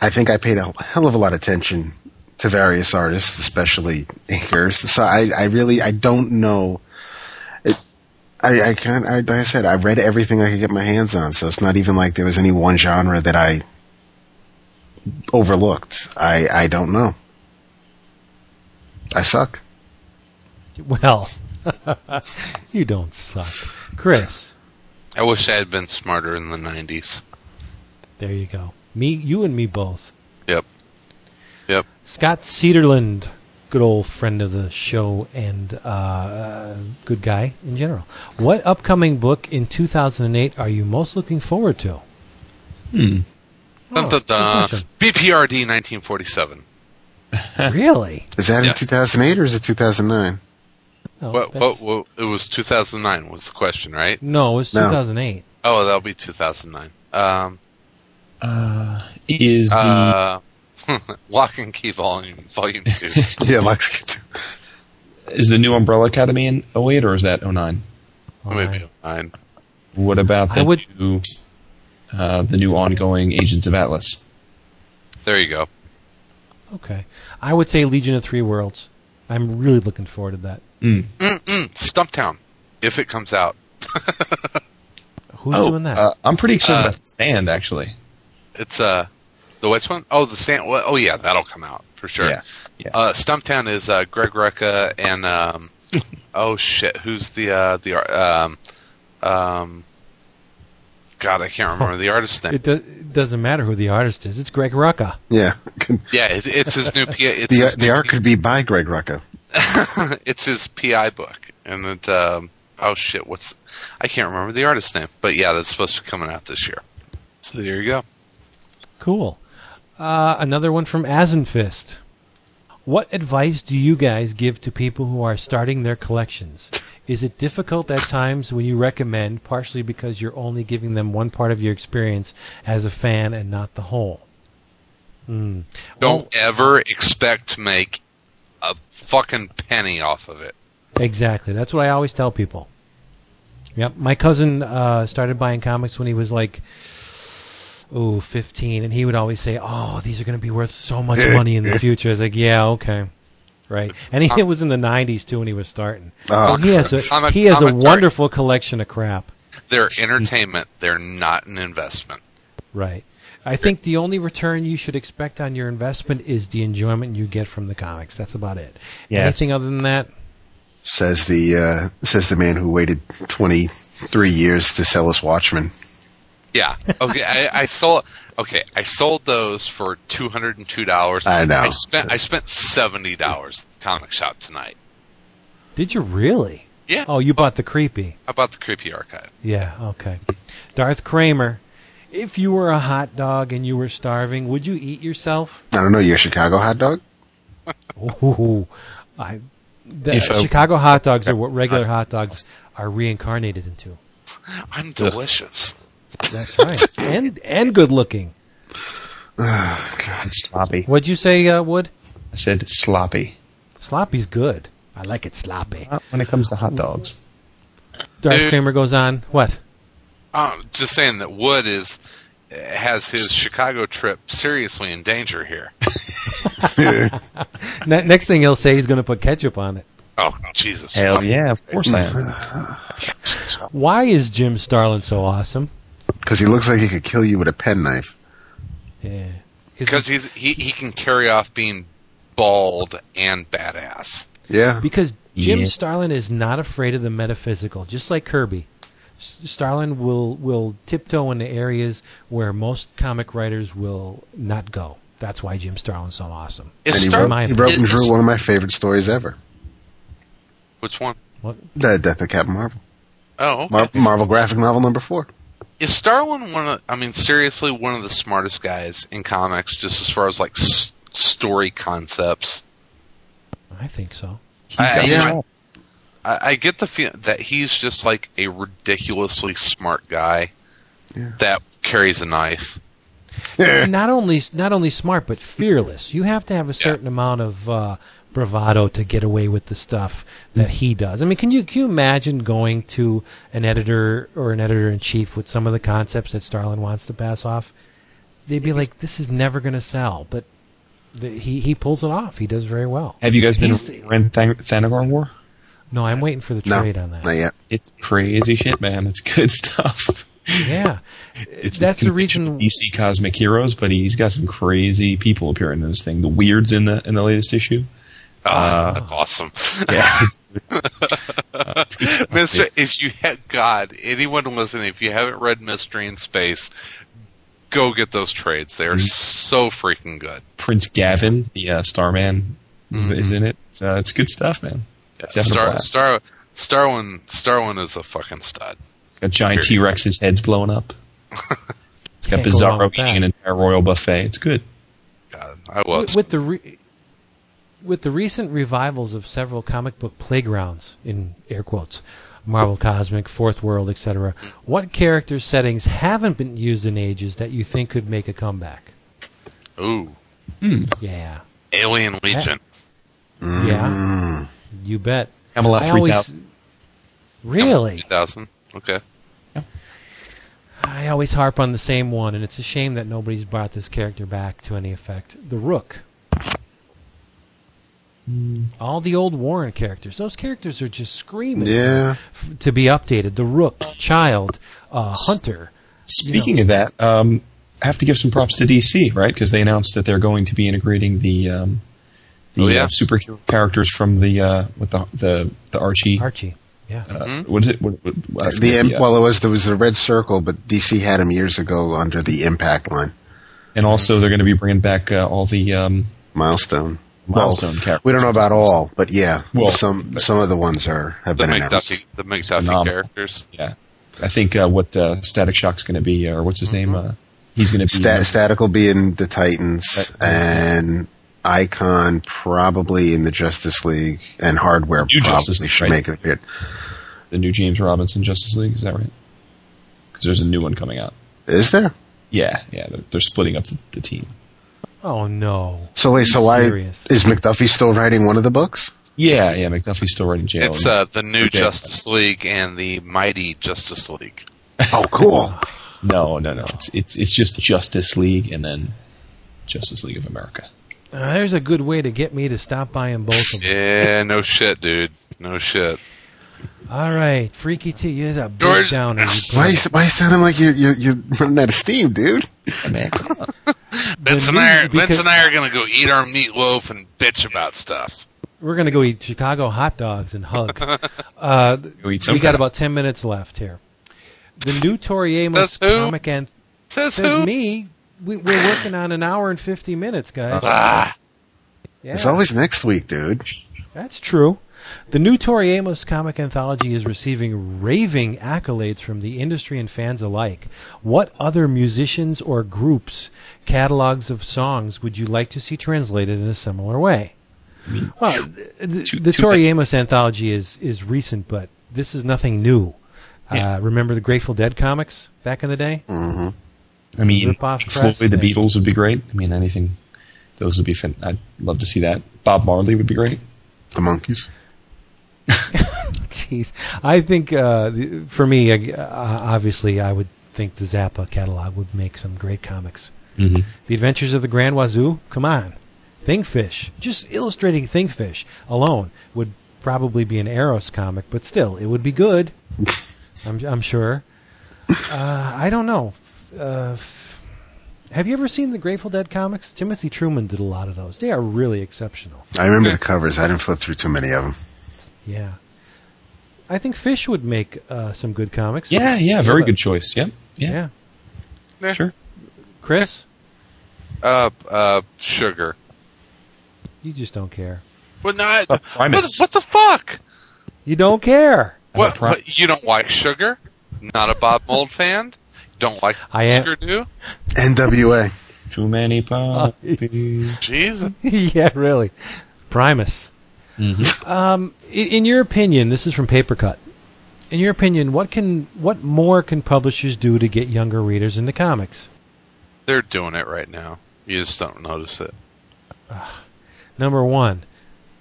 I think I paid a hell of a lot of attention to various artists, especially inkers. So I I really I don't know. It, I I can't. I, like I said, I read everything I could get my hands on. So it's not even like there was any one genre that I overlooked. I I don't know. I suck. Well, <laughs> you don't suck. Chris. I wish I had been smarter in the 90s. There you go. Me, you, and me both. Yep. Yep. Scott Cedarland, good old friend of the show and uh, good guy in general. What upcoming book in 2008 are you most looking forward to? Hmm. Dun, dun, dun. BPRD 1947. <laughs> really? Is that Yes. in 2008 or is it 2009? No, what, that's- what, what, it was 2009 was the question, right? no, it was No. 2008. Oh, that'll be 2009. Um, Uh, is the uh, <laughs> Locke and Key Volume Volume Two. <laughs> yeah, Lux. is the new Umbrella Academy in 08 or is that 09? Maybe nine. What about the would- new uh, the new ongoing Agents of Atlas? There you go. Okay. I would say Legion of Three Worlds. I'm really looking forward to that. Mm. Mm-mm. Stumptown, if it comes out. <laughs> Who's oh, doing that? Uh, I'm pretty excited Uh, about the stand actually. It's uh, the which one? Oh, the stand. Well, oh yeah, that'll come out for sure. Yeah, yeah. Uh, Stumptown is uh, Greg Rucka and um, <laughs> oh shit, who's the uh, the ar- um, um, God, I can't remember the artist's name. it, do- it doesn't matter who the artist is. It's Greg Rucka. Yeah. <laughs> Yeah, it, it's his new P- it's The, his the new art could be by Greg Rucka. <laughs> it's his PI book, and it. Um, oh shit, what's? I can't remember the artist's name, but yeah, that's supposed to be coming out this year. So there you go. Cool. Uh, another one from Asenfist. What advice do you guys give to people who are starting their collections? Is it difficult at times when you recommend, partially because you're only giving them one part of your experience as a fan and not the whole? Hmm. Don't Well, ever expect to make a fucking penny off of it. Exactly. That's what I always tell people. Yep. My cousin uh, started buying comics when he was like, oh, 15, and he would always say, oh, these are going to be worth so much money in the <laughs> future. I was like, yeah, okay. Right. And he, it was in the 90s, too, when he was starting. Oh, so he has a, I'm a- he has I'm a a- sorry. wonderful collection of crap. They're entertainment. They're not an investment. Right. I think the only return you should expect on your investment is the enjoyment you get from the comics. That's about it. Yes. Anything other than that, Says the uh, says the man who waited 23 years to sell us Watchmen. Yeah. Okay. I, I sold. Okay. I sold those for two hundred and two dollars. I know. I spent. I spent seventy dollars at the comic shop tonight. did you really? Yeah. Oh, you bought the creepy. I bought the creepy archive? Yeah, okay. Darth Kramer, if you were a hot dog and you were starving, would you eat yourself? I don't know. You're a Chicago hot dog. <laughs> Ooh, I, the If I- Chicago hot dogs are what regular hot dogs are reincarnated into. I'm delicious. That's right, and and good looking. <sighs> Oh, God, sloppy. What'd you say, uh, Wood? I said sloppy. Sloppy's good. I like it sloppy. Not when it comes to hot dogs. Darth Dude. Kramer goes on. What? Um, just saying that Wood is has his Chicago trip seriously in danger here. <laughs> Next thing he'll say, he's going to put ketchup on it. Oh Jesus! Hell yeah, of course I am. <sighs> Why is Jim Starlin so awesome? Because he looks like he could kill you with a penknife. Yeah, Because he's he, he can carry off being bald and badass. Yeah. because Jim Yeah. Starlin is not afraid of the metaphysical, just like Kirby. Starlin will will tiptoe into areas where most comic writers will not go. That's why Jim Starlin's so awesome. Is and he Star- wrote, he wrote and drew one of my favorite stories ever. Which one? What? The Death of Captain Marvel. Oh, okay. Mar- Marvel graphic novel number four. Is Starlin one of? I mean, seriously, one of the smartest guys in comics, just as far as like s- story concepts. I think so. I, got you yeah. know, I, I get the feeling that he's just like a ridiculously smart guy Yeah. that carries a knife. not only not only smart but fearless. You have to have a certain amount of uh, bravado to get away with the stuff that he does. I mean, can you can you imagine going to an editor or an editor in chief with some of the concepts that Starlin wants to pass off? They'd be like, "This is never going to sell," but the, he he pulls it off. He does very well. Have you guys been He's- to Rann Thang- Thanagar War? No, I'm waiting for the No, trade on that. not yet. It's crazy shit, man. It's good stuff. Yeah, It's <laughs> that's the a reason. DC Cosmic Heroes, but he's got some crazy people appearing in this thing. The weirds in the in the latest issue. Ah, Uh, that's awesome, Yeah, <laughs> Mister. If you had God, anyone listening, if you haven't read Mystery in Space, go get those trades. They are Mm-hmm. so freaking good. Prince Gavyn, the uh, Starman, is, is in it. It's, uh, it's good stuff, man. It's having Star, blast. Star, Starwin, Starwin is a fucking stud. Got giant T Rex's heads blowing up. <laughs> It's got Can't go Bizarro with eating that. an entire royal buffet. It's good. God, I was. with, with the re- with the recent revivals of several comic book playgrounds in air quotes marvel cosmic fourth world etc what character settings haven't been used in ages that you think could make a comeback? Ooh, hmm. yeah. Alien Legion. yeah. You bet. Camelot I 3000. really? 2000. Okay. i always harp on the same one and it's a shame that nobody's brought this character back to any effect. The rook all the old Warren characters. Those characters are just screaming Yeah. f- to be updated. The Rook, Child, uh, Hunter. Speaking of that, um, I have to give some props to DC, right? Because they announced that they're going to be integrating the um, the Oh, yeah. uh, superhero characters from the uh, with the the, the Archie. Archie. Yeah. uh, What is it? What, what, I The M- the, well, it was there was the red circle, but DC had him years ago under the Impact line and also they're going to be bringing back uh, all the um, milestone. Milestone well, characters. We don't know about all, but yeah, Well, some some of the ones are have The been announced. McDuffie, the McDuffie Phenomenal. characters. yeah. I think uh, what uh, Static Shock's going to be, or what's his name? Uh, he's going to be Stat- Static will be in the Titans, and Icon probably in the Justice League, and Hardware New probably Justice League, should right? make it appear. the new James Robinson Justice League. Is that right? Because there's a new one coming out. Is there? Yeah, yeah. They're, they're splitting up the, the team. Oh no. So wait, so why serious? is McDuffie still writing one of the books? Yeah, yeah. McDuffie's still writing jail. It's uh, the new Okay. Justice League and the mighty Justice League. <laughs> Oh, cool. No, no, no. It's it's it's just Justice League and then Justice League of America. Uh, there's a good way to get me to stop buying both of them. Yeah, no shit, dude. No shit. All right, Freaky T, you're a big George- downer. you Why you, bring. why you sounding like you you you're running out of steam, dude? Man, <laughs> Vince and I, are, because- Vince and I are gonna go eat our meatloaf and bitch about stuff. We're gonna go eat Chicago hot dogs and hug. <laughs> uh, Go we got about ten minutes left here. The new Tori Amos Says who? comic and Says says who? me. We, we're working on an hour and fifty minutes, guys. Ah, Yeah. It's always next week, dude. That's true. The new Tori Amos comic anthology is receiving raving accolades from the industry and fans alike. What other musicians or groups' catalogs of songs would you like to see translated in a similar way? Well, the, the, Too- the Tori. Amos anthology is, is recent, but this is nothing new. Yeah. Uh, remember the Grateful Dead comics back in the day? hmm I mean, Rip-off Pink press, Floyd, the yeah. Beatles would be great. I mean, anything. Those would be. Fin- I'd love to see that. Bob Marley would be great. The Monkees. <laughs> Jeez, I think uh, the, for me, uh, obviously, I would think the Zappa catalog would make some great comics. Mm-hmm. The Adventures of the Grand Wazoo, come on, Thingfish, just illustrating Thingfish alone would probably be an Eros comic, but still, it would be good. <laughs> I'm, I'm sure. Uh, I don't know. Uh, have you ever seen the Grateful Dead comics? Timothy Truman did a lot of those. They are really exceptional. I remember the covers. I didn't flip through too many of them. Yeah. I think Phish would make uh, some good comics. Yeah, yeah, very But- good choice. Yep. Yeah, Yeah. sure. Chris, Uh, uh, sugar. you just don't care. Well, not. What, Primus. what the fuck? You don't care. What, Pri- what? You don't like sugar? Not a Bob Mould fan? Don't like I am- sugar? Do? NWA. Too many <laughs> puppies. Jesus. <laughs> yeah, really. Primus. Um, i- in your opinion, this is from Papercut. In your opinion, what can what more can publishers do to get younger readers into comics? They're doing it right now. You just don't notice it. Number one,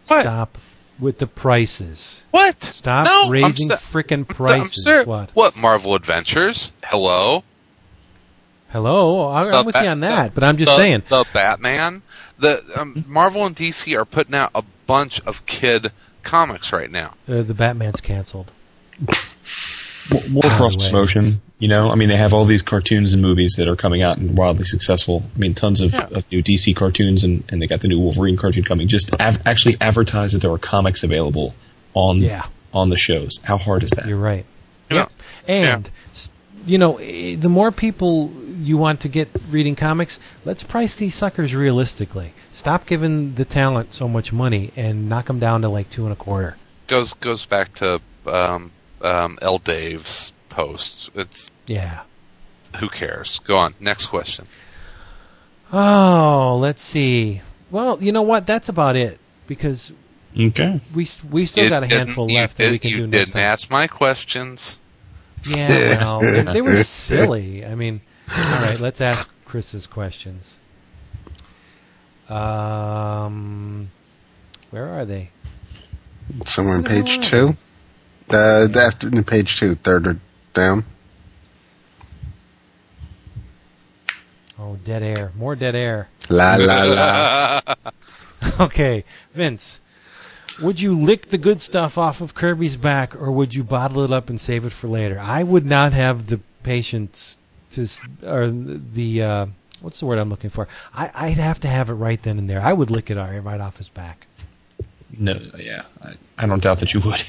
What? stop with the prices. What? Stop No, I'm raising se- frickin' I'm prices. What? What? Marvel Adventures? Hello? Hello, I- I'm The with Bat- you on that, the- but I'm just the- saying. The Batman? The um, Marvel and DC are putting out a bunch of kid comics right now. Uh, the Batman's canceled. More, more cross promotion. You know, I mean, they have all these cartoons and movies that are coming out and wildly successful. I mean, tons of, Yeah. of new DC cartoons, and, and they got the new Wolverine cartoon coming. Just av- actually advertise that there are comics available on Yeah. on the shows. How hard is that? You're right. Yeah. Yep. And s you know, eh, the more people you want to get reading comics, let's price these suckers realistically. Stop giving the talent so much money and knock them down to like two and a quarter. Goes goes back to um, um, L. Dave's post. It's Yeah. who cares? Go on. Next question. Oh, let's see. Well, you know what? That's about it because Okay. we we still You got a handful left that we can you do next didn't time. ask my questions. Yeah, well, they, they were <laughs> silly. I mean, all right, let's ask Chris's questions. Um, where are they? Somewhere on Where the hell page two. Uh, the after in page two, third or down. Oh, dead air. More dead air. La la la. <laughs> Okay, Vince. Would you lick the good stuff off of Kirby's back, or would you bottle it up and save it for later? I would not have the patience to, or the uh, what's the word I'm looking for? I, I'd have to have it right then and there. I would lick it right right off his back. No, yeah, I, I don't doubt that you would.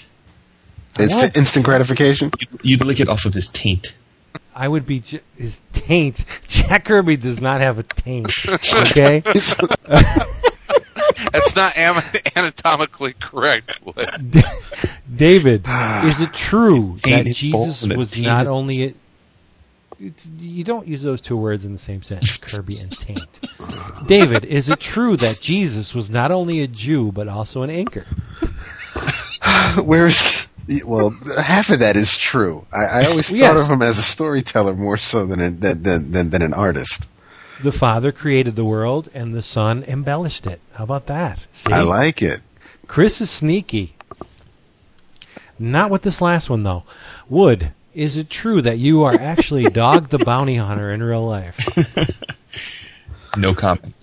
Instant, instant gratification. You'd, you'd lick it off of his taint. I would be j- his taint. <laughs> Jack Kirby does not have a taint. Okay, <laughs> <laughs> That's not am- <laughs> anatomically correct. What? <laughs> David, <sighs> is it true that Taint Jesus was taint not only a it's, you don't use those two words in the same sentence, Kirby and taint. <laughs> David, is it true that Jesus was not only a Jew but also an inker? <sighs> Where is? Well, half of that is true. I, I always thought Yes. of him as a storyteller more so than a, than, than, than, than an artist. The Father created the world and the Son embellished it. How about that? See? I like it. Chris is sneaky. Not with this last one though. Wood, is it true that you are <laughs> actually Dog the Bounty Hunter in real life? <laughs> No comment.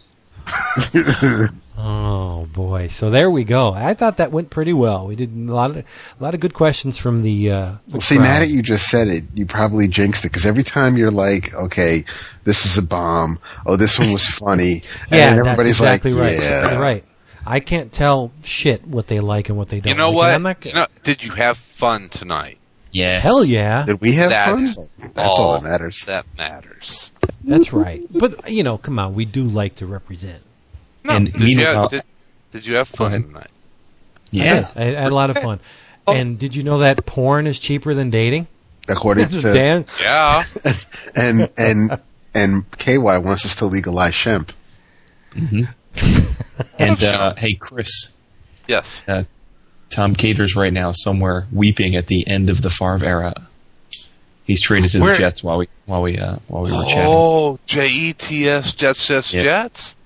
<laughs> Oh boy! So there we go. I thought that went pretty well. We did a lot of a lot of good questions from the. Uh, the Well, see, crowd. now that you just said it, you probably jinxed it because every time you're like, okay, this is a bomb. Oh, this one was funny. and <laughs> yeah, everybody's that's exactly like, right. yeah. Right. I can't tell shit what they like and what they don't. You know like. what? And I'm not, You know, did you have fun tonight? Yes. hell yeah, Did we have That's fun? That's all that matters. That matters. that's right. But you know, come on, we do like to represent. No, And did, you have, did, did you have fun tonight? Yeah. I. I had a lot of fun. Oh. And did you know that porn is cheaper than dating? According to Dan. Yeah. <laughs> and and and KY wants us to legalize shemp. <laughs> And uh, hey, Chris, yes. uh, Tom Cater's right now somewhere weeping at the end of the Favre era. He's traded to the Jets while we while we uh, while we were chatting. Oh, J E T S Jets Jets Yep. Jets.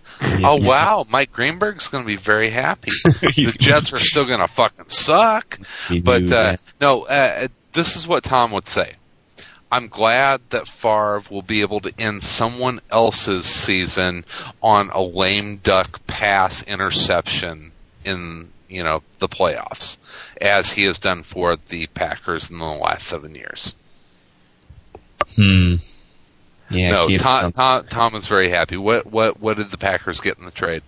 Oh wow, Mike Greenberg's going to be very happy. <laughs> the Jets are still going to fucking suck, but uh, no. Uh, this is what Tom would say. I'm glad that Favre will be able to end someone else's season on a lame duck pass interception in you know the playoffs, as he has done for the Packers in the last seven years. Hmm. Yeah. no, Tom, Tom, Tom is very happy. What what what did the Packers get in the trade?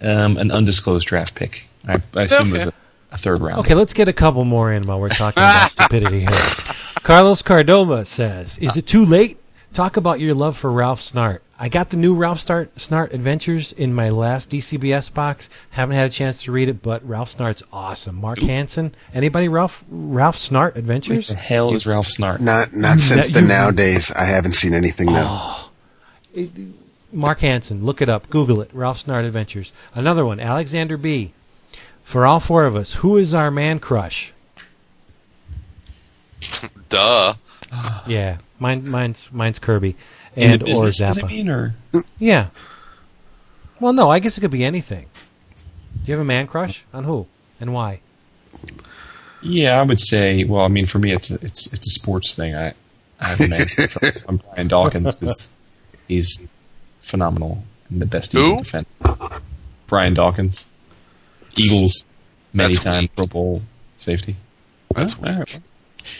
um, an undisclosed draft pick. I, I assume it was a, a third round. Okay, let's get a couple more in while we're talking about <laughs> stupidity here. Carlos Cardova says, "Is it too late? Talk about your love for Ralph Snart. I got the new Ralph Snart, Snart Adventures in my last DCBS box. Haven't had a chance to read it, but Ralph Snart's awesome. Marc Hansen. Anybody Ralph Ralph Snart What Adventures? the hell is Ralph Snart? Not not mm. since That the nowadays. I haven't seen anything now. Oh. Marc Hansen. Look it up. Google it. Ralph Snart Adventures. Another one. Alexander B. For all four of us, who is our man crush? <laughs> Duh. Yeah, mine, mine's mine's Kirby, In and the or business, does it Zappa. mean, or Yeah. Well, no, I guess it could be anything. Do you have a man crush on who and why? yeah, I would say. Well, I mean, for me, it's a, it's it's a sports thing. I I have a man. I'm Brian Dawkins because he's phenomenal and the best Who? Eagle defender. Brian Dawkins, Eagles many That's time weak. Pro Bowl safety. That's All right.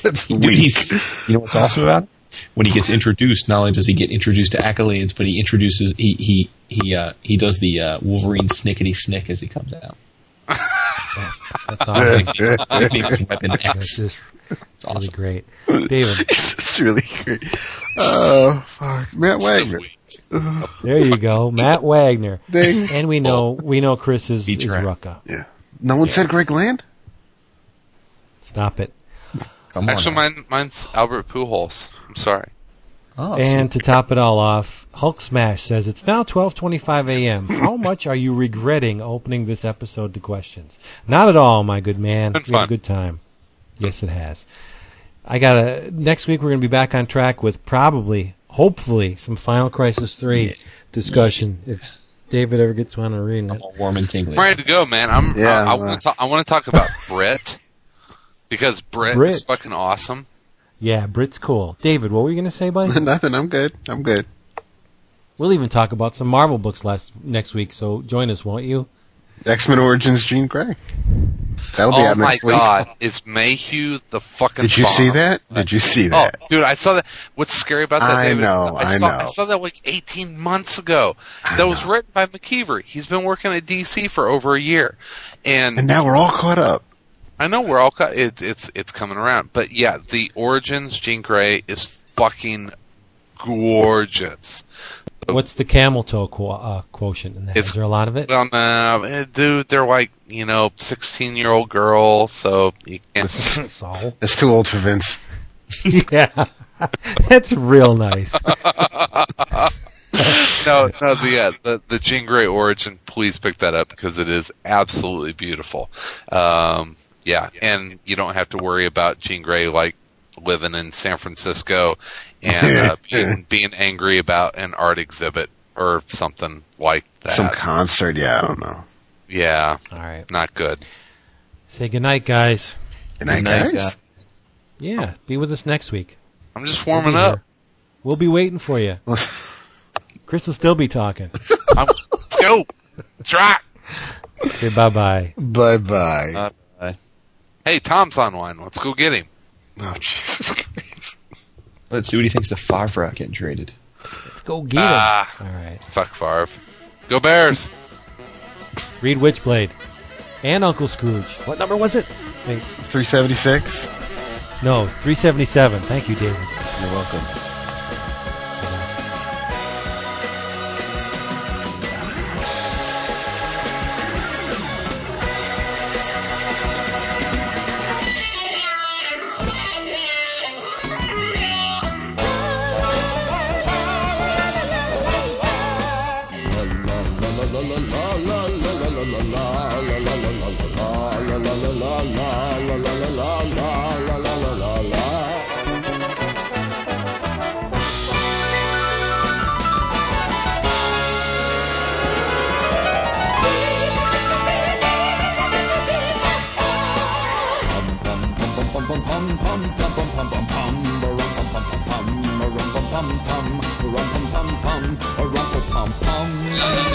That's Dude, weak. he's, you know what's awesome about it? When he gets introduced, not only does he get introduced to accolades, but he introduces he he he uh, he does the uh, Wolverine snickety snick as he comes out. That's awesome. <laughs> Nickname is Weapon X. just It's really great. David, <laughs> it's really great. Oh fuck, Matt Wagner. there you go, Matt Wagner, Ding. and we know we know Chris is, Beat is. Rucka. Yeah. No one said Greg Land. Stop it. Come Actually, now. mine, mine's Albert Pujols. I'm sorry. Oh, And to top it all off, Hulk Smash says it's now 12:25 a.m. <laughs> How much are you regretting opening this episode to questions? Not at all, my good man. Been We had a good time. Yes, it has. I got a next week we're going to be back on track with probably, hopefully, some Final Crisis 3 discussion if David ever gets one to read I'm it. all warm and tingly. I'm ready to go, man. I'm. Yeah, I, I uh, want to talk. I want to talk about Brit because Brit, Brit. is fucking awesome. Yeah, Brit's cool. David, what were you going to say, buddy? <laughs> Nothing. I'm good. I'm good. we'll even talk about some Marvel books last next week, so join us, won't you? X Men Origins, Jean Grey. That'll be Oh out next week. Oh my god, is Mayhew the fucking? Did you bomb. see that? Did you see Oh, that? dude, I saw that. What's scary about that, I David? know, I I saw, know. I saw that like 18 months ago. that was written by McKeever. He's been working at DC for over a year, and, And now we're all caught up. I know we're all cut. It's it's it's coming around. But yeah, the origins Jean Grey is fucking gorgeous. What's the camel toe qu- uh, quotient in that? It's- Is there a lot of it? Um, uh, dude, they're like you know, 16 year old girl, so you can't. so <laughs> <laughs> It's too old for Vince. yeah, <laughs> that's real nice. no, no, the, yeah, the the Jean Grey origin. Please pick that up because it is absolutely beautiful. Um, yeah, and you don't have to worry about Jean Grey like living in San Francisco <laughs> and uh, being, being angry about an art exhibit or something like that. Some concert. Yeah, I don't know. yeah, All right, not good. say goodnight, guys. Good night, Good night, guys. Yeah, be with us next week. I'm just We'll warming up. here. We'll be waiting for you. <laughs> Chris will still be talking. <laughs> I'm, let's go. Let's rock. Say bye bye. Bye bye. Uh, bye. Hey, Tom's online. Let's go get him. oh <laughs> Jesus Christ. Let's see what he thinks of Favre getting traded. Let's go get him. Ah. All right. Fuck Favre. Go Bears. Read Witchblade and Uncle Scrooge. What number was it? Wait, Three seventy six. no, 377. Thank you, David. You're welcome. Oh,